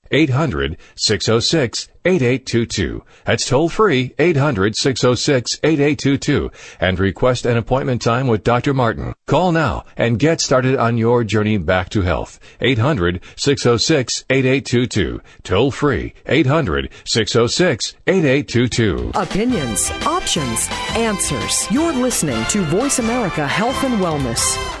800-606-8822. 800-606-8822. That's toll free 800-606-8822 and request an appointment time with Dr. Martin. Call now and get started on your journey back to health. 800-606-8822. Toll free 800-606-8822. Opinions, options, answers. You're listening to Voice America Health and Wellness.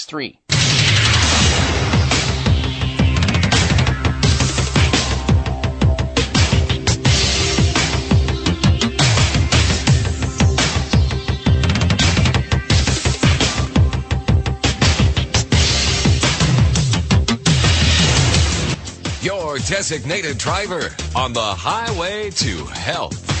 Your designated driver on the highway to health.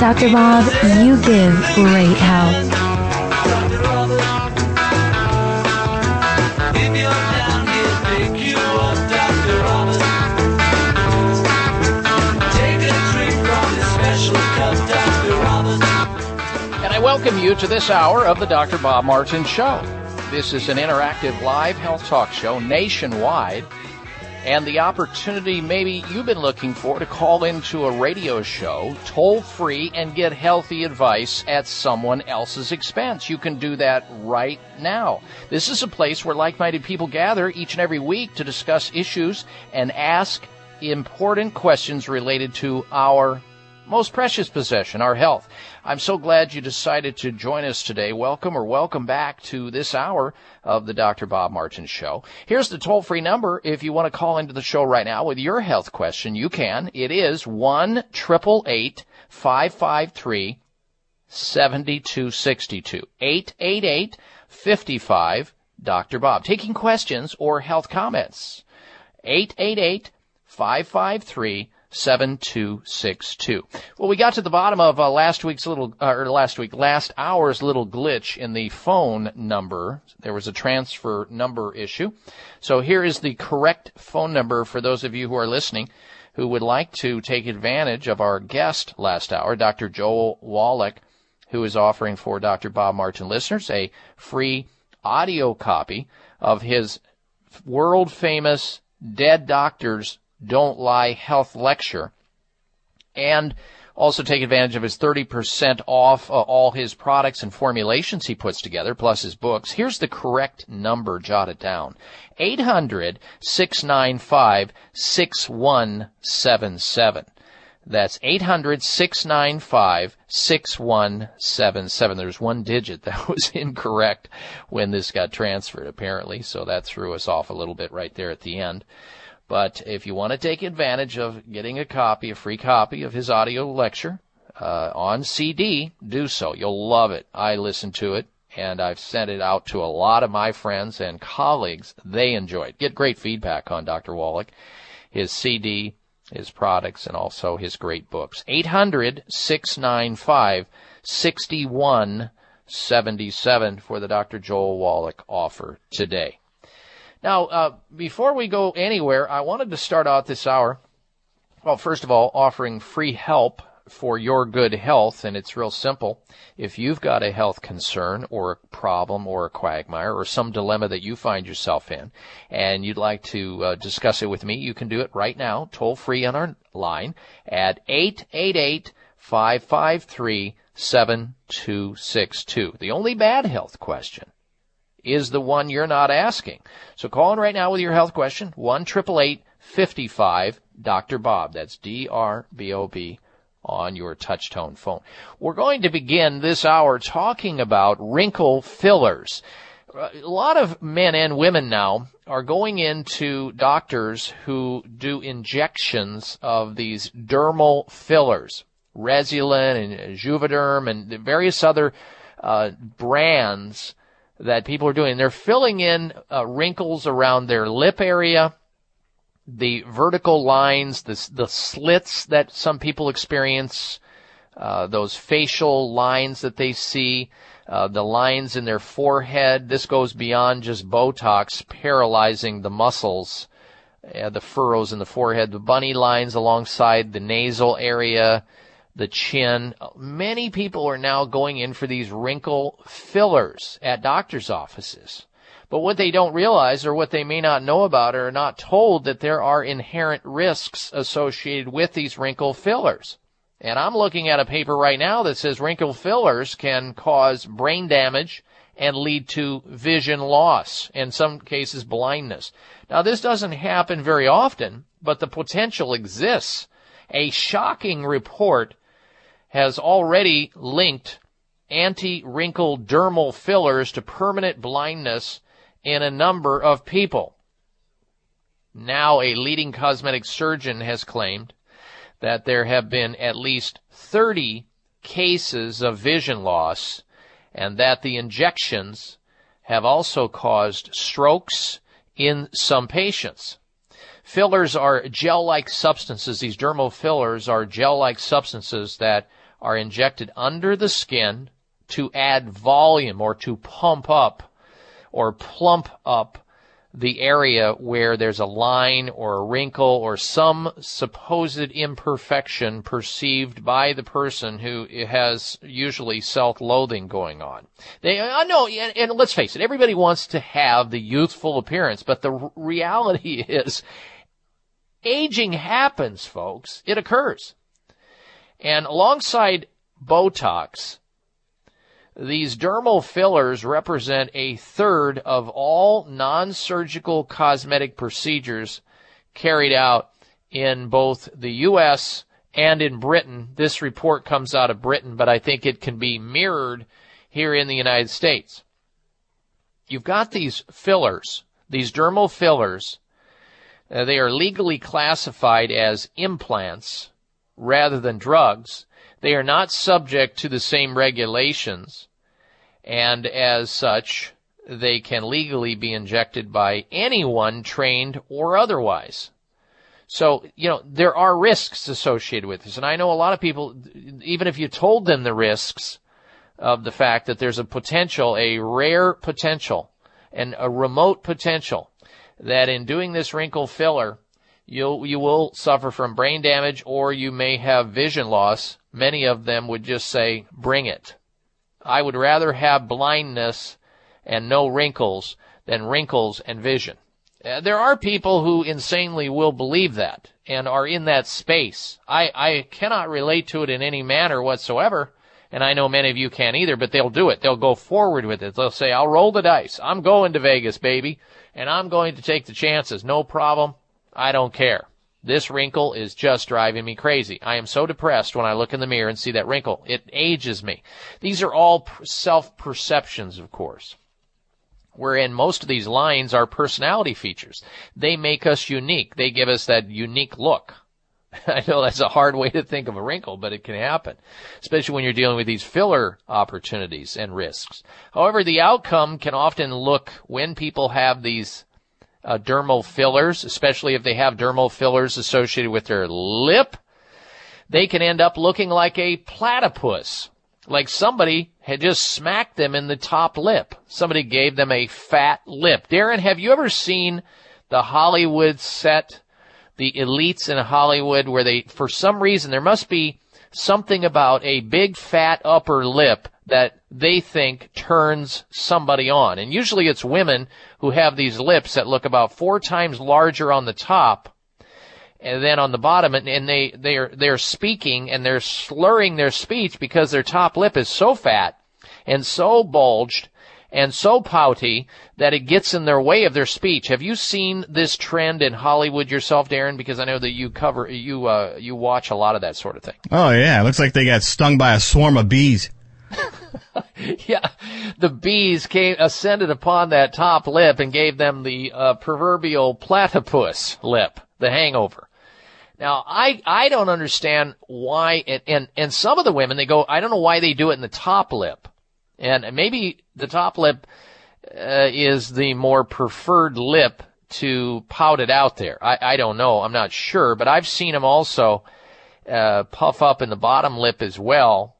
Dr. Bob, you give great help. And I welcome you to this hour of the Dr. Bob Martin Show. This is an interactive live health talk show nationwide, and the opportunity maybe you've been looking for to call into a radio show toll free and get healthy advice at someone else's expense. You can do that right now. This is a place where like minded people gather each and every week to discuss issues and ask important questions related to our most precious possession, our health. I'm so glad you decided to join us today. Welcome or welcome back to this hour of the Dr. Bob Martin Show. Here's the toll free number if you want to call into the show right now with your health question. You can. It is 1 553 7262. 888 55 Dr. Bob. Taking questions or health comments. 888 553 7262. Well, we got to the bottom of uh, last week's little, uh, or last week, last hour's little glitch in the phone number. There was a transfer number issue. So here is the correct phone number for those of you who are listening who would like to take advantage of our guest last hour, Dr. Joel Wallach, who is offering for Dr. Bob Martin listeners a free audio copy of his world famous Dead Doctors don't Lie Health Lecture. And also take advantage of his 30% off uh, all his products and formulations he puts together, plus his books. Here's the correct number jotted down. 800-695-6177. That's 800-695-6177. There's one digit that was incorrect when this got transferred, apparently, so that threw us off a little bit right there at the end. But if you want to take advantage of getting a copy, a free copy of his audio lecture uh, on CD, do so. You'll love it. I listened to it and I've sent it out to a lot of my friends and colleagues. They enjoy it. Get great feedback on Dr. Wallach, his CD, his products, and also his great books. 800 695 6177 for the Dr. Joel Wallach offer today. Now, uh, before we go anywhere, I wanted to start out this hour, well, first of all, offering free help for your good health, and it's real simple. If you've got a health concern or a problem or a quagmire or some dilemma that you find yourself in, and you'd like to uh, discuss it with me, you can do it right now, toll free on our line at 888 553 7262. The only bad health question is the one you're not asking. So call in right now with your health question, 1 55 Dr. Bob. That's D-R-B-O-B on your touchtone phone. We're going to begin this hour talking about wrinkle fillers. A lot of men and women now are going into doctors who do injections of these dermal fillers, Restylane and Juvederm and various other uh, brands that people are doing. They're filling in uh, wrinkles around their lip area, the vertical lines, the, the slits that some people experience, uh, those facial lines that they see, uh, the lines in their forehead. This goes beyond just Botox paralyzing the muscles, uh, the furrows in the forehead, the bunny lines alongside the nasal area, the chin. Many people are now going in for these wrinkle fillers at doctor's offices. But what they don't realize or what they may not know about or are not told that there are inherent risks associated with these wrinkle fillers. And I'm looking at a paper right now that says wrinkle fillers can cause brain damage and lead to vision loss, in some cases blindness. Now this doesn't happen very often, but the potential exists. A shocking report has already linked anti-wrinkle dermal fillers to permanent blindness in a number of people. Now a leading cosmetic surgeon has claimed that there have been at least 30 cases of vision loss and that the injections have also caused strokes in some patients. Fillers are gel-like substances. These dermal fillers are gel-like substances that are injected under the skin to add volume or to pump up or plump up the area where there's a line or a wrinkle or some supposed imperfection perceived by the person who has usually self-loathing going on. They, I know, and, and let's face it, everybody wants to have the youthful appearance, but the reality is aging happens, folks. It occurs. And alongside Botox, these dermal fillers represent a third of all non-surgical cosmetic procedures carried out in both the U.S. and in Britain. This report comes out of Britain, but I think it can be mirrored here in the United States. You've got these fillers, these dermal fillers. Uh, they are legally classified as implants rather than drugs. They are not subject to the same regulations, and as such, they can legally be injected by anyone trained or otherwise. So, you know, there are risks associated with this, and I know a lot of people, even if you told them the risks of the fact that there's a potential, a rare potential, and a remote potential, that in doing this wrinkle filler, you'll, you will suffer from brain damage or you may have vision loss. Many of them would just say, bring it. I would rather have blindness and no wrinkles than wrinkles and vision. Uh, there are people who insanely will believe that and are in that space. I, I cannot relate to it in any manner whatsoever, and I know many of you can't either, but they'll do it. They'll go forward with it. They'll say, I'll roll the dice. I'm going to Vegas, baby, and I'm going to take the chances. No problem. I don't care. This wrinkle is just driving me crazy. I am so depressed when I look in the mirror and see that wrinkle. It ages me. These are all self-perceptions, of course. Wherein most of these lines are personality features. They make us unique. They give us that unique look. I know that's a hard way to think of a wrinkle, but it can happen, especially when you're dealing with these filler opportunities and risks. However, the outcome can often look when people have these uh, dermal fillers, especially if they have dermal fillers associated with their lip, they can end up looking like a platypus. Like somebody had just smacked them in the top lip. Somebody gave them a fat lip. Darren, have you ever seen the Hollywood set, the elites in Hollywood where they, for some reason, there must be something about a big fat upper lip that they think turns somebody on. And usually it's women who have these lips that look about four times larger on the top and then on the bottom and, and they, they're, they're speaking and they're slurring their speech because their top lip is so fat and so bulged and so pouty that it gets in their way of their speech. Have you seen this trend in Hollywood yourself, Darren? Because I know that you cover, you, uh, you watch a lot of that sort of thing. Oh yeah, it looks like they got stung by a swarm of bees. yeah, the bees came ascended upon that top lip and gave them the uh, proverbial platypus lip, the hangover. Now, I I don't understand why, and, and and some of the women they go, I don't know why they do it in the top lip, and maybe the top lip uh, is the more preferred lip to pout it out there. I I don't know, I'm not sure, but I've seen them also uh, puff up in the bottom lip as well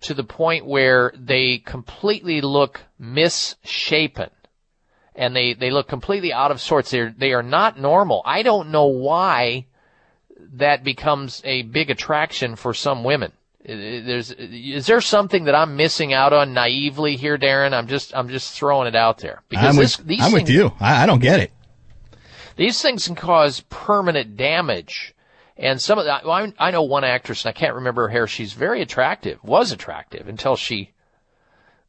to the point where they completely look misshapen and they, they look completely out of sorts. They're, they are not normal. I don't know why that becomes a big attraction for some women. There's, is there something that I'm missing out on naively here, Darren? I'm just, I'm just throwing it out there because I'm with, this, these I'm things, with you. I, I don't get it. These things can cause permanent damage and some of that, well, I, I know one actress, and I can't remember her hair. She's very attractive, was attractive until she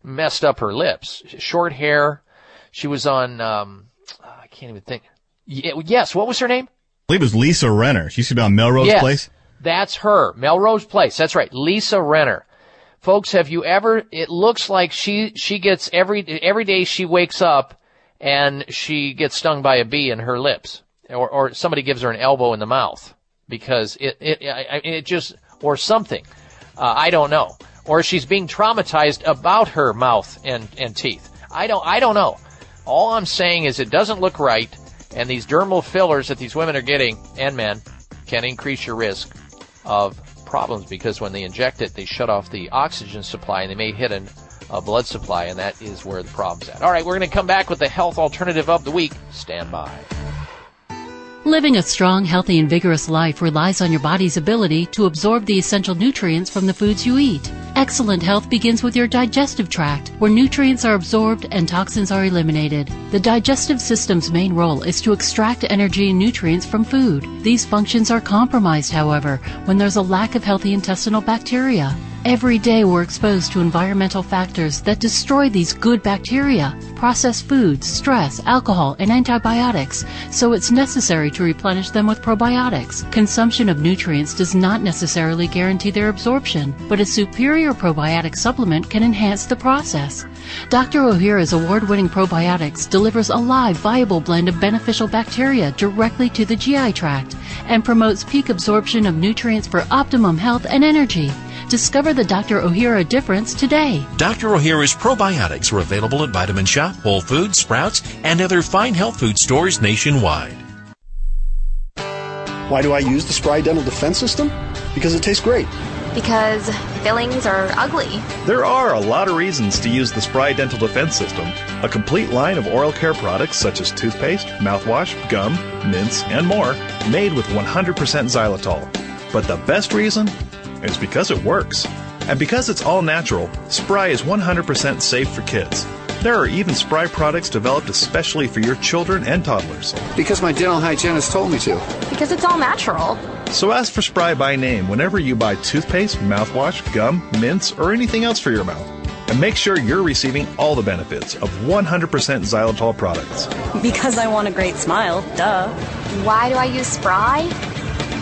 messed up her lips. Short hair. She was on, um, I can't even think. Yes, what was her name? I believe it was Lisa Rinna. She used to be on Melrose yes. Place. That's her. Melrose Place. That's right. Lisa Rinna. Folks, have you ever, it looks like she, she gets every, every day she wakes up and she gets stung by a bee in her lips. Or, or somebody gives her an elbow in the mouth. Because it, it, it, just, or something. Uh, I don't know. Or she's being traumatized about her mouth and, and teeth. I don't, I don't know. All I'm saying is it doesn't look right, and these dermal fillers that these women are getting, and men, can increase your risk of problems because when they inject it, they shut off the oxygen supply and they may hit an, a blood supply, and that is where the problem's at. All right, we're going to come back with the health alternative of the week. Stand by. Living a strong, healthy, and vigorous life relies on your body's ability to absorb the essential nutrients from the foods you eat. Excellent health begins with your digestive tract, where nutrients are absorbed and toxins are eliminated. The digestive system's main role is to extract energy and nutrients from food. These functions are compromised, however, when there's a lack of healthy intestinal bacteria. Every day we're exposed to environmental factors that destroy these good bacteria, processed foods, stress, alcohol, and antibiotics, so it's necessary to replenish them with probiotics. Consumption of nutrients does not necessarily guarantee their absorption, but a superior probiotic supplement can enhance the process. Dr. Ohhira's award-winning probiotics delivers a live, viable blend of beneficial bacteria directly to the GI tract and promotes peak absorption of nutrients for optimum health and energy. Discover the Dr. Ohhira difference today. Dr. Ohhira's probiotics are available at Vitamin Shoppe, Whole Foods, Sprouts, and other fine health food stores nationwide. Why do I use the Spry Dental Defense System? Because it tastes great. Because fillings are ugly. There are a lot of reasons to use the Spry Dental Defense System, a complete line of oral care products such as toothpaste, mouthwash, gum, mints, and more, made with 100% xylitol. But the best reason is because it works. And because it's all natural, Spry is 100% safe for kids. There are even Spry products developed especially for your children and toddlers. Because my dental hygienist told me to. Because it's all natural. So ask for Spry by name whenever you buy toothpaste, mouthwash, gum, mints, or anything else for your mouth. And make sure you're receiving all the benefits of 100% xylitol products. Because I want a great smile. Duh. Why do I use Spry?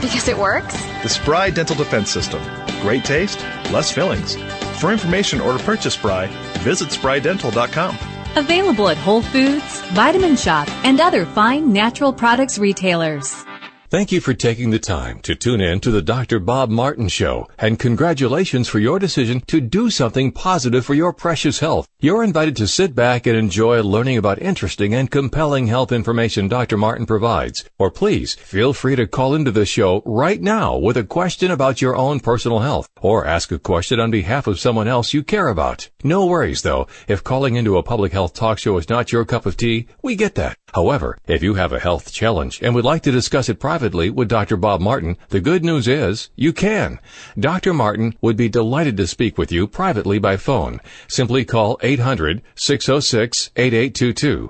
Because it works? The Spry Dental Defense System. Great taste, less fillings. For information or to purchase Spry, visit sprydental.com. Available at Whole Foods, Vitamin Shoppe, and other fine natural products retailers. Thank you for taking the time to tune in to the Dr. Bob Martin Show, and congratulations for your decision to do something positive for your precious health. You're invited to sit back and enjoy learning about interesting and compelling health information Dr. Martin provides. Or please feel free to call into the show right now with a question about your own personal health, or ask a question on behalf of someone else you care about. No worries though, if calling into a public health talk show is not your cup of tea, we get that. However, if you have a health challenge and would like to discuss it privately with Dr. Bob Martin, the good news is you can. Dr. Martin would be delighted to speak with you privately by phone. Simply call 800-606-8822.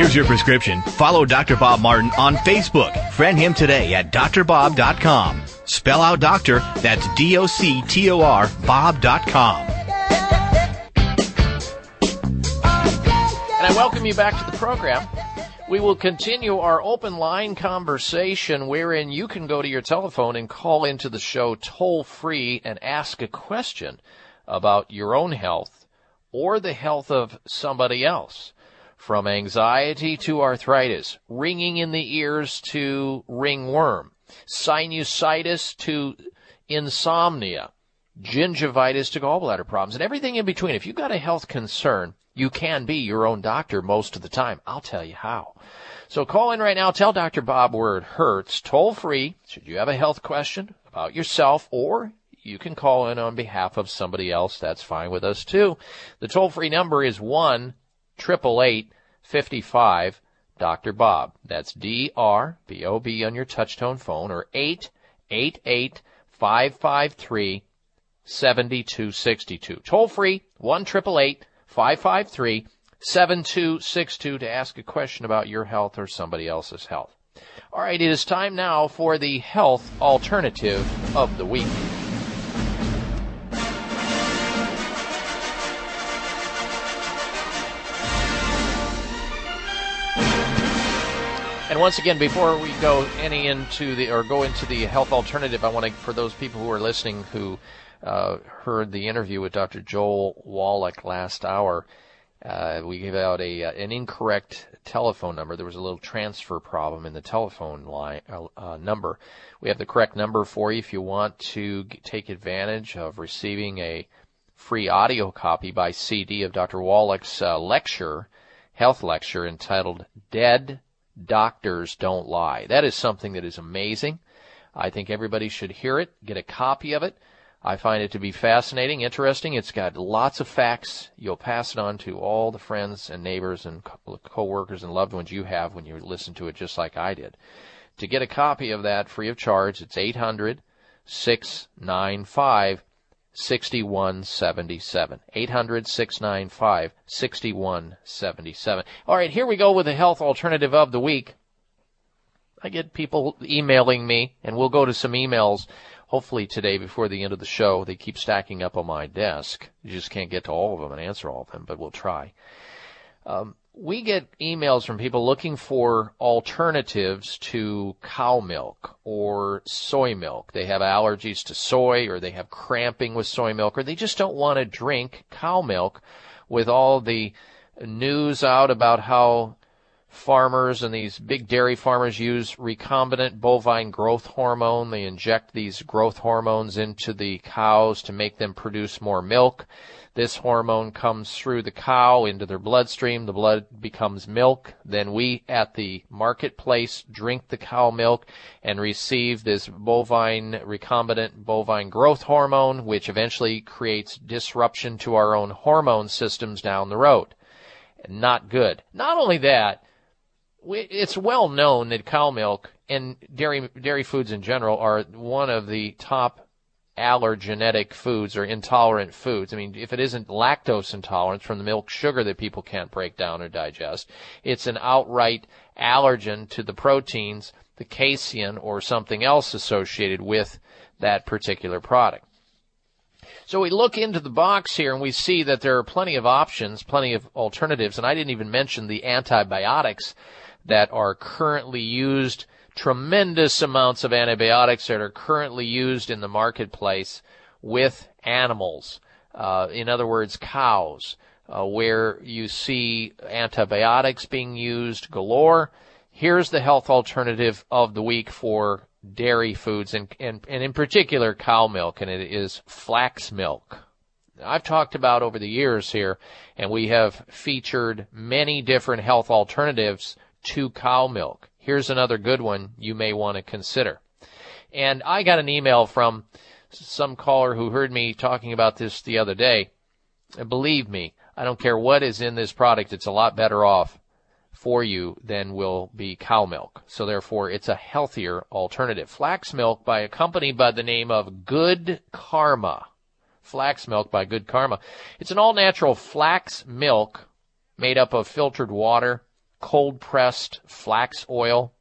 Here's your prescription. Follow Dr. Bob Martin on Facebook. Friend him today at drbob.com. Spell out doctor, that's D O C T O R, Bob.com. And I welcome you back to the program. We will continue our open line conversation wherein you can go to your telephone and call into the show toll free and ask a question about your own health or the health of somebody else. From anxiety to arthritis, ringing in the ears to ringworm, sinusitis to insomnia, gingivitis to gallbladder problems, and everything in between. If you've got a health concern, you can be your own doctor most of the time. I'll tell you how. So call in right now. Tell Dr. Bob where it hurts. Toll free. Should you have a health question about yourself or you can call in on behalf of somebody else. That's fine with us too. The toll free number is 1 888 55 Dr. Bob. That's D R B O B on your touchtone phone or 888 553 7262. Toll free 1 553 7262 to ask a question about your health or somebody else's health. All right, it is time now for the health alternative of the week. And once again, before we go any into the or go into the health alternative, I want to for those people who are listening who uh, heard the interview with Dr. Joel Wallach last hour. Uh, we gave out a uh, an incorrect telephone number. There was a little transfer problem in the telephone line uh, uh, number. We have the correct number for you if you want to g- take advantage of receiving a free audio copy by CD of Dr. Wallach's uh, lecture, health lecture entitled "Dead Doctors Don't Lie." That is something that is amazing. I think everybody should hear it, get a copy of it. I find it to be fascinating, interesting. It's got lots of facts. You'll pass it on to all the friends and neighbors and co- coworkers and loved ones you have when you listen to it just like I did. To get a copy of that free of charge, it's 800 695 6177. 800 695 6177. All right, here we go with the health alternative of the week. I get people emailing me, and we'll go to some emails hopefully today before the end of the show. They keep stacking up on my desk. You just can't get to all of them and answer all of them, but we'll try. Um, we get emails from people looking for alternatives to cow milk or soy milk. They have allergies to soy or they have cramping with soy milk or they just don't want to drink cow milk with all the news out about how farmers and these big dairy farmers use recombinant bovine growth hormone. They inject these growth hormones into the cows to make them produce more milk. This hormone comes through the cow into their bloodstream. The blood becomes milk. Then we at the marketplace drink the cow milk and receive this bovine recombinant bovine growth hormone, which eventually creates disruption to our own hormone systems down the road. Not good. Not only that, it's well known that cow milk and dairy dairy foods in general are one of the top allergenic foods or intolerant foods. I mean, if it isn't lactose intolerance from the milk sugar that people can't break down or digest, it's an outright allergen to the proteins, the casein or something else associated with that particular product. So we look into the box here and we see that there are plenty of options, plenty of alternatives, and I didn't even mention the antibiotics that are currently used, tremendous amounts of antibiotics that are currently used in the marketplace with animals. Uh, in other words, cows, uh, where you see antibiotics being used galore. Here's the health alternative of the week for dairy foods and, and, and in particular cow milk, and it is flax milk. I've talked about over the years here, and we have featured many different health alternatives to cow milk. Here's another good one you may want to consider. And I got an email from some caller who heard me talking about this the other day. And believe me, I don't care what is in this product, it's a lot better off for you than will be cow milk. So therefore, it's a healthier alternative. Flax milk by a company by the name of Good Karma. Flax milk by Good Karma. It's an all natural flax milk made up of filtered water, cold pressed flax oil.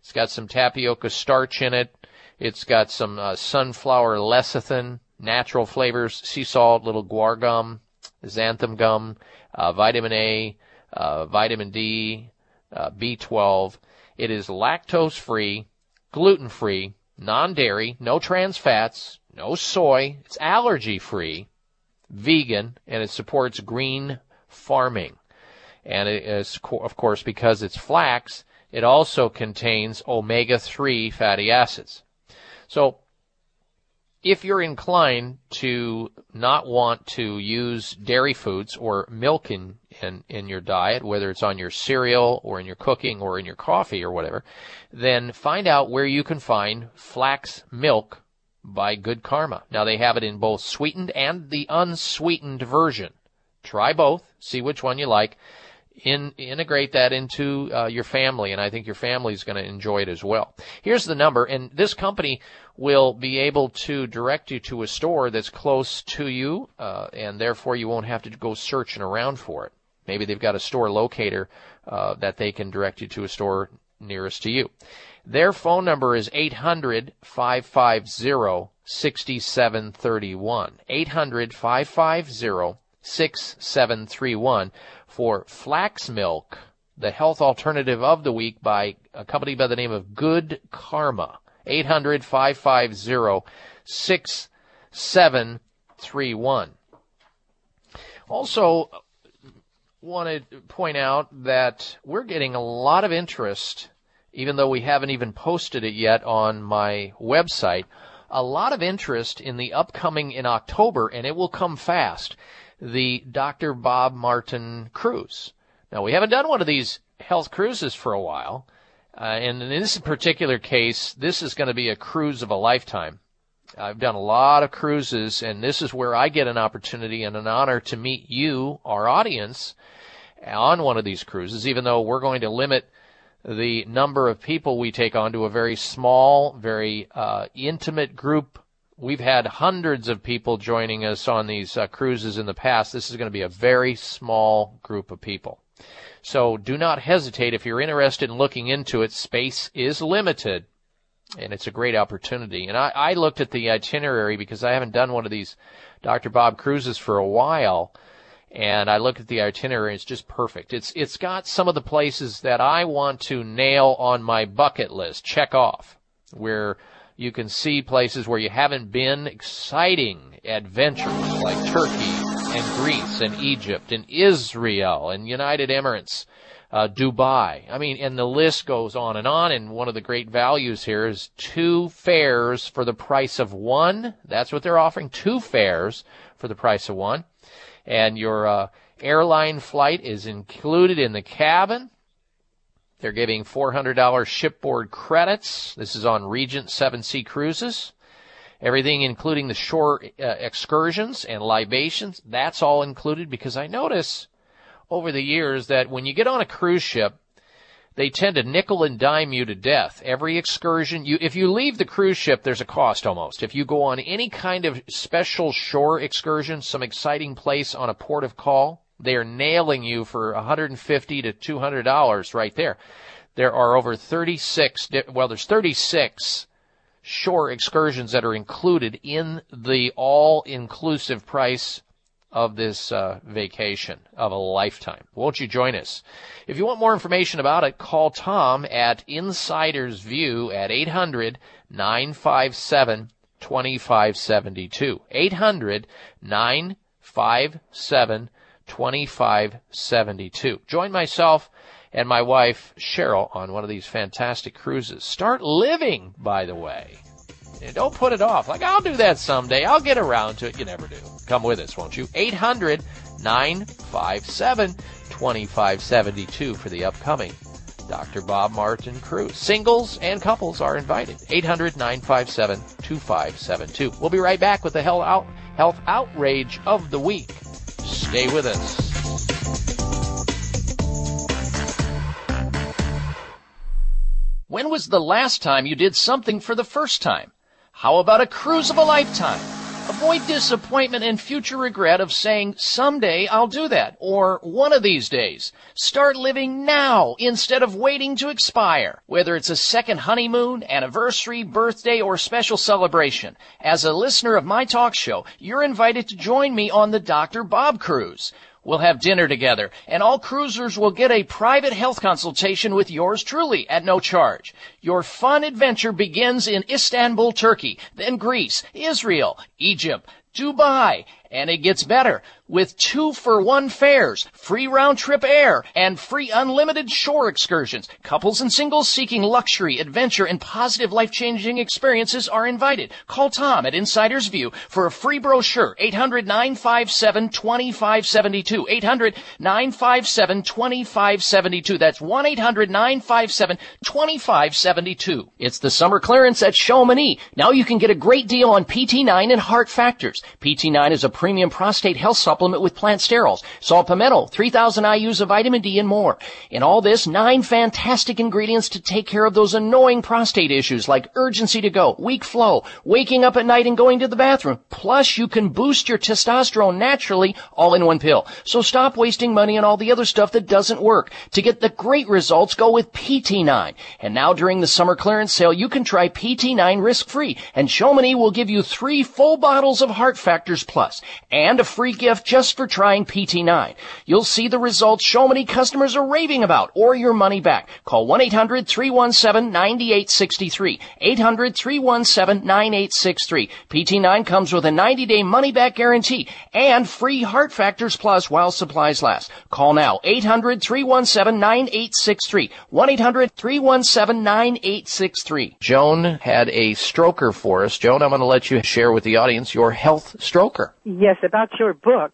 It's got some tapioca starch in it. It's got some uh, sunflower lecithin, natural flavors, sea salt, little guar gum, xanthan gum, uh, vitamin A, uh, vitamin D, uh, B12. It is lactose free, gluten free, non dairy, no trans fats, no soy. It's allergy free, vegan, and it supports green farming. And it is, of course, because it's flax, it also contains omega-3 fatty acids. So, if you're inclined to not want to use dairy foods or milk in, in, in your diet, whether it's on your cereal or in your cooking or in your coffee or whatever, then find out where you can find flax milk by Good Karma. Now they have it in both sweetened and the unsweetened version. Try both, see which one you like in, integrate that into uh, your family, and I think your family is going to enjoy it as well. Here's the number, and this company will be able to direct you to a store that's close to you, uh, and therefore you won't have to go searching around for it. Maybe they've got a store locator uh, that they can direct you to a store nearest to you. Their phone number is 800 550 6731. 800 550 6731 for flax milk, the health alternative of the week by a company by the name of Good Karma. 800 550 6731. Also, want to point out that we're getting a lot of interest, even though we haven't even posted it yet on my website, a lot of interest in the upcoming in October, and it will come fast the Dr. Bob Martin cruise. Now, we haven't done one of these health cruises for a while. Uh, and in this particular case, this is going to be a cruise of a lifetime. I've done a lot of cruises, and this is where I get an opportunity and an honor to meet you, our audience, on one of these cruises, even though we're going to limit the number of people we take on to a very small, very uh, intimate group We've had hundreds of people joining us on these uh, cruises in the past. This is going to be a very small group of people. So do not hesitate if you're interested in looking into it. Space is limited and it's a great opportunity. And I, I looked at the itinerary because I haven't done one of these Dr. Bob cruises for a while. And I looked at the itinerary, it's just perfect. It's, it's got some of the places that I want to nail on my bucket list, check off, where you can see places where you haven't been, exciting adventures like Turkey and Greece and Egypt and Israel and United Emirates, uh, Dubai. I mean, and the list goes on and on. And one of the great values here is two fares for the price of one. That's what they're offering. Two fares for the price of one. And your, uh, airline flight is included in the cabin. They're giving $400 shipboard credits. This is on Regent 7 Sea Cruises. Everything including the shore uh, excursions and libations, that's all included because I notice over the years that when you get on a cruise ship, they tend to nickel and dime you to death. Every excursion, you, if you leave the cruise ship, there's a cost almost. If you go on any kind of special shore excursion, some exciting place on a port of call, they are nailing you for 150 to 200 dollars right there. There are over 36. Well, there's 36 shore excursions that are included in the all-inclusive price of this uh, vacation of a lifetime. Won't you join us? If you want more information about it, call Tom at Insider's View at 800 957 2572. 800 957 2572. Join myself and my wife Cheryl on one of these fantastic cruises. Start living, by the way. Don't put it off. Like, I'll do that someday. I'll get around to it. You never do. Come with us, won't you? 800 957 2572 for the upcoming Dr. Bob Martin cruise. Singles and couples are invited. 800 957 2572. We'll be right back with the health, out, health outrage of the week. Stay with us. When was the last time you did something for the first time? How about a cruise of a lifetime? Avoid disappointment and future regret of saying, someday I'll do that, or one of these days. Start living now instead of waiting to expire. Whether it's a second honeymoon, anniversary, birthday, or special celebration. As a listener of my talk show, you're invited to join me on the Dr. Bob Cruise. We'll have dinner together, and all cruisers will get a private health consultation with yours truly at no charge. Your fun adventure begins in Istanbul, Turkey, then Greece, Israel, Egypt, Dubai, and it gets better with two for one fares, free round trip air, and free unlimited shore excursions. Couples and singles seeking luxury, adventure, and positive life-changing experiences are invited. Call Tom at Insider's View for a free brochure. 800-957-2572. 800-957-2572. That's 1-800-957-2572. It's the summer clearance at Chamonix. Now you can get a great deal on PT9 and Heart Factors. PT9 is a premium prostate health supplement with plant sterols, saw palmetto, 3000 IUs of vitamin D and more. In all this, nine fantastic ingredients to take care of those annoying prostate issues like urgency to go, weak flow, waking up at night and going to the bathroom. Plus, you can boost your testosterone naturally all in one pill. So stop wasting money on all the other stuff that doesn't work. To get the great results, go with PT9. And now during the summer clearance sale, you can try PT9 risk-free. And Chamonix will give you three full bottles of Heart Factors Plus and a free gift just for trying PT9. You'll see the results so many customers are raving about or your money back. Call 1-800-317-9863. 800-317-9863. PT9 comes with a 90-day money-back guarantee and free Heart Factors Plus while supplies last. Call now 800-317-9863. 1-800-317-9863. Joan had a stroker for us. Joan, I'm going to let you share with the audience your health stroker. Yes, about your book,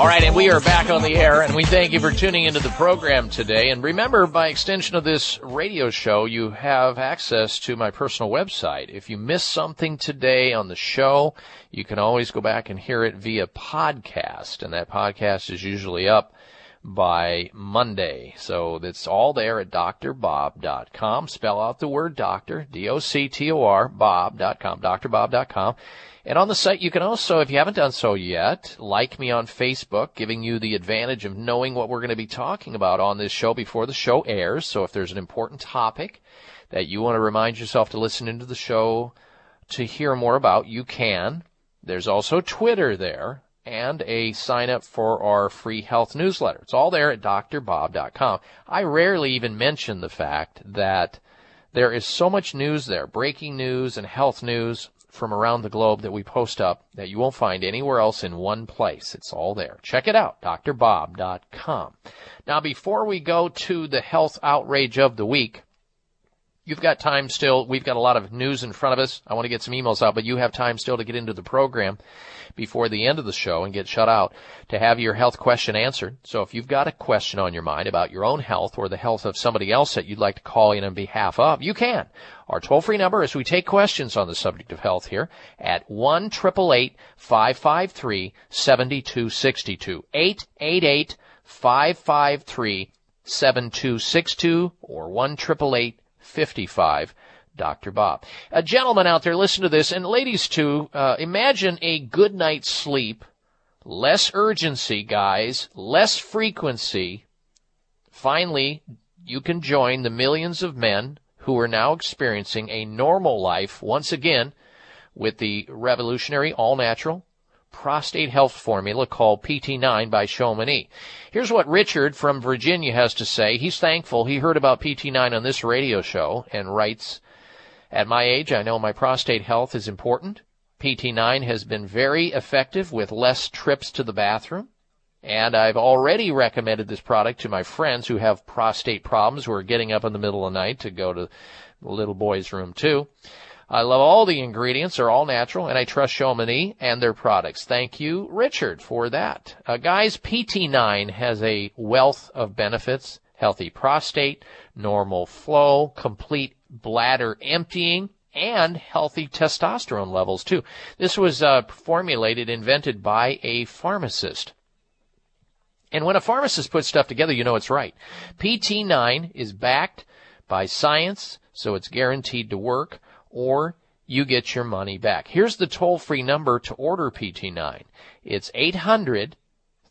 All right, and we are back on the air, and we thank you for tuning into the program today. And remember, by extension of this radio show, you have access to my personal website. If you miss something today on the show, you can always go back and hear it via podcast, and that podcast is usually up by Monday. So it's all there at drbob.com. Spell out the word doctor, D-O-C-T-O-R, bob.com, drbob.com. And on the site, you can also, if you haven't done so yet, like me on Facebook, giving you the advantage of knowing what we're going to be talking about on this show before the show airs. So if there's an important topic that you want to remind yourself to listen into the show to hear more about, you can. There's also Twitter there and a sign up for our free health newsletter. It's all there at drbob.com. I rarely even mention the fact that there is so much news there, breaking news and health news from around the globe that we post up that you won't find anywhere else in one place. It's all there. Check it out, drbob.com. Now, before we go to the health outrage of the week, you've got time still. We've got a lot of news in front of us. I want to get some emails out, but you have time still to get into the program before the end of the show and get shut out to have your health question answered. So if you've got a question on your mind about your own health or the health of somebody else that you'd like to call in on behalf of, you can. Our toll free number as we take questions on the subject of health here at 1 553 7262 888 553 7262 or 1 55 Dr. Bob. A gentleman out there, listen to this, and ladies too, uh, imagine a good night's sleep, less urgency, guys, less frequency. Finally, you can join the millions of men who are now experiencing a normal life once again with the revolutionary all natural prostate health formula called PT9 by Chamonix. Here's what Richard from Virginia has to say. He's thankful he heard about PT9 on this radio show and writes, At my age, I know my prostate health is important. PT9 has been very effective with less trips to the bathroom. And I've already recommended this product to my friends who have prostate problems who are getting up in the middle of the night to go to the little boy's room too. I love all the ingredients are all natural, and I trust Chamonix and their products. Thank you, Richard, for that. Uh, guys, PT9 has a wealth of benefits: healthy prostate, normal flow, complete bladder emptying, and healthy testosterone levels too. This was uh, formulated, invented by a pharmacist. And when a pharmacist puts stuff together, you know it's right. PT9 is backed by science, so it's guaranteed to work or you get your money back. Here's the toll free number to order PT9. It's 800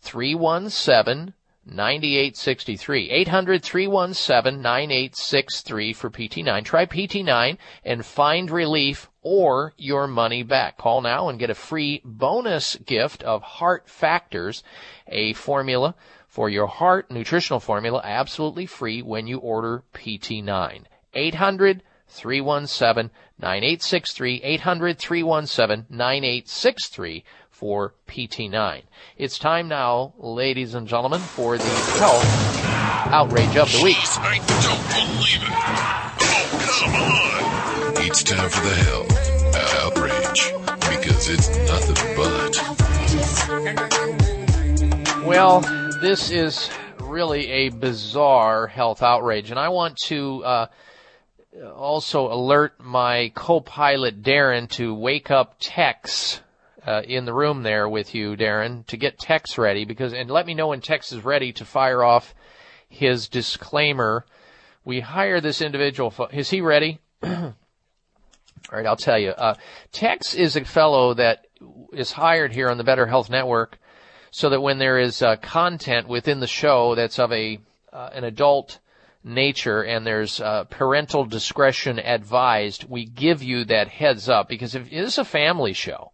317 9863. 800 317 9863 for PT9. Try PT9 and find relief or your money back. Call now and get a free bonus gift of Heart Factors, a formula for your heart, nutritional formula, absolutely free when you order PT9. 800 317 9863, 800 317 9863 for PT9. It's time now, ladies and gentlemen, for the health outrage of the week. I don't believe it. Oh, come on. It's time for the health outrage because it's nothing but. Well, this is really a bizarre health outrage, and I want to uh, also alert my co-pilot Darren to wake up Tex uh, in the room there with you, Darren, to get Tex ready because and let me know when Tex is ready to fire off his disclaimer. We hire this individual. Is he ready? All right, I'll tell you. Uh, Tex is a fellow that is hired here on the Better Health Network so that when there is uh, content within the show that's of a uh, an adult nature and there's uh, parental discretion advised, we give you that heads up because if it is a family show,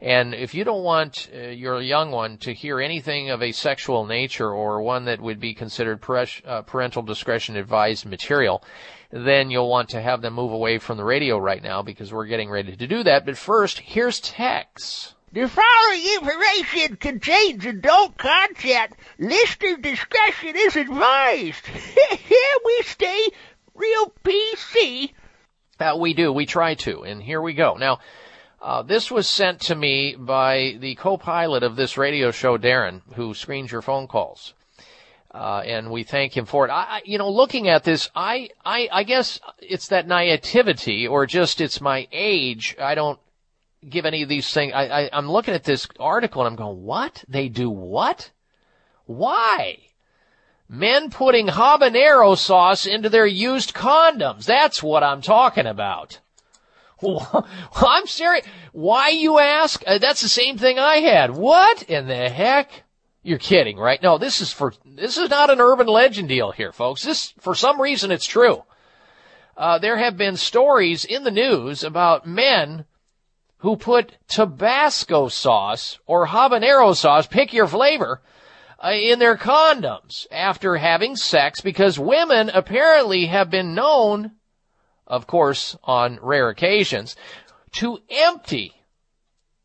and if you don't want uh, your young one to hear anything of a sexual nature or one that would be considered pres- uh, parental discretion advised material, then you'll want to have them move away from the radio right now because we're getting ready to do that. But first, here's Tex. The following information contains adult content. Listener discretion is advised. Here we stay real PC. Uh, we do. We try to. And here we go. Now, uh, this was sent to me by the co-pilot of this radio show, Darren, who screens your phone calls. Uh, and we thank him for it. I, I, you know, looking at this, I, I, I guess it's that naivety, or just it's my age. I don't give any of these things. I, I, I'm looking at this article and I'm going, what? They do what? Why? Men putting habanero sauce into their used condoms. That's what I'm talking about. I'm serious. Why you ask? Uh, that's the same thing I had. What in the heck? You're kidding, right? No, this is for, this is not an urban legend deal here, folks. This, for some reason, it's true. Uh, there have been stories in the news about men who put Tabasco sauce or habanero sauce, pick your flavor, uh, in their condoms after having sex because women apparently have been known, of course, on rare occasions, to empty,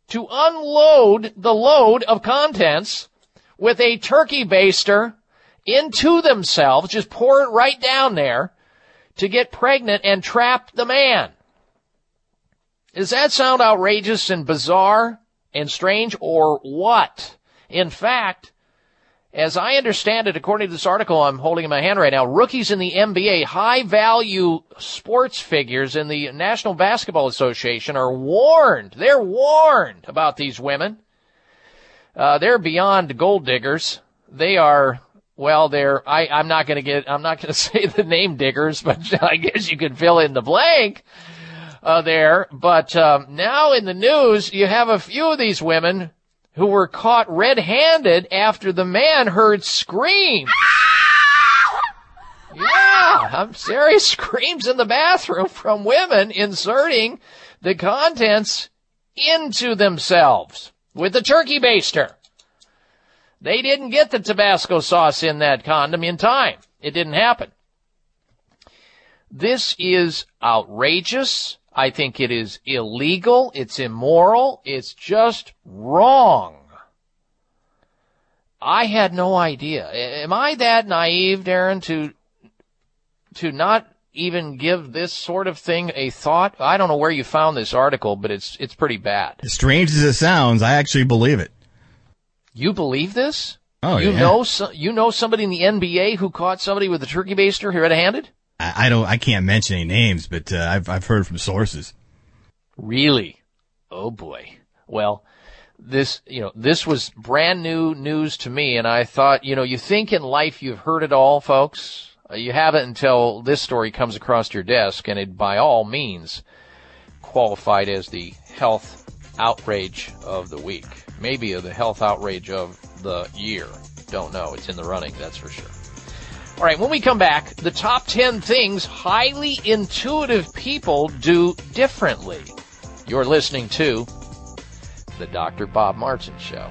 to unload the load of contents with a turkey baster into themselves, just pour it right down there to get pregnant and trap the man. Does that sound outrageous and bizarre and strange or what? In fact, as I understand it, according to this article I'm holding in my hand right now, rookies in the NBA, high value sports figures in the National Basketball Association are warned. They're warned about these women. Uh, they're beyond gold diggers. They are, well, they're, I, I'm not gonna get, I'm not gonna say the name diggers, but I guess you could fill in the blank uh, there. But um, now in the news, you have a few of these women who were caught red-handed after the man heard screams. Yeah, I'm serious. Screams in the bathroom from women inserting the contents into themselves with the turkey baster. They didn't get the Tabasco sauce in that condom in time. It didn't happen. This is outrageous. I think it is illegal. It's immoral. It's just wrong. I had no idea. Am I that naive, Darren, to to not even give this sort of thing a thought? I don't know where you found this article, but it's it's pretty bad. As strange as it sounds, I actually believe it. You believe this? Oh, you yeah. know you know somebody in the NBA who caught somebody with a turkey baster red-handed? I, I don't. I can't mention any names, but uh, I've I've heard from sources. Really? Oh boy. Well, this, you know, this was brand new news to me and I thought, you know, you think in life you've heard it all, folks. Uh, You haven't until this story comes across your desk and it by all means qualified as the health outrage of the week. Maybe the health outrage of the year. Don't know. It's in the running, that's for sure. All right, when we come back, the top 10 things highly intuitive people do differently. You're listening to the Dr. Bob Martin Show.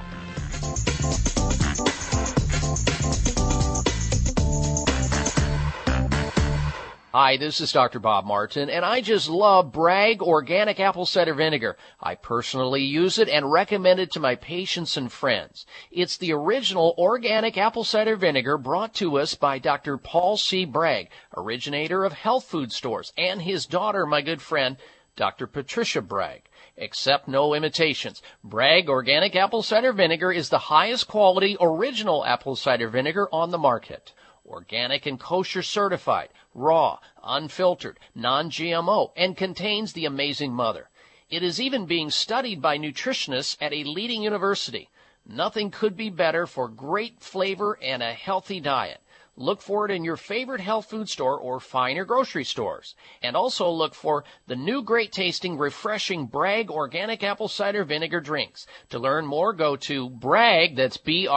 Hi, this is Dr. Bob Martin, and I just love Bragg Organic Apple Cider Vinegar. I personally use it and recommend it to my patients and friends. It's the original organic apple cider vinegar brought to us by Dr. Paul C. Bragg, originator of health food stores, and his daughter, my good friend, Dr. Patricia Bragg. Accept no imitations. Bragg Organic Apple Cider Vinegar is the highest quality original apple cider vinegar on the market. Organic and kosher certified, raw, unfiltered, non-GMO, and contains the amazing mother. It is even being studied by nutritionists at a leading university. Nothing could be better for great flavor and a healthy diet. Look for it in your favorite health food store or finer grocery stores. And also look for the new great tasting, refreshing Bragg organic apple cider vinegar drinks. To learn more, go to Bragg, that's B-R-A-G-G-A-C-V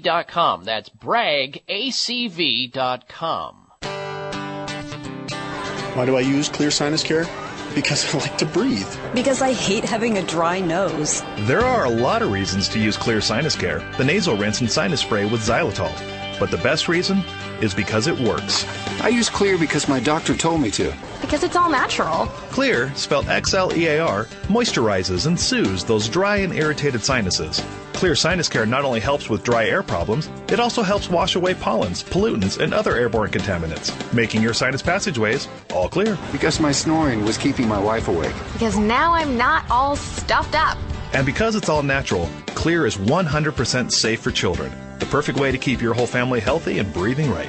dot com. That's BraggACV dot com. Why do I use Xlear Sinus Care? Because I like to breathe. Because I hate having a dry nose. There are a lot of reasons to use Xlear Sinus Care, the nasal rinse and sinus spray with xylitol. But the best reason is because it works. I use Xlear because my doctor told me to. Because it's all natural. Xlear, spelled X L E A R, moisturizes and soothes those dry and irritated sinuses. Xlear Sinus Care not only helps with dry air problems, it also helps wash away pollens, pollutants, and other airborne contaminants, making your sinus passageways all clear. Because my snoring was keeping my wife awake. Because now I'm not all stuffed up. And because it's all natural, Xlear is 100% safe for children. The perfect way to keep your whole family healthy and breathing right.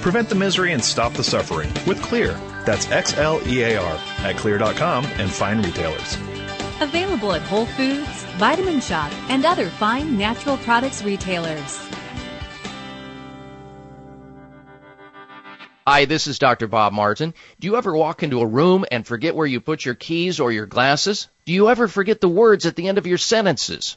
Prevent the misery and stop the suffering with Xlear. That's X L E A R at xlear.com and fine retailers. Available at Whole Foods, Vitamin Shoppe, and other fine natural products retailers. Hi, this is Dr. Bob Martin. Do you ever walk into a room and forget where you put your keys or your glasses? Do you ever forget the words at the end of your sentences?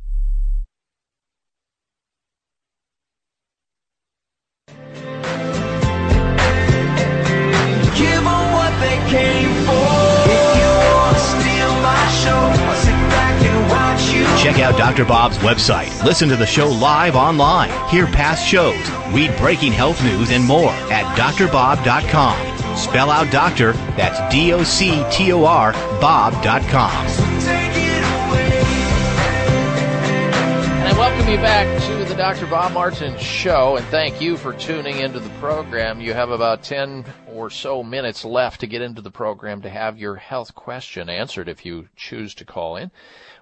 Check out Dr. Bob's website. Listen to the show live online. Hear past shows. Read breaking health news and more at drbob.com. Spell out doctor, that's D O C T O R, Bob.com. And I welcome you back to the Dr. Bob Martin Show, and thank you for tuning into the program. You have about 10 or so minutes left to get into the program to have your health question answered if you choose to call in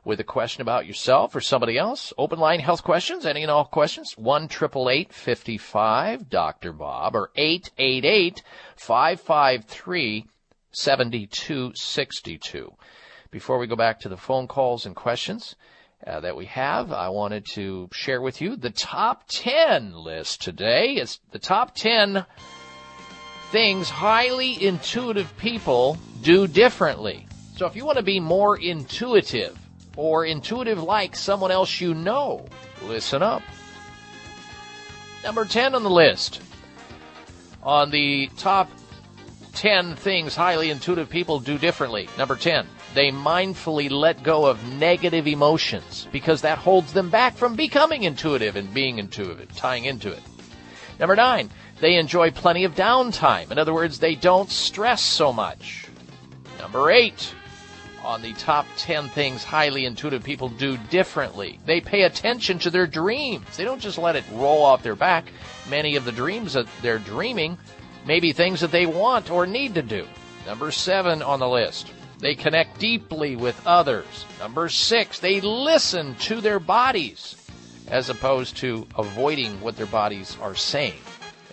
with a question about yourself or somebody else. Open line health questions, any and all questions, 1 55 Dr. Bob or 888 553 7262. Before we go back to the phone calls and questions, uh, that we have. I wanted to share with you the top 10 list today. It's the top 10 things highly intuitive people do differently. So if you want to be more intuitive or intuitive like someone else you know, listen up. Number 10 on the list. On the top 10 things highly intuitive people do differently. Number 10, they mindfully let go of negative emotions because that holds them back from becoming intuitive and being intuitive, tying into it. Number 9, they enjoy plenty of downtime. In other words, they don't stress so much. Number 8, on the top 10 things highly intuitive people do differently. They pay attention to their dreams. They don't just let it roll off their back. Many of the dreams that they're dreaming may be things that they want or need to do. Number 7 on the list. They connect deeply with others. Number 6, they listen to their bodies as opposed to avoiding what their bodies are saying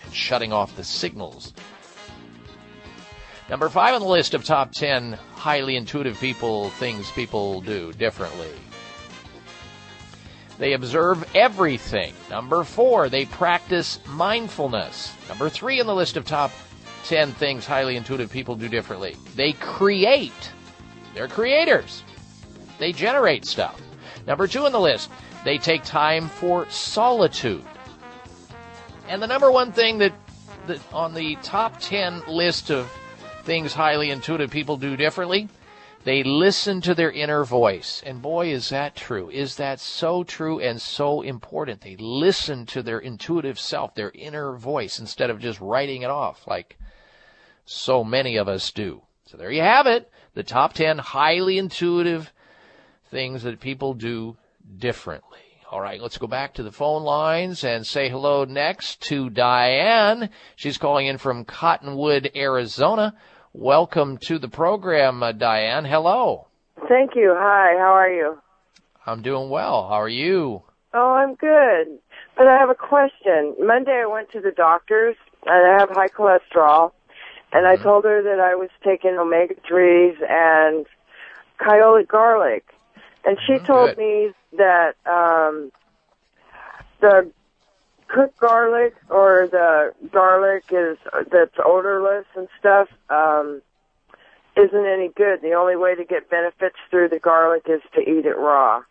and shutting off the signals Number five on the list of top 10 highly intuitive people, things people do differently. They observe everything. Number four, they practice mindfulness. Number three on the list of top 10 things highly intuitive people do differently. They create. They're creators. They generate stuff. Number two on the list, they take time for solitude. And the number one thing that, that on the top 10 list of things highly intuitive people do differently. They listen to their inner voice. And boy, is that true. Is that so true and so important? They listen to their intuitive self, their inner voice, instead of just writing it off like so many of us do. So there you have it. The top 10 highly intuitive things that people do differently. All right, let's go back to the phone lines and say hello next to Diane. She's calling in from Cottonwood, Arizona. Welcome to the program, uh, Diane. Hello. Thank you. Hi, how are you? I'm doing well. How are you? Oh, I'm good. But I have a question. Monday I went to the doctor's and I have high cholesterol and I told her that I was taking omega 3s and kyolic garlic. And she told Good. me that um the cooked garlic or the garlic is that's odorless and stuff um isn't any good. The only way to get benefits through the garlic is to eat it raw.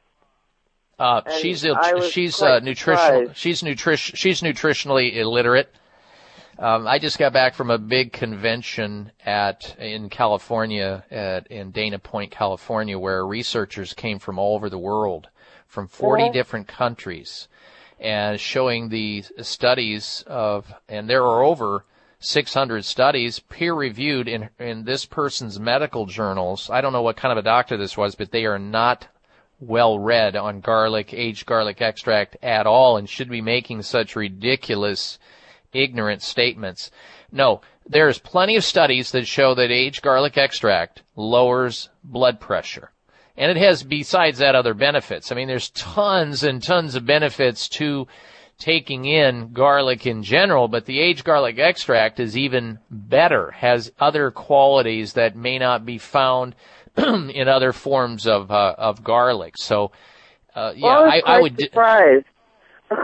Uh, And she's I was she's uh, nutritional. surprised. She's nutrition. She's nutritionally illiterate. Um, I just got back from a big convention at in California at in Dana Point, California, where researchers came from all over the world, from 40 Uh-huh. different countries, and showing the studies of, and there are over 600 studies peer reviewed in in this person's medical journals. I don't know what kind of a doctor this was, but they are not well read on garlic, aged garlic extract at all and should be making such ridiculous, ignorant statements. No, there's plenty of studies that show that aged garlic extract lowers blood pressure. And it has, besides that, other benefits. I mean, there's tons and tons of benefits to taking in garlic in general, but the aged garlic extract is even better, has other qualities that may not be found in other forms of uh, of garlic. So, uh, yeah, Well, I I, I would. surprised.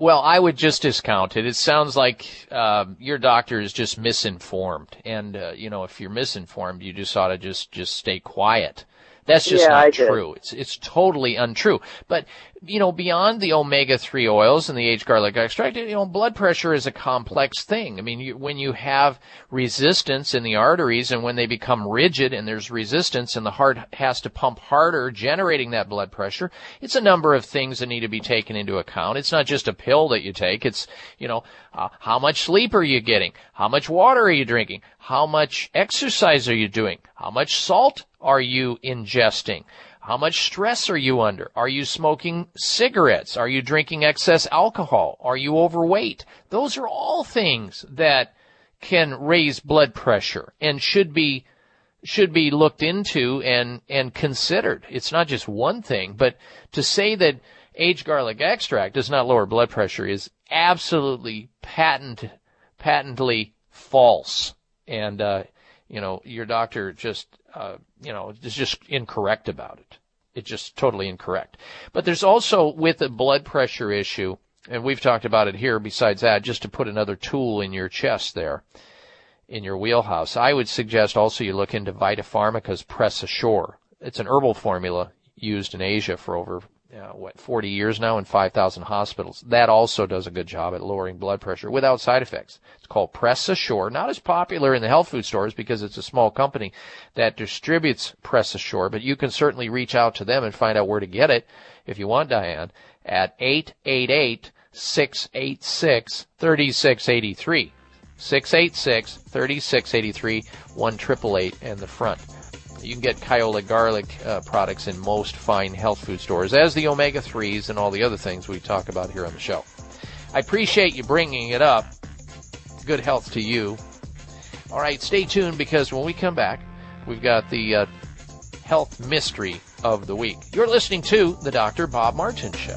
Well, I would just discount it. It sounds like um, your doctor is just misinformed, and uh, you know, if you're misinformed, you just ought to just just stay quiet. That's just Yeah, not true. It's it's totally untrue. But you know, beyond the omega three oils and the aged garlic extract, you know, blood pressure is a complex thing. I mean, you, when you have resistance in the arteries and when they become rigid and there's resistance and the heart has to pump harder, generating that blood pressure, it's a number of things that need to be taken into account. It's not just a pill that you take. It's you know, uh, how much sleep are you getting? How much water are you drinking? How much exercise are you doing? How much salt are you ingesting? How much stress are you under? Are you smoking cigarettes? Are you drinking excess alcohol? Are you overweight? Those are all things that can raise blood pressure and should be should be looked into and and considered. It's not just one thing, but to say that aged garlic extract does not lower blood pressure is absolutely patent patently false. And uh, you know, your doctor just uh, you know is just incorrect about it. It's just totally incorrect. But there's also with a blood pressure issue, and we've talked about it here. Besides that, just to put another tool in your chest there, in your wheelhouse, I would suggest also you look into Vitapharmaca's Press Assure. It's an herbal formula used in Asia for over uh, what 40 years now in 5,000 hospitals. That also does a good job at lowering blood pressure without side effects. It's called Press Assure. Not as popular in the health food stores because it's a small company that distributes Press Assure, but you can certainly reach out to them and find out where to get it if you want, Diane, at 888 686 3683. 686 3683 1 and the front. You can get Kyolic garlic uh, products in most fine health food stores, as the omega 3s and all the other things we talk about here on the show. I appreciate you bringing it up. Good health to you. All right, stay tuned because when we come back, we've got the uh, health mystery of the week. You're listening to the Dr. Bob Martin Show.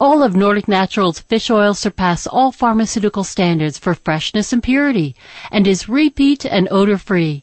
All of Nordic Naturals fish oil surpass all pharmaceutical standards for freshness and purity and is repeat and odor free.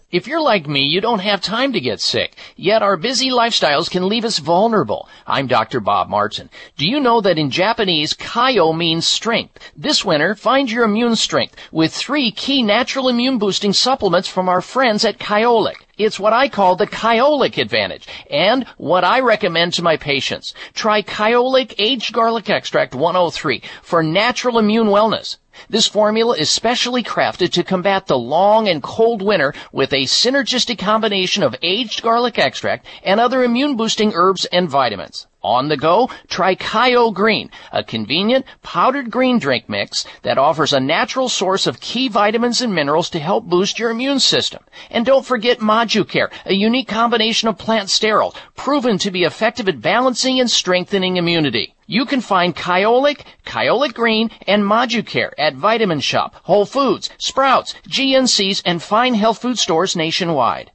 If you're like me, you don't have time to get sick, yet our busy lifestyles can leave us vulnerable. I'm Dr. Bob Martin. Do you know that in Japanese, Kyo means strength? This winter, find your immune strength with three key natural immune boosting supplements from our friends at Kyolic. It's what I call the Kyolic advantage and what I recommend to my patients. Try Kyolic Aged Garlic Extract 103 for natural immune wellness. This formula is specially crafted to combat the long and cold winter with a synergistic combination of aged garlic extract and other immune boosting herbs and vitamins. On the go, try Kyo-Green, a convenient powdered green drink mix that offers a natural source of key vitamins and minerals to help boost your immune system. And don't forget ModuCare, a unique combination of plant sterol, proven to be effective at balancing and strengthening immunity. You can find Kyolic, Kyolic Green, and ModuCare at Vitamin Shoppe, Whole Foods, Sprouts, GNCs, and fine health food stores nationwide.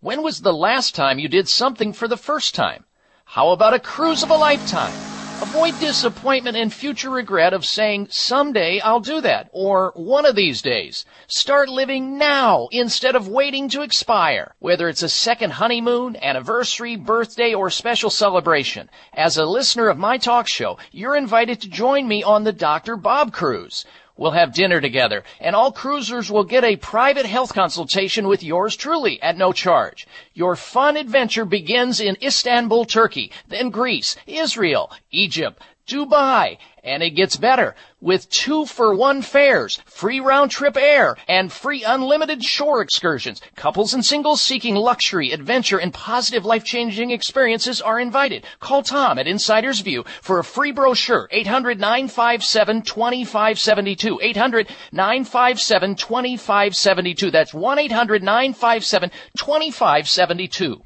When was the last time you did something for the first time? How about a cruise of a lifetime? Avoid disappointment and future regret of saying, someday I'll do that, or one of these days. Start living now instead of waiting to expire. Whether it's a second honeymoon, anniversary, birthday, or special celebration. As a listener of my talk show, you're invited to join me on the Dr. Bob Cruise. We'll have dinner together, and all cruisers will get a private health consultation with yours truly at no charge. Your fun adventure begins in Istanbul, Turkey, then Greece, Israel, Egypt, Dubai, and it gets better with two for one fares, free round trip air, and free unlimited shore excursions. Couples and singles seeking luxury, adventure, and positive life-changing experiences are invited. Call Tom at Insider's View for a free brochure. 800-957-2572. 800-957-2572. That's 1-800-957-2572.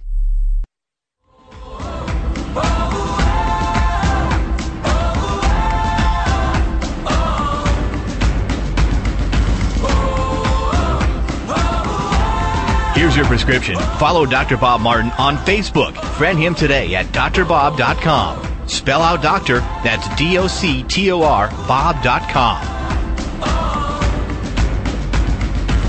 Here's your prescription. Follow Dr. Bob Martin on Facebook. Friend him today at drbob.com. Spell out doctor, that's D O C T O R, Bob.com.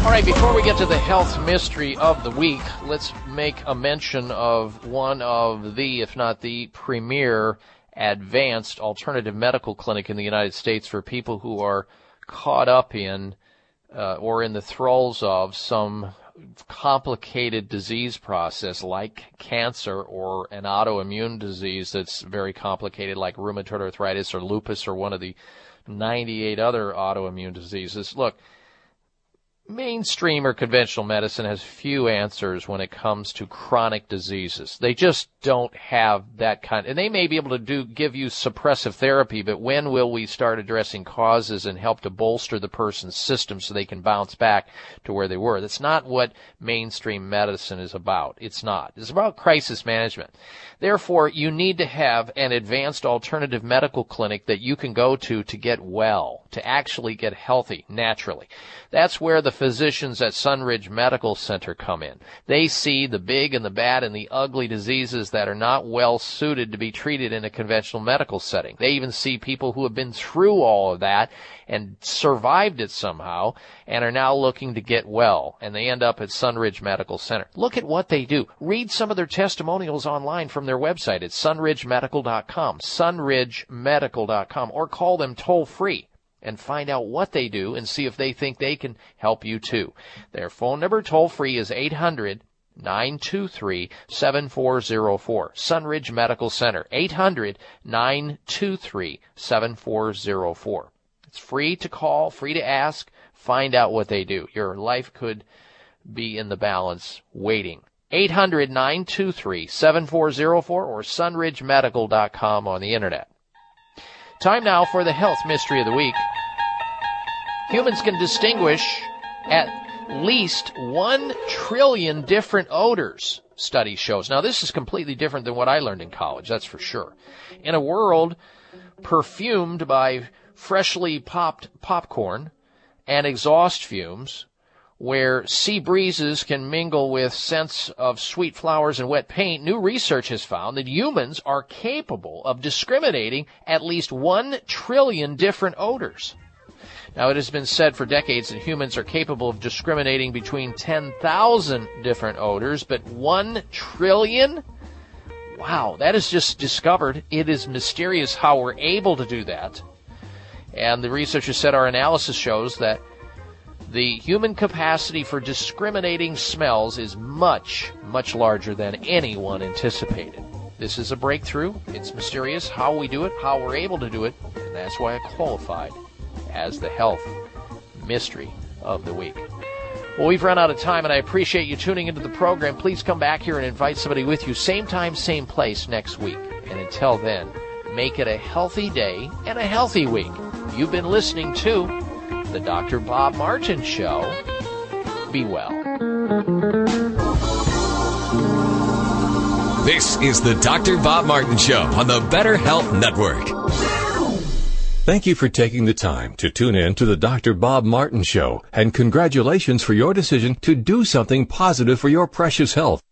All right, before we get to the health mystery of the week, let's make a mention of one of the, if not the premier advanced alternative medical clinic in the United States for people who are caught up in uh, or in the thralls of some complicated disease process like cancer or an autoimmune disease that's very complicated like rheumatoid arthritis or lupus or one of the 98 other autoimmune diseases. Look, mainstream or conventional medicine has few answers when it comes to chronic diseases. They just don't have that kind and they may be able to do give you suppressive therapy, but when will we start addressing causes and help to bolster the person's system so they can bounce back to where they were? That's not what mainstream medicine is about. It's not. It's about crisis management. Therefore, you need to have an advanced alternative medical clinic that you can go to to get well, to actually get healthy naturally. That's where the physicians at Sunridge Medical Center come in. They see the big and the bad and the ugly diseases that are not well suited to be treated in a conventional medical setting. They even see people who have been through all of that and survived it somehow and are now looking to get well and they end up at Sunridge Medical Center. Look at what they do. Read some of their testimonials online from their website at sunridgemedical.com, sunridgemedical.com or call them toll free and find out what they do and see if they think they can help you too. Their phone number toll free is 800 923 7404. Sunridge Medical Center. 800 923 7404. It's free to call, free to ask, find out what they do. Your life could be in the balance waiting. 800 923 7404 or sunridgemedical.com on the internet. Time now for the health mystery of the week. Humans can distinguish at least one trillion different odors, study shows. Now, this is completely different than what I learned in college, that's for sure. In a world perfumed by freshly popped popcorn and exhaust fumes, where sea breezes can mingle with scents of sweet flowers and wet paint, new research has found that humans are capable of discriminating at least one trillion different odors. Now, it has been said for decades that humans are capable of discriminating between 10,000 different odors, but one trillion? Wow, that is just discovered. It is mysterious how we're able to do that. And the researchers said our analysis shows that the human capacity for discriminating smells is much, much larger than anyone anticipated. This is a breakthrough. It's mysterious how we do it, how we're able to do it, and that's why I qualified as the health mystery of the week. Well, we've run out of time, and I appreciate you tuning into the program. Please come back here and invite somebody with you, same time, same place next week. And until then, make it a healthy day and a healthy week. You've been listening to The Dr. Bob Martin Show. Be well. This is the Dr. Bob Martin Show on the Better Health Network. Thank you for taking the time to tune in to the Dr. Bob Martin Show, and congratulations for your decision to do something positive for your precious health.